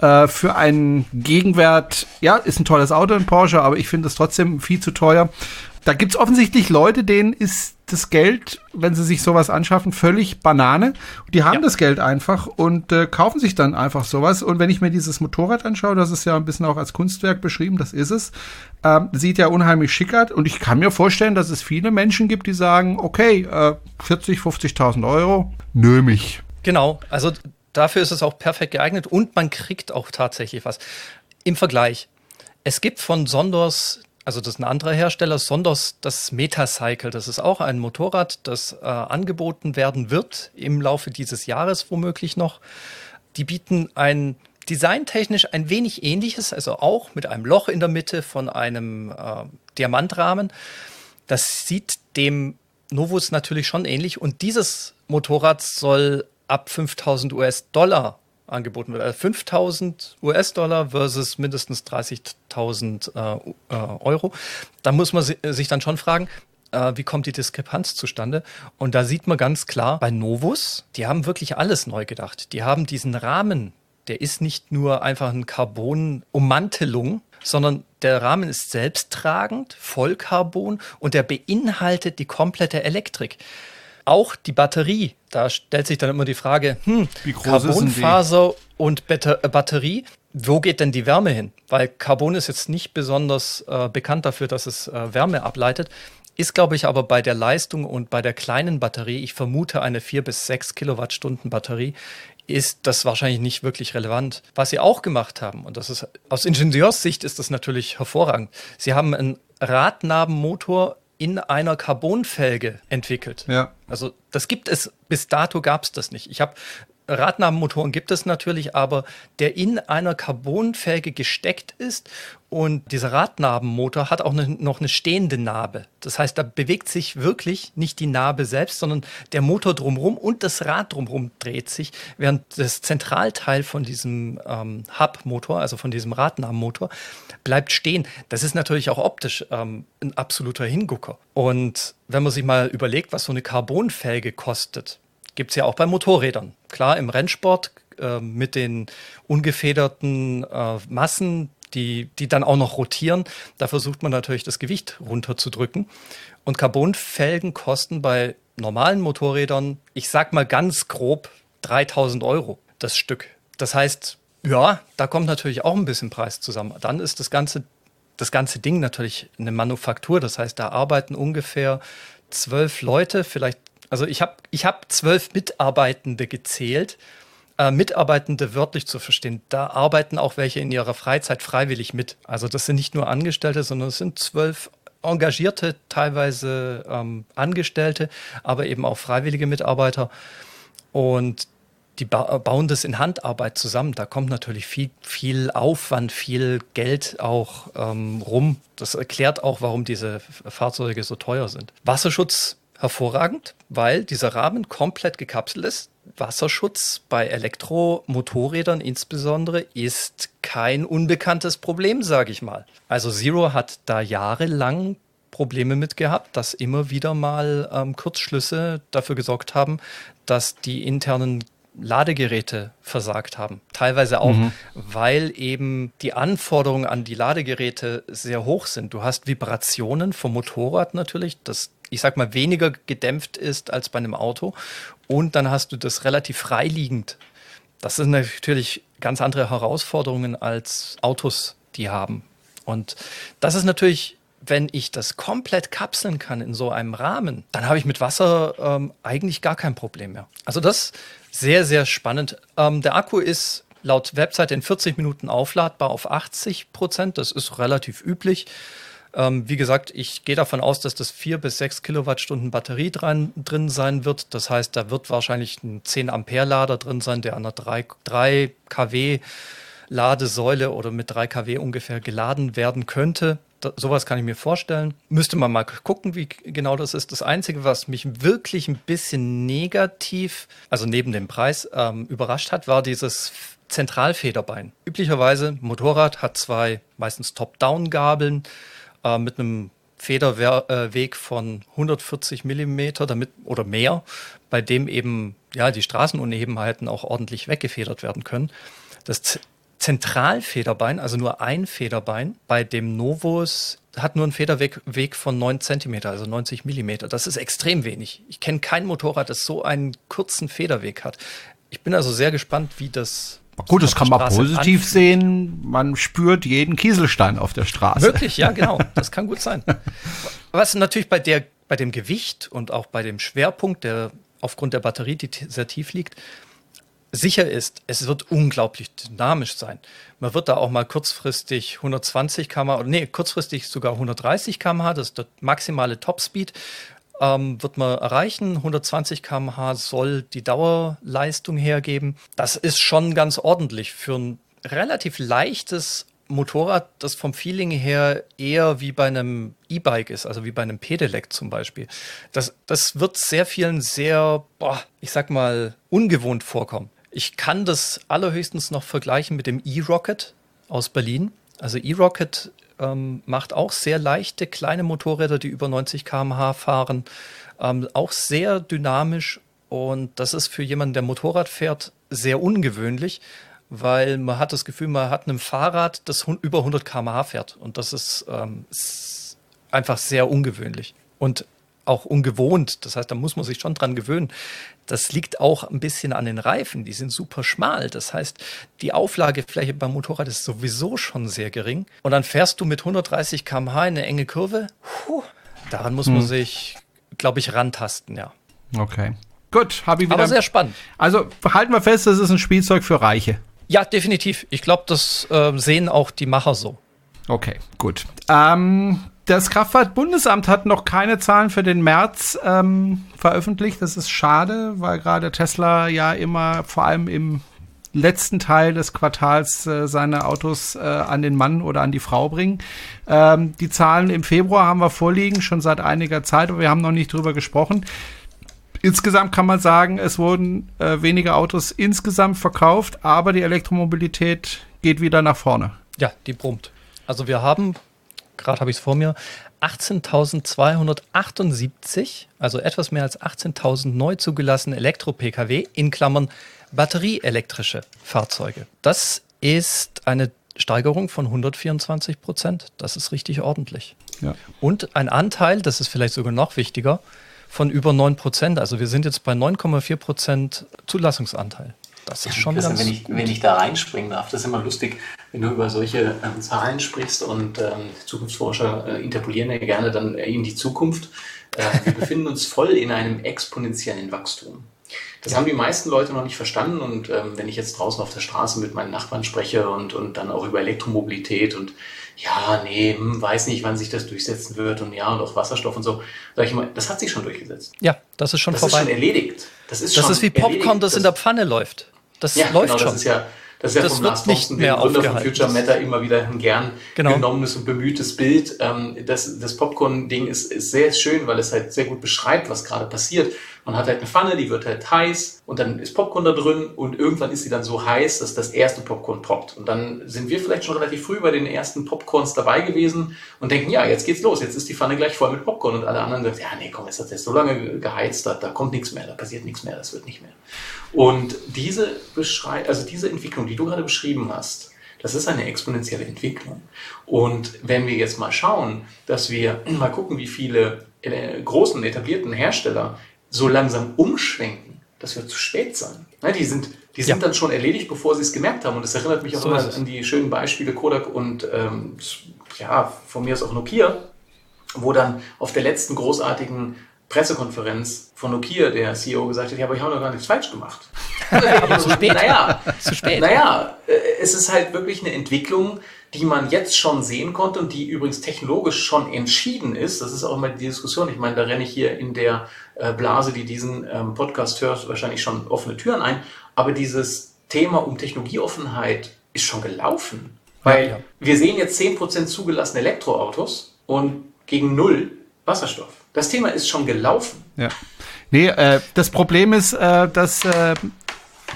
äh, für einen Gegenwert, ja, ist ein tolles Auto, ein Porsche, aber ich finde es trotzdem viel zu teuer. Da gibt's offensichtlich Leute, denen ist das Geld, wenn sie sich sowas anschaffen, völlig Banane. Die haben ja. das Geld einfach und äh, kaufen sich dann einfach sowas. Und wenn ich mir dieses Motorrad anschaue, das ist ja ein bisschen auch als Kunstwerk beschrieben, das ist es, ähm, sieht ja unheimlich schick aus. Und ich kann mir vorstellen, dass es viele Menschen gibt, die sagen, okay, äh, 40, 50.000 Euro, nö mich. Genau, also dafür ist es auch perfekt geeignet und man kriegt auch tatsächlich was. Im Vergleich. Es gibt von Sondors also das ist ein anderer Hersteller, Sonders das Metacycle. Das ist auch ein Motorrad, das äh, angeboten werden wird im Laufe dieses Jahres womöglich noch. Die bieten ein designtechnisch ein wenig ähnliches, also auch mit einem Loch in der Mitte von einem äh, Diamantrahmen. Das sieht dem Novus natürlich schon ähnlich und dieses Motorrad soll ab 5000 US-Dollar angeboten wird. Also 5000 US-Dollar versus mindestens 30.000 äh, äh, Euro. Da muss man sich dann schon fragen, äh, wie kommt die Diskrepanz zustande? Und da sieht man ganz klar, bei Novus, die haben wirklich alles neu gedacht. Die haben diesen Rahmen, der ist nicht nur einfach eine Carbon-Ummantelung, sondern der Rahmen ist selbsttragend, Vollcarbon und der beinhaltet die komplette Elektrik. Auch die Batterie, da stellt sich dann immer die Frage, hm, Wie groß Carbonfaser und äh, Batterie, wo geht denn die Wärme hin? Weil Carbon ist jetzt nicht besonders äh, bekannt dafür, dass es äh, Wärme ableitet. Ist, glaube ich, aber bei der Leistung und bei der kleinen Batterie, ich vermute eine 4 bis 6 Kilowattstunden Batterie, ist das wahrscheinlich nicht wirklich relevant. Was sie auch gemacht haben, und das ist aus Ingenieurssicht ist das natürlich hervorragend, sie haben einen Radnabenmotor in einer Carbonfelge entwickelt. Ja. Also das gibt es, bis dato gab es das nicht. Ich habe Radnabenmotoren gibt es natürlich, aber der in einer Carbonfelge gesteckt ist und dieser Radnabenmotor hat auch eine, noch eine stehende Narbe. Das heißt, da bewegt sich wirklich nicht die Narbe selbst, sondern der Motor drumherum und das Rad drumherum dreht sich, während das Zentralteil von diesem ähm, Hub-Motor, also von diesem Radnabenmotor, bleibt stehen. Das ist natürlich auch optisch ähm, ein absoluter Hingucker. Und wenn man sich mal überlegt, was so eine Carbonfelge kostet, gibt es ja auch bei Motorrädern. Klar, im Rennsport äh, mit den ungefederten äh, Massen, die, die dann auch noch rotieren, da versucht man natürlich das Gewicht runterzudrücken. Und Carbonfelgen kosten bei normalen Motorrädern, ich sag mal ganz grob, 3000 Euro das Stück. Das heißt, ja, da kommt natürlich auch ein bisschen Preis zusammen. Dann ist das ganze, das ganze Ding natürlich eine Manufaktur. Das heißt, da arbeiten ungefähr zwölf Leute, vielleicht, also ich habe ich hab zwölf Mitarbeitende gezählt. Äh, Mitarbeitende wörtlich zu verstehen, da arbeiten auch welche in ihrer Freizeit freiwillig mit. Also das sind nicht nur Angestellte, sondern es sind zwölf engagierte, teilweise ähm, Angestellte, aber eben auch freiwillige Mitarbeiter. Und die ba bauen das in Handarbeit zusammen. Da kommt natürlich viel, viel Aufwand, viel Geld auch ähm, rum. Das erklärt auch, warum diese Fahrzeuge so teuer sind. Wasserschutz hervorragend, weil dieser Rahmen komplett gekapselt ist. Wasserschutz bei Elektromotorrädern insbesondere ist kein unbekanntes Problem, sage ich mal. Also Zero hat da jahrelang Probleme mit gehabt, dass immer wieder mal ähm, Kurzschlüsse dafür gesorgt haben, dass die internen Ladegeräte versagt haben. Teilweise auch, mhm. weil eben die Anforderungen an die Ladegeräte sehr hoch sind. Du hast Vibrationen vom Motorrad natürlich, das, ich sag mal, weniger gedämpft ist als bei einem Auto. Und dann hast du das relativ freiliegend. Das sind natürlich ganz andere Herausforderungen als Autos, die haben. Und das ist natürlich wenn ich das komplett kapseln kann in so einem Rahmen, dann habe ich mit Wasser ähm, eigentlich gar kein Problem mehr. Also das sehr, sehr spannend. Ähm, der Akku ist laut Website in 40 Minuten aufladbar auf 80 Prozent. Das ist relativ üblich. Ähm, wie gesagt, ich gehe davon aus, dass das 4 bis 6 Kilowattstunden Batterie dran, drin sein wird. Das heißt, da wird wahrscheinlich ein 10 Ampere Lader drin sein, der an einer 3, 3 kW Ladesäule oder mit 3 kW ungefähr geladen werden könnte. Da, sowas kann ich mir vorstellen. Müsste man mal gucken, wie genau das ist. Das Einzige, was mich wirklich ein bisschen negativ, also neben dem Preis, ähm, überrascht hat, war dieses Zentralfederbein. Üblicherweise, Motorrad hat zwei meistens Top-Down-Gabeln äh, mit einem Federweg von 140 Millimeter damit oder mehr, bei dem eben ja die Straßenunebenheiten auch ordentlich weggefedert werden können. Das Zentralfederbein, also nur ein Federbein. Bei dem Novus hat nur einen Federweg Weg von 9 cm, also 90 mm. Das ist extrem wenig. Ich kenne kein Motorrad, das so einen kurzen Federweg hat. Ich bin also sehr gespannt, wie das. Gut, das kann man positiv anfühlt. sehen. Man spürt jeden Kieselstein auf der Straße. Wirklich, ja, genau. Das kann gut sein. Was natürlich bei der, bei dem Gewicht und auch bei dem Schwerpunkt, der aufgrund der Batterie, die sehr tief liegt, sicher ist, es wird unglaublich dynamisch sein. Man wird da auch mal kurzfristig 120 km/h, oder nee, kurzfristig sogar 130 km/h, das ist der maximale Topspeed, ähm, wird man erreichen. 120 km/h soll die Dauerleistung hergeben. Das ist schon ganz ordentlich für ein relativ leichtes Motorrad, das vom Feeling her eher wie bei einem E-Bike ist, also wie bei einem Pedelec zum Beispiel. Das, das wird sehr vielen sehr, boah, ich sag mal, ungewohnt vorkommen. Ich kann das allerhöchstens noch vergleichen mit dem E-Rocket aus Berlin. Also E-Rocket ähm, macht auch sehr leichte kleine Motorräder, die über 90 km/h fahren. Ähm, auch sehr dynamisch und das ist für jemanden, der Motorrad fährt, sehr ungewöhnlich, weil man hat das Gefühl, man hat ein Fahrrad, das über 100 km/h fährt und das ist, ähm, ist einfach sehr ungewöhnlich. Und auch ungewohnt. Das heißt, da muss man sich schon dran gewöhnen. Das liegt auch ein bisschen an den Reifen. Die sind super schmal. Das heißt, die Auflagefläche beim Motorrad ist sowieso schon sehr gering. Und dann fährst du mit 130 km/h in eine enge Kurve. Puh, daran muss man hm. sich, glaube ich, rantasten, ja. Okay. Gut, habe ich wieder. Aber sehr spannend. Also halten wir fest, das ist ein Spielzeug für Reiche. Ja, definitiv. Ich glaube, das äh, sehen auch die Macher so. Okay, gut. Ähm, das Kraftfahrtbundesamt hat noch keine Zahlen für den März ähm, veröffentlicht. Das ist schade, weil gerade Tesla ja immer vor allem im letzten Teil des Quartals äh, seine Autos äh, an den Mann oder an die Frau bringen. Ähm, die Zahlen im Februar haben wir vorliegen, schon seit einiger Zeit, aber wir haben noch nicht drüber gesprochen. Insgesamt kann man sagen, es wurden äh, weniger Autos insgesamt verkauft, aber die Elektromobilität geht wieder nach vorne. Ja, die brummt. Also wir haben gerade habe ich es vor mir, 18.278, also etwas mehr als 18.000 neu zugelassene Elektro-Pkw in Klammern batterieelektrische Fahrzeuge. Das ist eine Steigerung von 124 Prozent. Das ist richtig ordentlich. Ja. Und ein Anteil, das ist vielleicht sogar noch wichtiger, von über 9 Prozent. Also wir sind jetzt bei 9,4 Prozent Zulassungsanteil. Das ist schon Christian, wenn ich, wenn ich da reinspringen darf, das ist immer lustig, wenn du über solche ähm, Zahlen sprichst und ähm, Zukunftsforscher äh, interpolieren ja gerne dann in die Zukunft. Äh, wir befinden uns voll in einem exponentiellen Wachstum. Das ja. haben die meisten Leute noch nicht verstanden und ähm, wenn ich jetzt draußen auf der Straße mit meinen Nachbarn spreche und, und dann auch über Elektromobilität und ja, nee, hm, weiß nicht, wann sich das durchsetzen wird und ja, und auch Wasserstoff und so, sag ich mal, das hat sich schon durchgesetzt. Ja, das ist schon das vorbei. Das ist schon erledigt. Das ist, das ist wie Popcorn, das, das in der Pfanne läuft. Das ja, läuft genau, schon. Das ist ja, Das ist ja das vom Lars Thompson, dem Gründer von. Future Matter, immer wieder ein gern Genau. genommenes und bemühtes Bild. Ähm, das das Popcorn-Ding ist, ist sehr schön, weil es halt sehr gut beschreibt, was gerade passiert. Man hat halt eine Pfanne, die wird halt heiß und dann ist Popcorn da drin und irgendwann ist sie dann so heiß, dass das erste Popcorn poppt. Und dann sind wir vielleicht schon relativ früh bei den ersten Popcorns dabei gewesen und denken, ja, jetzt geht's los, jetzt ist die Pfanne gleich voll mit Popcorn und alle anderen sagen, ja, nee, komm, jetzt hat es so lange geheizt, da, da kommt nichts mehr, da passiert nichts mehr, das wird nicht mehr. Und diese Beschrei also diese Entwicklung, die du gerade beschrieben hast, das ist eine exponentielle Entwicklung. Und wenn wir jetzt mal schauen, dass wir mal gucken, wie viele äh, großen etablierten Hersteller so langsam umschwenken, das wird zu spät sein. Ne, die sind, die sind Ja. dann schon erledigt, bevor sie es gemerkt haben. Und das erinnert mich auch So immer an die schönen Beispiele Kodak und ähm, ja, von mir aus auch Nokia, wo dann auf der letzten großartigen Pressekonferenz von Nokia der CEO gesagt hat, ja, aber ich habe noch gar nichts falsch gemacht. aber zu spät. Naja, Zu spät. naja, äh, es ist halt wirklich eine Entwicklung, die man jetzt schon sehen konnte und die übrigens technologisch schon entschieden ist. Das ist auch immer die Diskussion. Ich meine, da renne ich hier in der Blase, die diesen ähm, Podcast hört, wahrscheinlich schon offene Türen ein. Aber dieses Thema um Technologieoffenheit ist schon gelaufen. Weil ja. wir sehen jetzt 10% zugelassene Elektroautos und gegen null Wasserstoff. Das Thema ist schon gelaufen. Ja. Nee, äh, das Problem ist, äh, dass äh,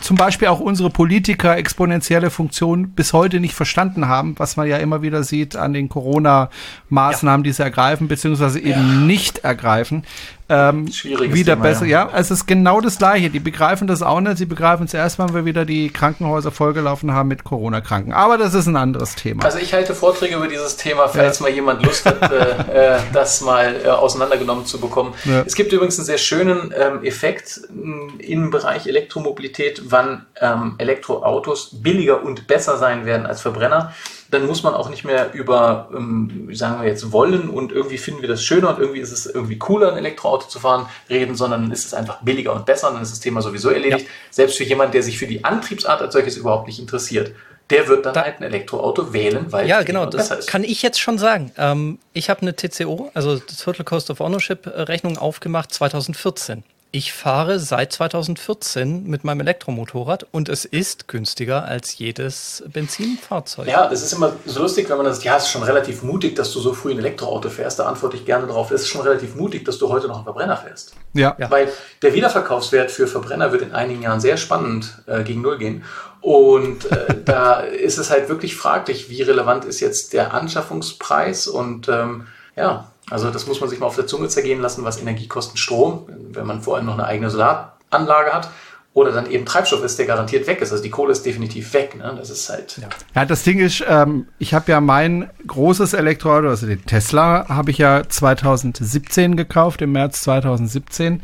zum Beispiel auch unsere Politiker exponentielle Funktionen bis heute nicht verstanden haben, was man ja immer wieder sieht an den Corona-Maßnahmen, die sie ergreifen, beziehungsweise eben nicht ergreifen. Ähm, wieder Thema, besser, ja. ja. Es ist genau das Gleiche. Die begreifen das auch nicht. Sie begreifen es erst, wenn wir wieder die Krankenhäuser vollgelaufen haben mit Corona-Kranken. Aber das ist ein anderes Thema. Also ich halte Vorträge über dieses Thema, falls mal jemand Lust hat, äh, äh, das mal äh, auseinandergenommen zu bekommen. Ja. Es gibt übrigens einen sehr schönen ähm, Effekt mh, im Bereich Elektromobilität, wann ähm, Elektroautos billiger und besser sein werden als Verbrenner. Dann muss man auch nicht mehr über, ähm, sagen wir jetzt, wollen und irgendwie finden wir das schöner und irgendwie ist es irgendwie cooler, ein Elektroauto zu fahren, reden, sondern dann ist es einfach billiger und besser und dann ist das Thema sowieso erledigt. Selbst für jemanden, der sich für die Antriebsart als solches überhaupt nicht interessiert, der wird dann Da- halt ein Elektroauto wählen, weil Ja, es genau, und besser das ist. kann ich jetzt schon sagen. Ähm, ich habe eine TCO, also Total Cost of Ownership äh, Rechnung aufgemacht 2014. Ich fahre seit 2014 mit meinem Elektromotorrad und es ist günstiger als jedes Benzinfahrzeug. Ja, das ist immer so lustig, wenn man das, ja, es ist schon relativ mutig, dass du so früh ein Elektroauto fährst. Da antworte ich gerne drauf. Es ist schon relativ mutig, dass du heute noch einen Verbrenner fährst. ja. Ja. Weil der Wiederverkaufswert für Verbrenner wird in einigen Jahren sehr spannend äh, gegen Null gehen. Und äh, da ist es halt wirklich fraglich, wie relevant ist jetzt der Anschaffungspreis. Und ähm, ja, also das muss man sich mal auf der Zunge zergehen lassen, was Energie kostet Strom, wenn man vor allem noch eine eigene Solaranlage hat. Oder dann eben Treibstoff ist, der garantiert weg ist. Also die Kohle ist definitiv weg. Ne? Das ist halt. Ja. Ja, das Ding ist, ähm, ich habe ja mein großes Elektroauto, also den Tesla, habe ich ja 2017 gekauft, im März 2017.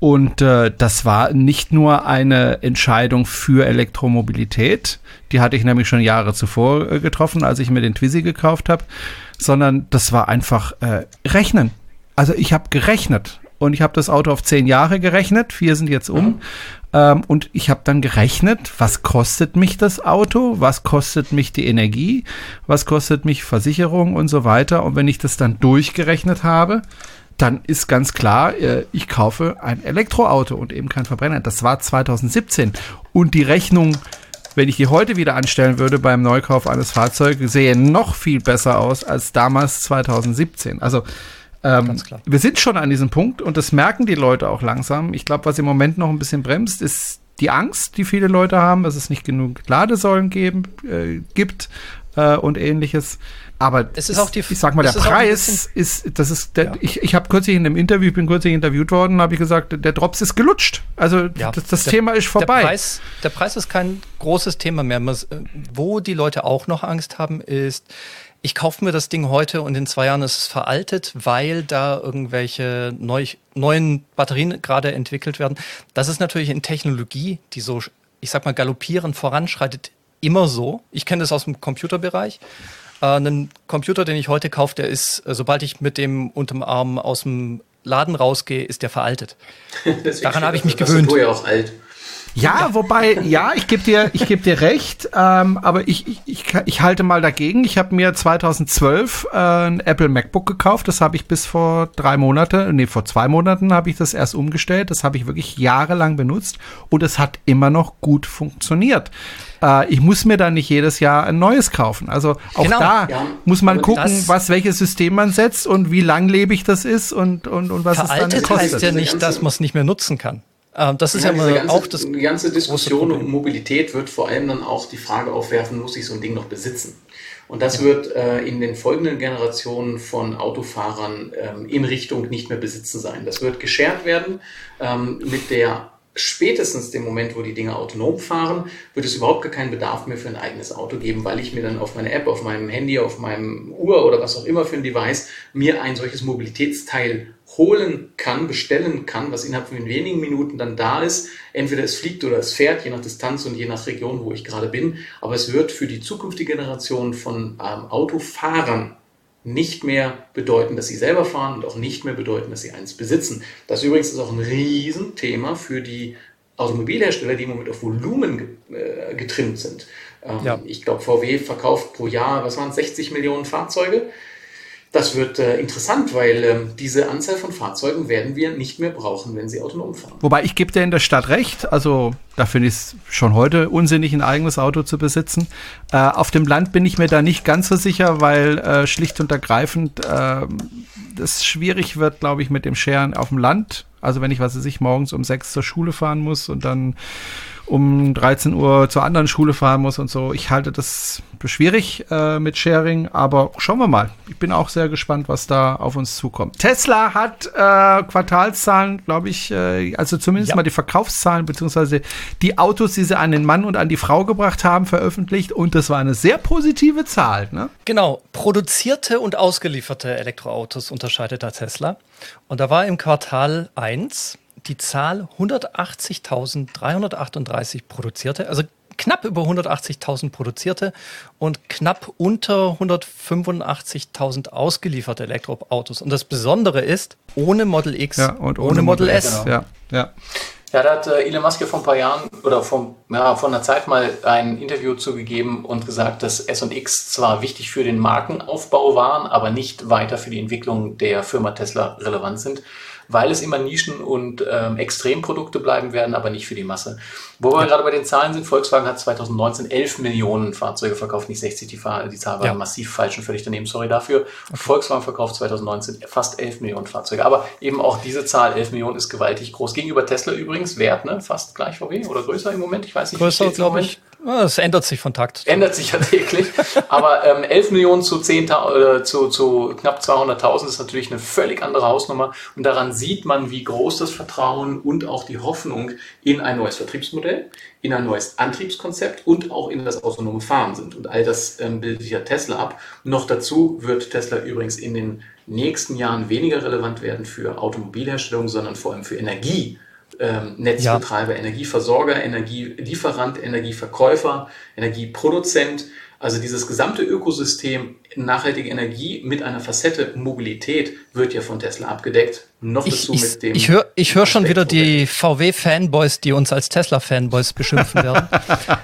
Und äh, das war nicht nur eine Entscheidung für Elektromobilität, die hatte ich nämlich schon Jahre zuvor äh, getroffen, als ich mir den Twizy gekauft habe, sondern das war einfach äh, Rechnen. Also ich habe gerechnet und ich habe das Auto auf zehn Jahre gerechnet, vier sind jetzt um. Ähm, und ich habe dann gerechnet, was kostet mich das Auto, was kostet mich die Energie, was kostet mich Versicherung und so weiter. Und wenn ich das dann durchgerechnet habe, dann ist ganz klar, äh, ich kaufe ein Elektroauto und eben kein Verbrenner. Das war 2017. Und die Rechnung, wenn ich die heute wieder anstellen würde beim Neukauf eines Fahrzeugs, sähe noch viel besser aus als damals 2017. Also ähm, wir sind schon an diesem Punkt und das merken die Leute auch langsam. Ich glaube, was im Moment noch ein bisschen bremst, ist die Angst, die viele Leute haben, dass es nicht genug Ladesäulen geben, äh, gibt äh, und ähnliches. Aber Es ist auch die- ich sag mal, der Preis ist, das ist, der, Ja. ich, ich habe kürzlich in einem Interview, ich bin kürzlich interviewt worden, habe ich gesagt, der Drops ist gelutscht. Also Ja, das, das der- Thema ist vorbei. Der Preis, der Preis ist kein großes Thema mehr. Äh, Wo die Leute auch noch Angst haben, ist, ich kaufe mir das Ding heute und in zwei Jahren ist es veraltet, weil da irgendwelche neu, neuen Batterien gerade entwickelt werden. Das ist natürlich in Technologie, die so, ich sag mal, galoppierend voranschreitet, immer so. Ich kenne das aus dem Computerbereich. Äh, einen Computer, den ich heute kaufe, der ist, äh, sobald ich mit dem unterm Arm aus dem Laden rausgehe, ist der veraltet. Daran habe ich mich Tastatur gewöhnt. ja auch alt. Ja, wobei, ja, ich gebe dir, ich gebe dir recht, ähm, aber ich, ich, ich, ich halte mal dagegen. Ich habe mir 2012 äh, ein Apple MacBook gekauft. Das habe ich bis vor drei Monate, nee, vor zwei Monaten habe ich das erst umgestellt. Das habe ich wirklich jahrelang benutzt und es hat immer noch gut funktioniert. Äh, ich muss mir da nicht jedes Jahr ein neues kaufen. Also auch Genau. da Ja, muss man aber gucken, was welches System man setzt und wie langlebig das ist und und und was es dann Veraltet kostet. heißt ja nicht, dass man es nicht mehr nutzen kann. Ähm, das ist ja, Ja, ganze, auch das die ganze Diskussion um Mobilität wird vor allem dann auch die Frage aufwerfen, muss ich so ein Ding noch besitzen? Und das wird äh, in den folgenden Generationen von Autofahrern ähm, in Richtung nicht mehr besitzen sein. Das wird geschert werden ähm, mit der spätestens dem Moment, wo die Dinge autonom fahren, wird es überhaupt gar keinen Bedarf mehr für ein eigenes Auto geben, weil ich mir dann auf meine App, auf meinem Handy, auf meinem Uhr oder was auch immer für ein Device mir ein solches Mobilitätsteil holen kann, bestellen kann, was innerhalb von wenigen Minuten dann da ist. Entweder es fliegt oder es fährt, je nach Distanz und je nach Region, wo ich gerade bin. Aber es wird für die zukünftige Generation von ähm, Autofahrern nicht mehr bedeuten, dass sie selber fahren und auch nicht mehr bedeuten, dass sie eins besitzen. Das übrigens ist auch ein Riesenthema für die Automobilhersteller, die im Moment auf Volumen äh, getrimmt sind. Ähm, Ja. Ich glaube, VW verkauft pro Jahr, was waren es, 60 Millionen Fahrzeuge. Das wird äh, interessant, weil ähm, diese Anzahl von Fahrzeugen werden wir nicht mehr brauchen, wenn sie autonom fahren. Wobei ich gebe dir in der Stadt recht, also da finde ich es schon heute unsinnig, ein eigenes Auto zu besitzen. Äh, auf dem Land bin ich mir da nicht ganz so sicher, weil äh, schlicht und ergreifend äh, das schwierig wird, glaube ich, mit dem Scheren auf dem Land. Also wenn ich, was weiß ich, morgens um sechs zur Schule fahren muss und dann um 13 Uhr zur anderen Schule fahren muss und so. Ich halte das für schwierig äh, mit Sharing, aber schauen wir mal. Ich bin auch sehr gespannt, was da auf uns zukommt. Tesla hat äh, Quartalszahlen, glaube ich, äh, also zumindest Ja. mal die Verkaufszahlen beziehungsweise die Autos, die sie an den Mann und an die Frau gebracht haben, veröffentlicht und das war eine sehr positive Zahl. Ne? Genau, produzierte und ausgelieferte Elektroautos unterscheidet da Tesla. Und da war im Quartal 1 die Zahl 180.338 produzierte, also knapp über 180.000 produzierte und knapp unter 185.000 ausgelieferte Elektroautos. Und das Besondere ist, ohne Model X, Ja, und ohne, Model S. Genau. Ja, ja. Ja, da hat äh, Elon Musk ja vor ein paar Jahren oder vor, ja, vor einer Zeit mal ein Interview zugegeben und gesagt, dass S und X zwar wichtig für den Markenaufbau waren, aber nicht weiter für die Entwicklung der Firma Tesla relevant sind, weil es immer Nischen- und ähm, Extremprodukte bleiben werden, aber nicht für die Masse. Wo wir gerade bei den Zahlen sind, Volkswagen hat 2019 11 Millionen Fahrzeuge verkauft, nicht 60, die, Fahr die Zahl war Ja. massiv falsch und völlig daneben, sorry dafür. Volkswagen verkauft 2019 fast 11 Millionen Fahrzeuge. Aber eben auch diese Zahl, 11 Millionen, ist gewaltig groß. Gegenüber Tesla übrigens, Wert, ne? fast gleich VW oder größer im Moment, ich weiß nicht. wie Größer, glaube ich. Es ändert sich von Takt. zu Ändert sich ja täglich. Aber ähm, 11 Millionen zu, 10, äh, zu, zu knapp 200.000 ist natürlich eine völlig andere Hausnummer. Und daran sieht man, wie groß das Vertrauen und auch die Hoffnung in ein neues Vertriebsmodell, in ein neues Antriebskonzept und auch in das autonome Fahren sind. Und all das ähm, bildet ja Tesla ab. Noch dazu wird Tesla übrigens in den nächsten Jahren weniger relevant werden für Automobilherstellung, sondern vor allem für Energie ähm, Netzbetreiber, Energieversorger, Energielieferant, Energieverkäufer, Energieproduzent. Also dieses gesamte Ökosystem nachhaltige Energie mit einer Facette Mobilität wird ja von Tesla abgedeckt. Noch Ich, dazu ich, mit dem. ich höre ich hör schon wieder die VW-Fanboys, die uns als Tesla-Fanboys beschimpfen werden.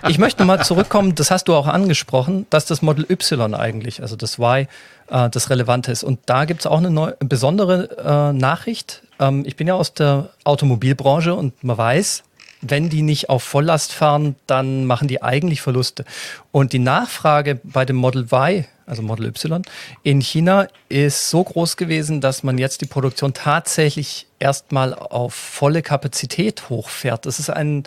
ich möchte mal zurückkommen, das hast du auch angesprochen, dass das Model Y eigentlich, also das Y, äh, das Relevante ist. Und da gibt es auch eine neu, besondere äh, Nachricht. Ähm, ich bin ja aus der Automobilbranche und man weiß, wenn die nicht auf Volllast fahren, dann machen die eigentlich Verluste. Und die Nachfrage bei dem Model Y, also Model Y, in China ist so groß gewesen, dass man jetzt die Produktion tatsächlich erstmal auf volle Kapazität hochfährt. Das ist ein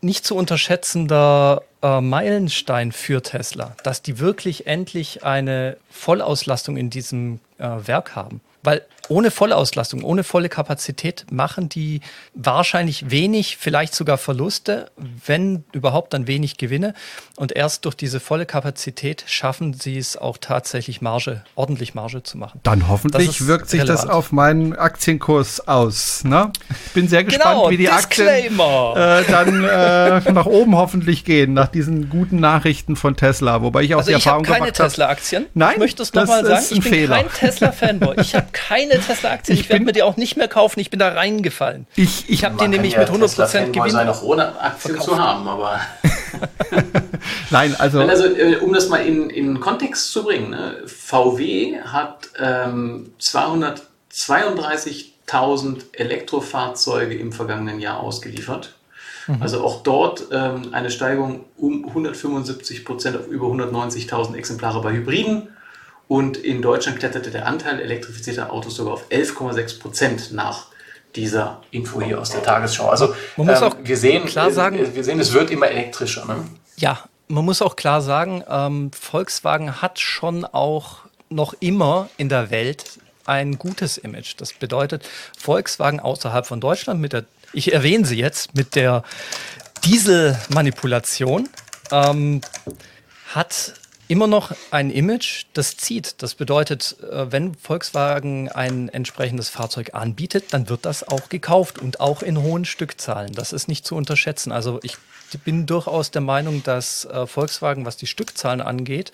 nicht zu unterschätzender äh, Meilenstein für Tesla, dass die wirklich endlich eine Vollauslastung in diesem äh, Werk haben. Weil ohne Vollauslastung, ohne volle Kapazität machen die wahrscheinlich wenig, vielleicht sogar Verluste, wenn überhaupt dann wenig Gewinne. Und erst durch diese volle Kapazität schaffen sie es auch tatsächlich Marge, ordentlich Marge zu machen. Dann Das hoffentlich wirkt sich das relevant. auf meinen Aktienkurs aus. Ne? Ich bin sehr gespannt, Genau, wie die Aktien Disclaimer. äh, dann äh, nach oben hoffentlich gehen, nach diesen guten Nachrichten von Tesla. Wobei ich auch Also die ich habe Erfahrung keine gemacht habe. Tesla-Aktien. Nein, ich möchte es das nochmal sagen. ist ein Ich bin Fehler. kein Tesla-Fanboy. Ich habe keine Tesla-Aktien. Ich, ich werde mir die auch nicht mehr kaufen. Ich bin da reingefallen. Ich, ich habe die nämlich ja mit 100% Gewinn. sein, auch ohne Aktien verkauft. zu haben, aber. Nein, also. also äh, um das mal in, in Kontext zu bringen, ne? VW hat ähm, 232.000 Elektrofahrzeuge im vergangenen Jahr ausgeliefert. Mhm. Also auch dort ähm, eine Steigerung um 175 Prozent auf über 190.000 Exemplare bei Hybriden. Und in Deutschland kletterte der Anteil elektrifizierter Autos sogar auf 11,6 Prozent nach dieser Info hier aus der Tagesschau. Also man muss ähm, auch wir sehen, klar sagen, wir sehen, es wird immer elektrischer. Ne? Ja, man muss auch klar sagen, ähm, Volkswagen hat schon auch noch immer in der Welt ein gutes Image. Das bedeutet, Volkswagen außerhalb von Deutschland mit der ich erwähne sie jetzt mit der Dieselmanipulation, ähm, hat immer noch ein Image, das zieht. Das bedeutet, äh, wenn Volkswagen ein entsprechendes Fahrzeug anbietet, dann wird das auch gekauft und auch in hohen Stückzahlen. Das ist nicht zu unterschätzen. Also ich bin durchaus der Meinung, dass äh, Volkswagen, was die Stückzahlen angeht,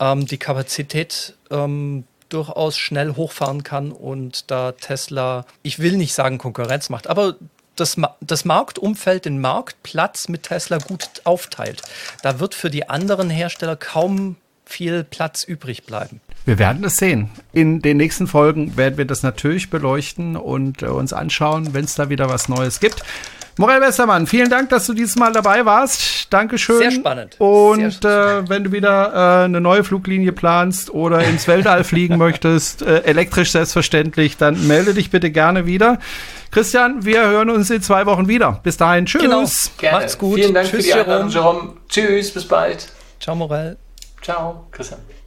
ähm, die Kapazität ähm, durchaus schnell hochfahren kann und da Tesla, ich will nicht sagen Konkurrenz macht, aber das, das Marktumfeld, den Marktplatz mit Tesla gut aufteilt. Da wird für die anderen Hersteller kaum viel Platz übrig bleiben. Wir werden es sehen. In den nächsten Folgen werden wir das natürlich beleuchten und äh, uns anschauen, wenn es da wieder was Neues gibt. Morel Westermann, vielen Dank, dass du dieses Mal dabei warst. Dankeschön. Sehr spannend. Und Sehr äh, wenn du wieder äh, eine neue Fluglinie planst oder ins Weltall fliegen möchtest, äh, elektrisch selbstverständlich, dann melde dich bitte gerne wieder. Christian, wir hören uns in zwei Wochen wieder. Bis dahin, tschüss. Genau. Gerne. Macht's gut. Vielen Dank tschüss, für die Einladung, Jerome. Tschüss, bis bald. Ciao, Morel. Ciao, Christian.